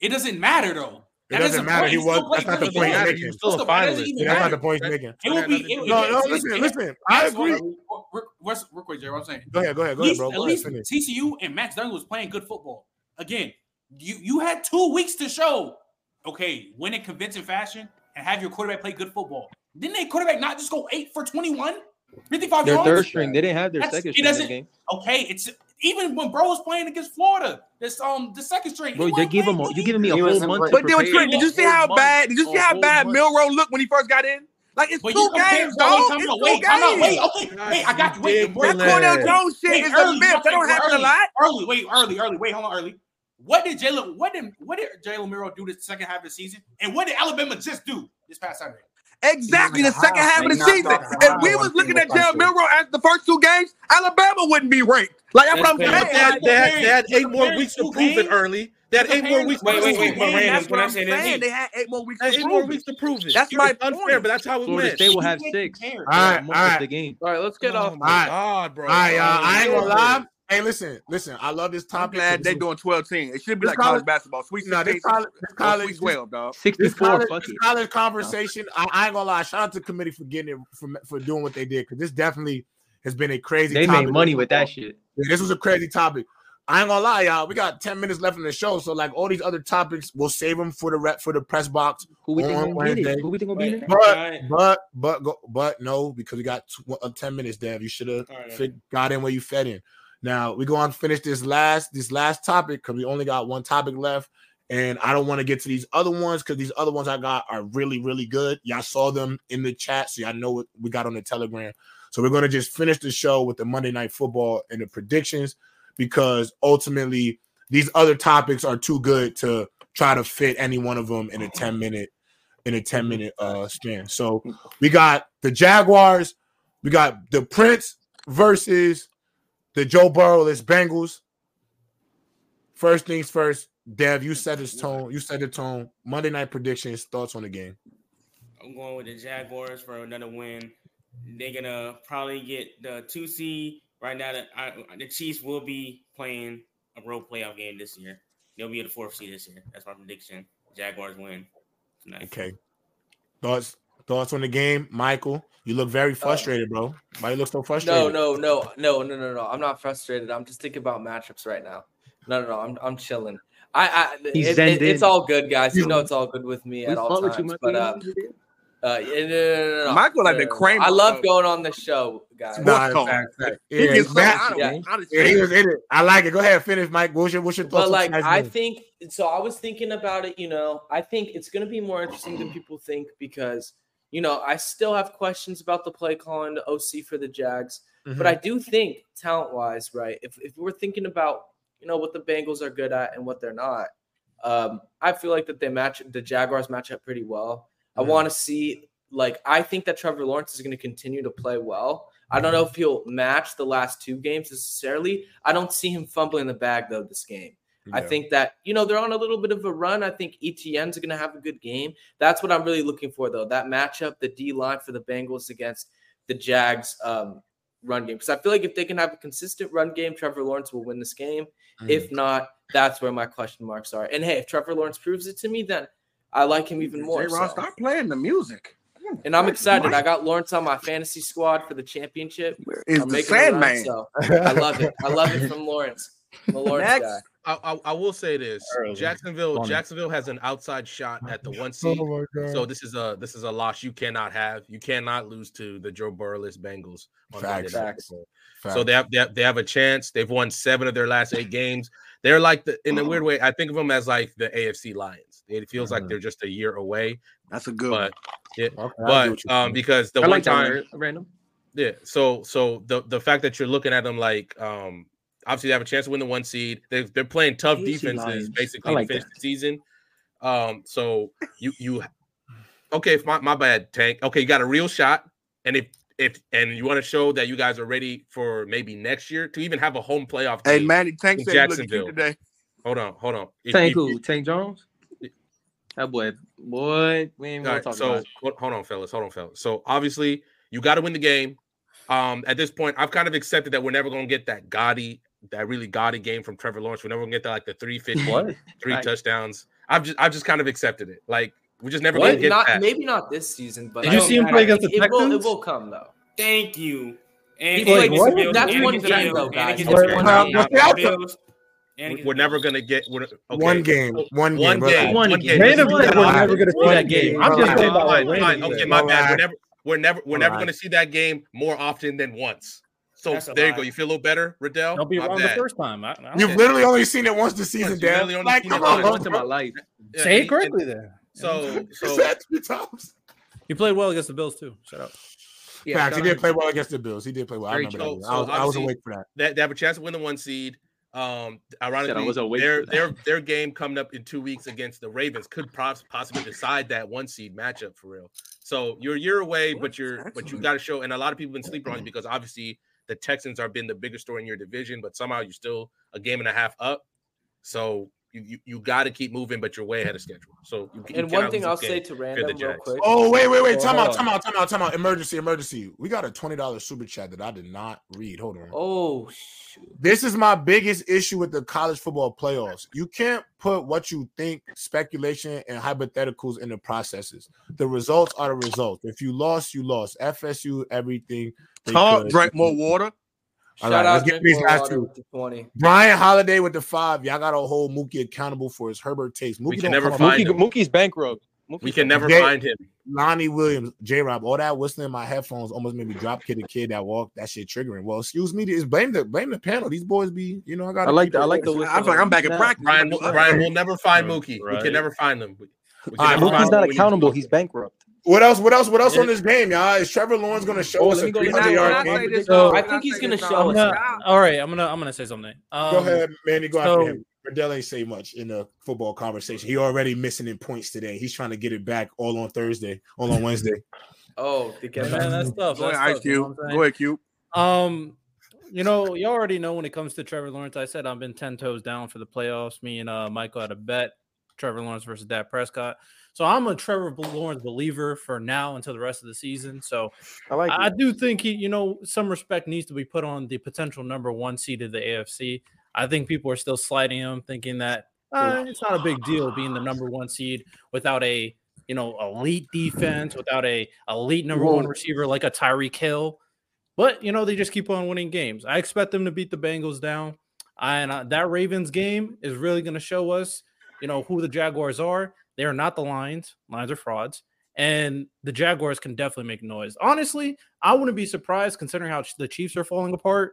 It doesn't matter though. It That doesn't matter. play. He still was. played That's not the point he's football. making. He's still a Let's go doesn't even that's not matter. the point he's making. It will be. It, No, it- no, it- listen, it- listen. I agree. Duggan- Real real- real quick, Jerry. What I'm saying. Go ahead, go ahead, go ahead, bro. at Go ahead, least. TCU and Max Duggan was playing good football. Again, you you had two weeks to show, okay, win in convincing fashion and have your quarterback play good football. Didn't they quarterback not just go eight for 21? 55 Their yards? third string. They didn't have their That's- second it string in the doesn't- game. Okay, it's even when bro was playing against Florida, this um the second string. he Bro, they give him. A, you giving me a whole wasn't month But then, prepare. Did you see how bad? Did you see how bad Milroe looked when he first got in? Like it's But two you compare- games, wait, dog. time It's out, two wait, time out, wait, games. okay, wait, I got you. Wait, Ridiculous. wait, That Cardale Jones shit wait, is early, a myth. That don't okay, happen a lot. Early, wait, early, early, wait, hold on, early. What did Jalen? What did what did Jalen Milroe do the second half of the season? And what did Alabama just do this past Saturday? Exactly the second half of the season. off If we was looking at with Jalen Clemson. Milroe after the first two games, Alabama wouldn't be ranked. Like that's what I'm That's They saying. had, they had, they had eight more weeks to prove it early. They had eight more weeks to wait, prove wait, it. wait, And Miranda, that's can what I I'm say saying. They had eight more weeks They had to eight more prove weeks it. to prove it. That's It's my unfair, point. but that's how it Florida went. State will have six. compare. All right, Most all of right. the game. All right, let's get oh off. Oh my Alright. God, bro. All right, y'all. Uh, I ain't gonna lie. Hey, listen, listen. I love this I'm topic. glad 'cause they this doing 12 teams. It should be This like college college- basketball. Sweet No, this college, this or college, Sweet 12, dog. this 64. college, Fuck this college conversation. I, I ain't gonna lie. Shout out to the committee for getting it for for doing what they did because this definitely has been a crazy. They topic made money with that shit. Yeah, this was a crazy topic. I ain't gonna lie, y'all. We got ten minutes left in the show, so like all these other topics, we'll save them for the rep for the press box. Who we think on gonna get Wednesday. it? Who we think gonna be in it? But Alright. but but go, but no, because we got tw- uh, ten minutes, Dev. You should have Alright. fit, got in where you fed in. Now we go on to finish this last this last topic because we only got one topic left, and I don't want to get to these other ones because these other ones I got are really really good. Y'all saw them in the chat, so y'all know what we got on the Telegram. So we're gonna just finish the show with the Monday Night Football and the predictions because ultimately these other topics are too good to try to fit any one of them in a 10 minute in a 10 minute uh span. So we got the Jaguars, we got the Prince versus the Joe Burrowless Bengals. First things first, Dev, you set this tone. You set the tone. Monday night predictions, thoughts on the game. I'm going with the Jaguars for another win. They're gonna probably get the two seed. Right now, the, I, the Chiefs will be playing a road playoff game this year. They'll be at the fourth seed this year. That's my prediction. Jaguars win tonight. Okay. Thoughts thoughts on the game, Michael? You look very frustrated, bro. Why you look so frustrated? Uh, No, no, no, no, no, no, no. I'm not frustrated. I'm just thinking about matchups right now. No, no, no. I'm I'm chilling. I, I He's it, it- it's all good, guys. You know it's all good with me We at all fuck you, times. But uh, uh, yeah, no, no, no, no, Michael like the no, no. Kramer I love going on the show, guys. Nah, Sports fact, talk. fact. He gets so Matt- out of Yeah. yeah, he was in it. I like it. Go ahead, finish, Mike. What's your what's your thoughts? But like I game? think so I was thinking about it, you know, I think it's gonna be more interesting than people think because you know, I still have questions about the play calling, the OC for the Jags. Mm-hmm. But I do think talent wise, right? If if we're thinking about, you know, what the Bengals are good at and what they're not, um, I feel like that they match the Jaguars match up pretty well. I want to see like I think that Trevor Lawrence is going to continue to play well. I don't know if he'll match the last two games necessarily. I don't see him fumbling the bag though this game. I think that you know they're on a little bit of a run. I think ETN's going to have a good game. That's what I'm really looking for though. That matchup, the D line for the Bengals against the Jags um, run game. Because I feel like if they can have a consistent run game, Trevor Lawrence will win this game. Mm-hmm. If not, that's where my question marks are. And hey, if Trevor Lawrence proves it to me, then I like him even more. J-Rod, so. stop playing the music. And I'm excited. I got Lawrence on my fantasy squad for the championship. Is I'm the making a run, Sandman. so I love it. I love it from Lawrence. I'm Lawrence Next. guy. I, I, I will say this: Early. Jacksonville, Funny. Jacksonville has an outside shot at the one seed. Oh. So this is a this is a loss you cannot have. You cannot lose to the Joe Burless Bengals on Monday Facts. Night Facts. Football. Facts. So they have, they have they have a chance. They've won seven of their last eight games. They're like the in a mm. weird way. I think of them as like the AFC Lions. It feels like Mhm. they're just a year away. That's a good one. But yeah, Okay, but um, because the I one like time random. yeah. So so the the fact that you're looking at them like um obviously they have a chance to win the one seed. They they're playing tough AFC defenses Lions. basically like to finish that. the season. Um so you you okay, if my, my bad, Tank. Okay, you got a real shot. And if if and you want to show that you guys are ready for maybe next year to even have a home playoff Hey, game. Manny Tank in said you look cute Jacksonville. today. Hold on, hold on. If- Tank if- who? Tank Jones? That boy, boy, we ain't All gonna right, talk so about it. hold hold on, fellas. Hold on, fellas. So obviously, you got to win the game. Um, at this point, I've kind of accepted that we're never gonna get that gaudy, that really gaudy game from Trevor Lawrence. We're never gonna get that like the 350, What? three Right. touchdowns. I've just I've just kind of accepted it. Like we're just never What? gonna get Not that. maybe not this season, but Did I you see him know. play against the it will, it will come though. Thank you. And He played the what? That's one against game, though, guys. Against That's the one Bills, game. and against the Bills, and We- against We're never gonna get we're, okay. One game, one game, One brother. game, One one game. game. Random This is said what we're never gonna see that game. game. I'm just Alright, about fine, fine. Okay, my bad. We're never we're never we're never gonna see that game more often than once. So That's there you go. You feel a little better, Riddell? Don't be My wrong bad. the first time. I, I You've know. literally only seen it once this season, Yes, you Dan. Like, come on, once. Once in my bro. life. Yeah, Say it correctly there. So You so said three times. You played well against the Bills too. Shut up. Yeah, Facts. He did play well against the Bills. He did play well. I remember true. that. So I was, I was awake for that. they, they have a chance to win the one seed. Um, ironically, was their their their game coming up in two weeks against the Ravens could pos- possibly decide that one seed matchup for real. So you're a year away, but you're but you got to show. And a lot of people have been sleeping on you because obviously the Texans are been the biggest story in your division, but somehow you're still a game and a half up. So you you, you got to keep moving, but you're way ahead of schedule. So you, you And one thing I'll say to if random real quick. Oh wait, wait, wait! Oh, Time hold out! on. Time out! Time out! Time out! Emergency! Emergency! We got a twenty dollars super chat that I did not read. Hold on. Oh shoot. This is my biggest issue with the college football playoffs. You can't put what you think, speculation, and hypotheticals in the processes. The results are the results. If you lost, you lost. FSU, everything. they Talk, drink more water. All Shout right, out let's get these More guys Water to the Brian Holiday with the five. Y'all got to hold Mookie accountable for his Herbert takes. Mookie We can never find with- him. Mookie's bankrupt. We can never Jay- find him. Lonnie Williams, J Rob, all that whistling in my headphones almost made me drop kid a kid that walked. That shit triggering. Well, excuse me, it's blame the blame the panel. These boys be, you know, I got. I like the- I like the I feel like I'm back in practice. Brian, will- Brian will never find Right. Mookie. We can never find them. We, we can All right, Mookie's not him. We need to accountable. He's bankrupt. What else? What else? What else on this game, y'all? Is Trevor Lawrence going to show Oh, us a 300 can I- yard game? this, So- I think he's gonna show us. gonna, all right, I'm gonna I'm gonna say something. Um, Go ahead, Manny. Go so- after him. Riddell ain't say much in the football conversation. He already missing in points today. He's trying to get it back all on Thursday, all on Wednesday. Oh, to Man, that's tough. Go ahead, That's Ice tough, you know I'm Go ahead, Cube. Um, you know, you already know when it comes to Trevor Lawrence. I said I've been ten toes down for the playoffs. Me and uh, Michael had a bet: Trevor Lawrence versus Dak Prescott. So I'm a Trevor Lawrence believer for now until the rest of the season. So I like I do think he, you know, some respect needs to be put on the potential number one seed of the AFC. I think people are still sliding him, thinking that uh, it's not a big deal being the number one seed without a you know, elite defense, without a elite number one receiver like a Tyreek Hill. But you know, they just keep on winning games. I expect them to beat the Bengals down. And uh, that Ravens game is really going to show us, you know, who the Jaguars are. They are not the Lions. Lions are frauds. And the Jaguars can definitely make noise. Honestly, I wouldn't be surprised considering how the Chiefs are falling apart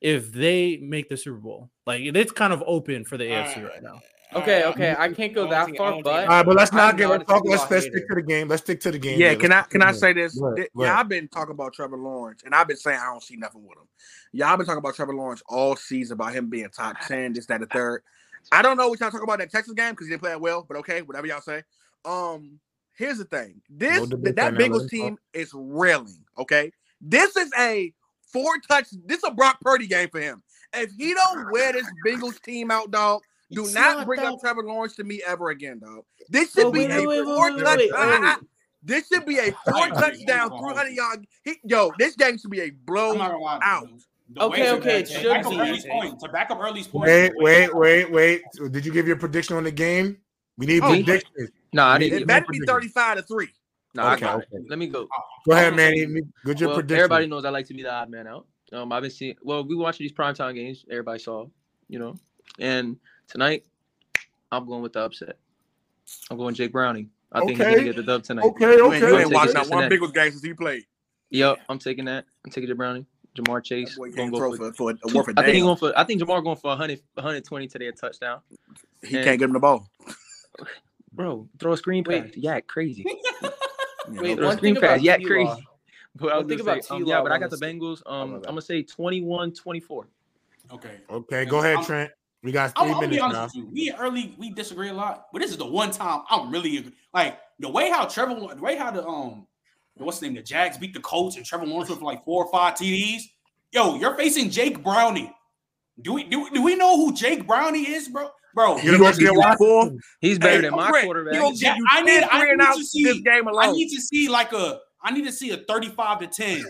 if they make the Super Bowl. Like it's kind of open for the AFC right now. Okay, okay, I can't go that far, but All right, but let's not get let's talk. Let's, let's stick to the game. Let's stick to the game. Yeah, can I can I say this? Go ahead, Th- go ahead. Been talking about Trevor Lawrence, and I've been saying I don't see nothing with him. Y'all been talking about Trevor Lawrence all season about him being top ten, this, that, the third. I don't know what y'all talking about that Texas game because he didn't play that well, but okay, whatever y'all say. Um, here's the thing: this No that on that, let Bengals him team is railing. Okay, this is a four touch. This is a Brock Purdy game for him. If he don't wear this Bengals team out, dog. Do It's not not bring that- up Trevor Lawrence to me ever again, dog. This should Oh, be wait, a wait, wait, four wait, touch. wait, wait. This should be a four Wait, wait, touchdown, hold on, 300 yard. He, yo, this game should be a I'm not blow gonna lie. out. The Okay, okay, it should back be. Early's point, to back up Early's point. Wait, wait, wait, wait. Did you give your prediction on the game? We need Oh, predictions. No, I didn't. need It better be 35 to 3. No, I Okay, got okay. it. Let me go. Go ahead, Manny. Good your Well, prediction. everybody knows I like to be the odd man out. Um, I've been seeing. Well, we watching these primetime games. Everybody saw, you know. And tonight, I'm going with the upset. I'm going Jake Browning. I think he's gonna get the dub tonight. Okay, You ain't, you okay. ain't I'm watched taking not one Cincinnati. Bengals game since he played. Yep, I'm taking that. I'm taking Jake Browning. Ja'Marr Chase. Boy gonna can't go for, for, for a two- worth a I think he going for. I think Ja'Marr going for 100, 120 today a touchdown. He and- can't get him the ball. Bro, throw a screen pass. Wait. Yeah, crazy. Wait, Throw a one screen thing pass. Yeah, T-Law. crazy. But I was One about say, um, yeah, but I got the Bengals. Um, I'm gonna say 21-24. Okay. Okay, go ahead, I'm- Trent. We got I'm, 3 I'm gonna be minutes honest now. with you. We early we disagree a lot, but this is the one time I'm really like the way how Trevor, the way how the um, what's the name, the Jags beat the Colts and Trevor Lawrence went for like four or five TDs. Yo, you're facing Jake Browning. Do we do, do we know who Jake Browning is, bro? Bro, You gonna get Four. He's better Hey, than my Trent, quarterback. he gonna give you I need I need to see this game I need to see like a I need to see a 35 to 10,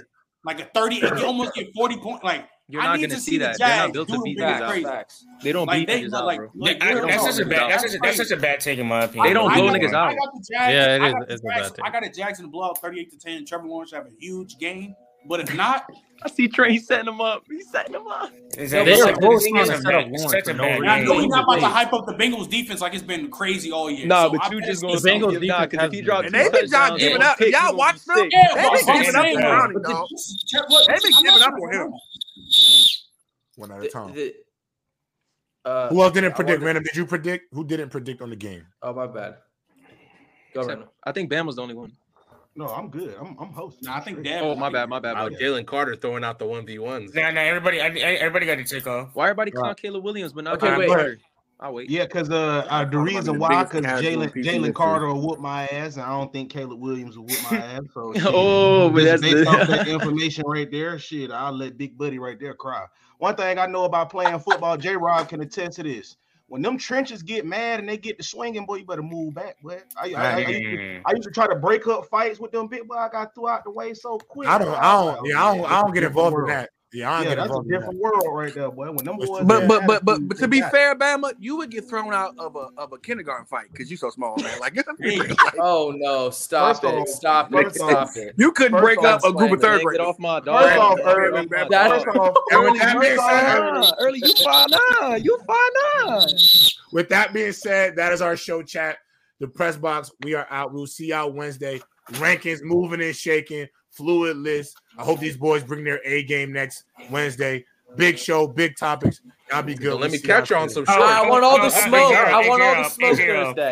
like a 30, you almost get 40 point. Like You're I not gonna see see the that. They're not built to beat them niggas niggas out. They don't Like beat they niggas out, like, bro. like I- that's talk, such a bad. That's such a, that's such a bad take in my opinion. They don't I blow got- niggas I out. got the Jags. Yeah, it I got it's a Jags- bad take. I got the Jags in the blowout, 38 to 10. Trevor Lawrence have a huge game. But if not, I see Trey setting him up. He's setting him up. It's They a- are it's a- both it's trying a bad- up such a bad and I game. know he's not about to hype up the Bengals defense like it's been crazy all year. Nah, So but I you bet just you- gonna The Bengals defense because if he been- drops And two they been touchdowns y'all giving up. Y'all gonna watch them? Yeah, They but been giving up saying, on Browning, but dog. the- look, They been giving up on him. One at a time. the- uh, Who else didn't predict? wanted- Random, did you predict? Who didn't predict on the game? Oh my bad. Go Except- I think Bam was the only one. No, I'm good. I'm I'm hosting. Nah, I think Dad. Oh, my bad, my bad. Wow, buddy. Jalen Carter throwing out the one v ones. Nah, nah, everybody, I- I- everybody got to take off. Why everybody Right. clown Caleb Williams, but not Okay, Jalen wait. Carter? I'll wait. Yeah, because uh, uh, the reason why, because Jalen Jalen. Carter will whoop my ass, and I don't think Caleb Williams will whoop my ass. So shit, Oh, but that's based off that information right there. Shit, I'll let Big Buddy right there cry. One thing I know about playing football, J. Rod can attest to this. When them trenches get mad and they get to swinging, boy, you better move back, boy. I, I, I, I, used, to. I used to try to break up fights with them big boy. I got threw out the way so quick. I don't. Oh, boy. I don't. Yeah, I don't. I don't get involved in that. Yeah, I don't Yeah, that's a involved in that. different world right there, boy. When them boys, the- But but but but, but to be back. fair, Bama, you would get thrown out of a of a kindergarten fight because you're so small, man. Like, Oh no! Stop First it! off- stop it! Stop off- it! you couldn't First break off, up a group of third Get graders. off my dog. Get off my First dog. off, And with early, that being first off, said, Early, you fine now. You fine now. with that being said, that is our show chat. The press box. We are out. We'll see y'all Wednesday. Rankings moving and shaking. Fluid list. I hope these boys bring their A game next Wednesday. Big show, big topics. I'll be good. Let We'll me catch you on some short. I want all the smoke. I want all the smoke. Thursday.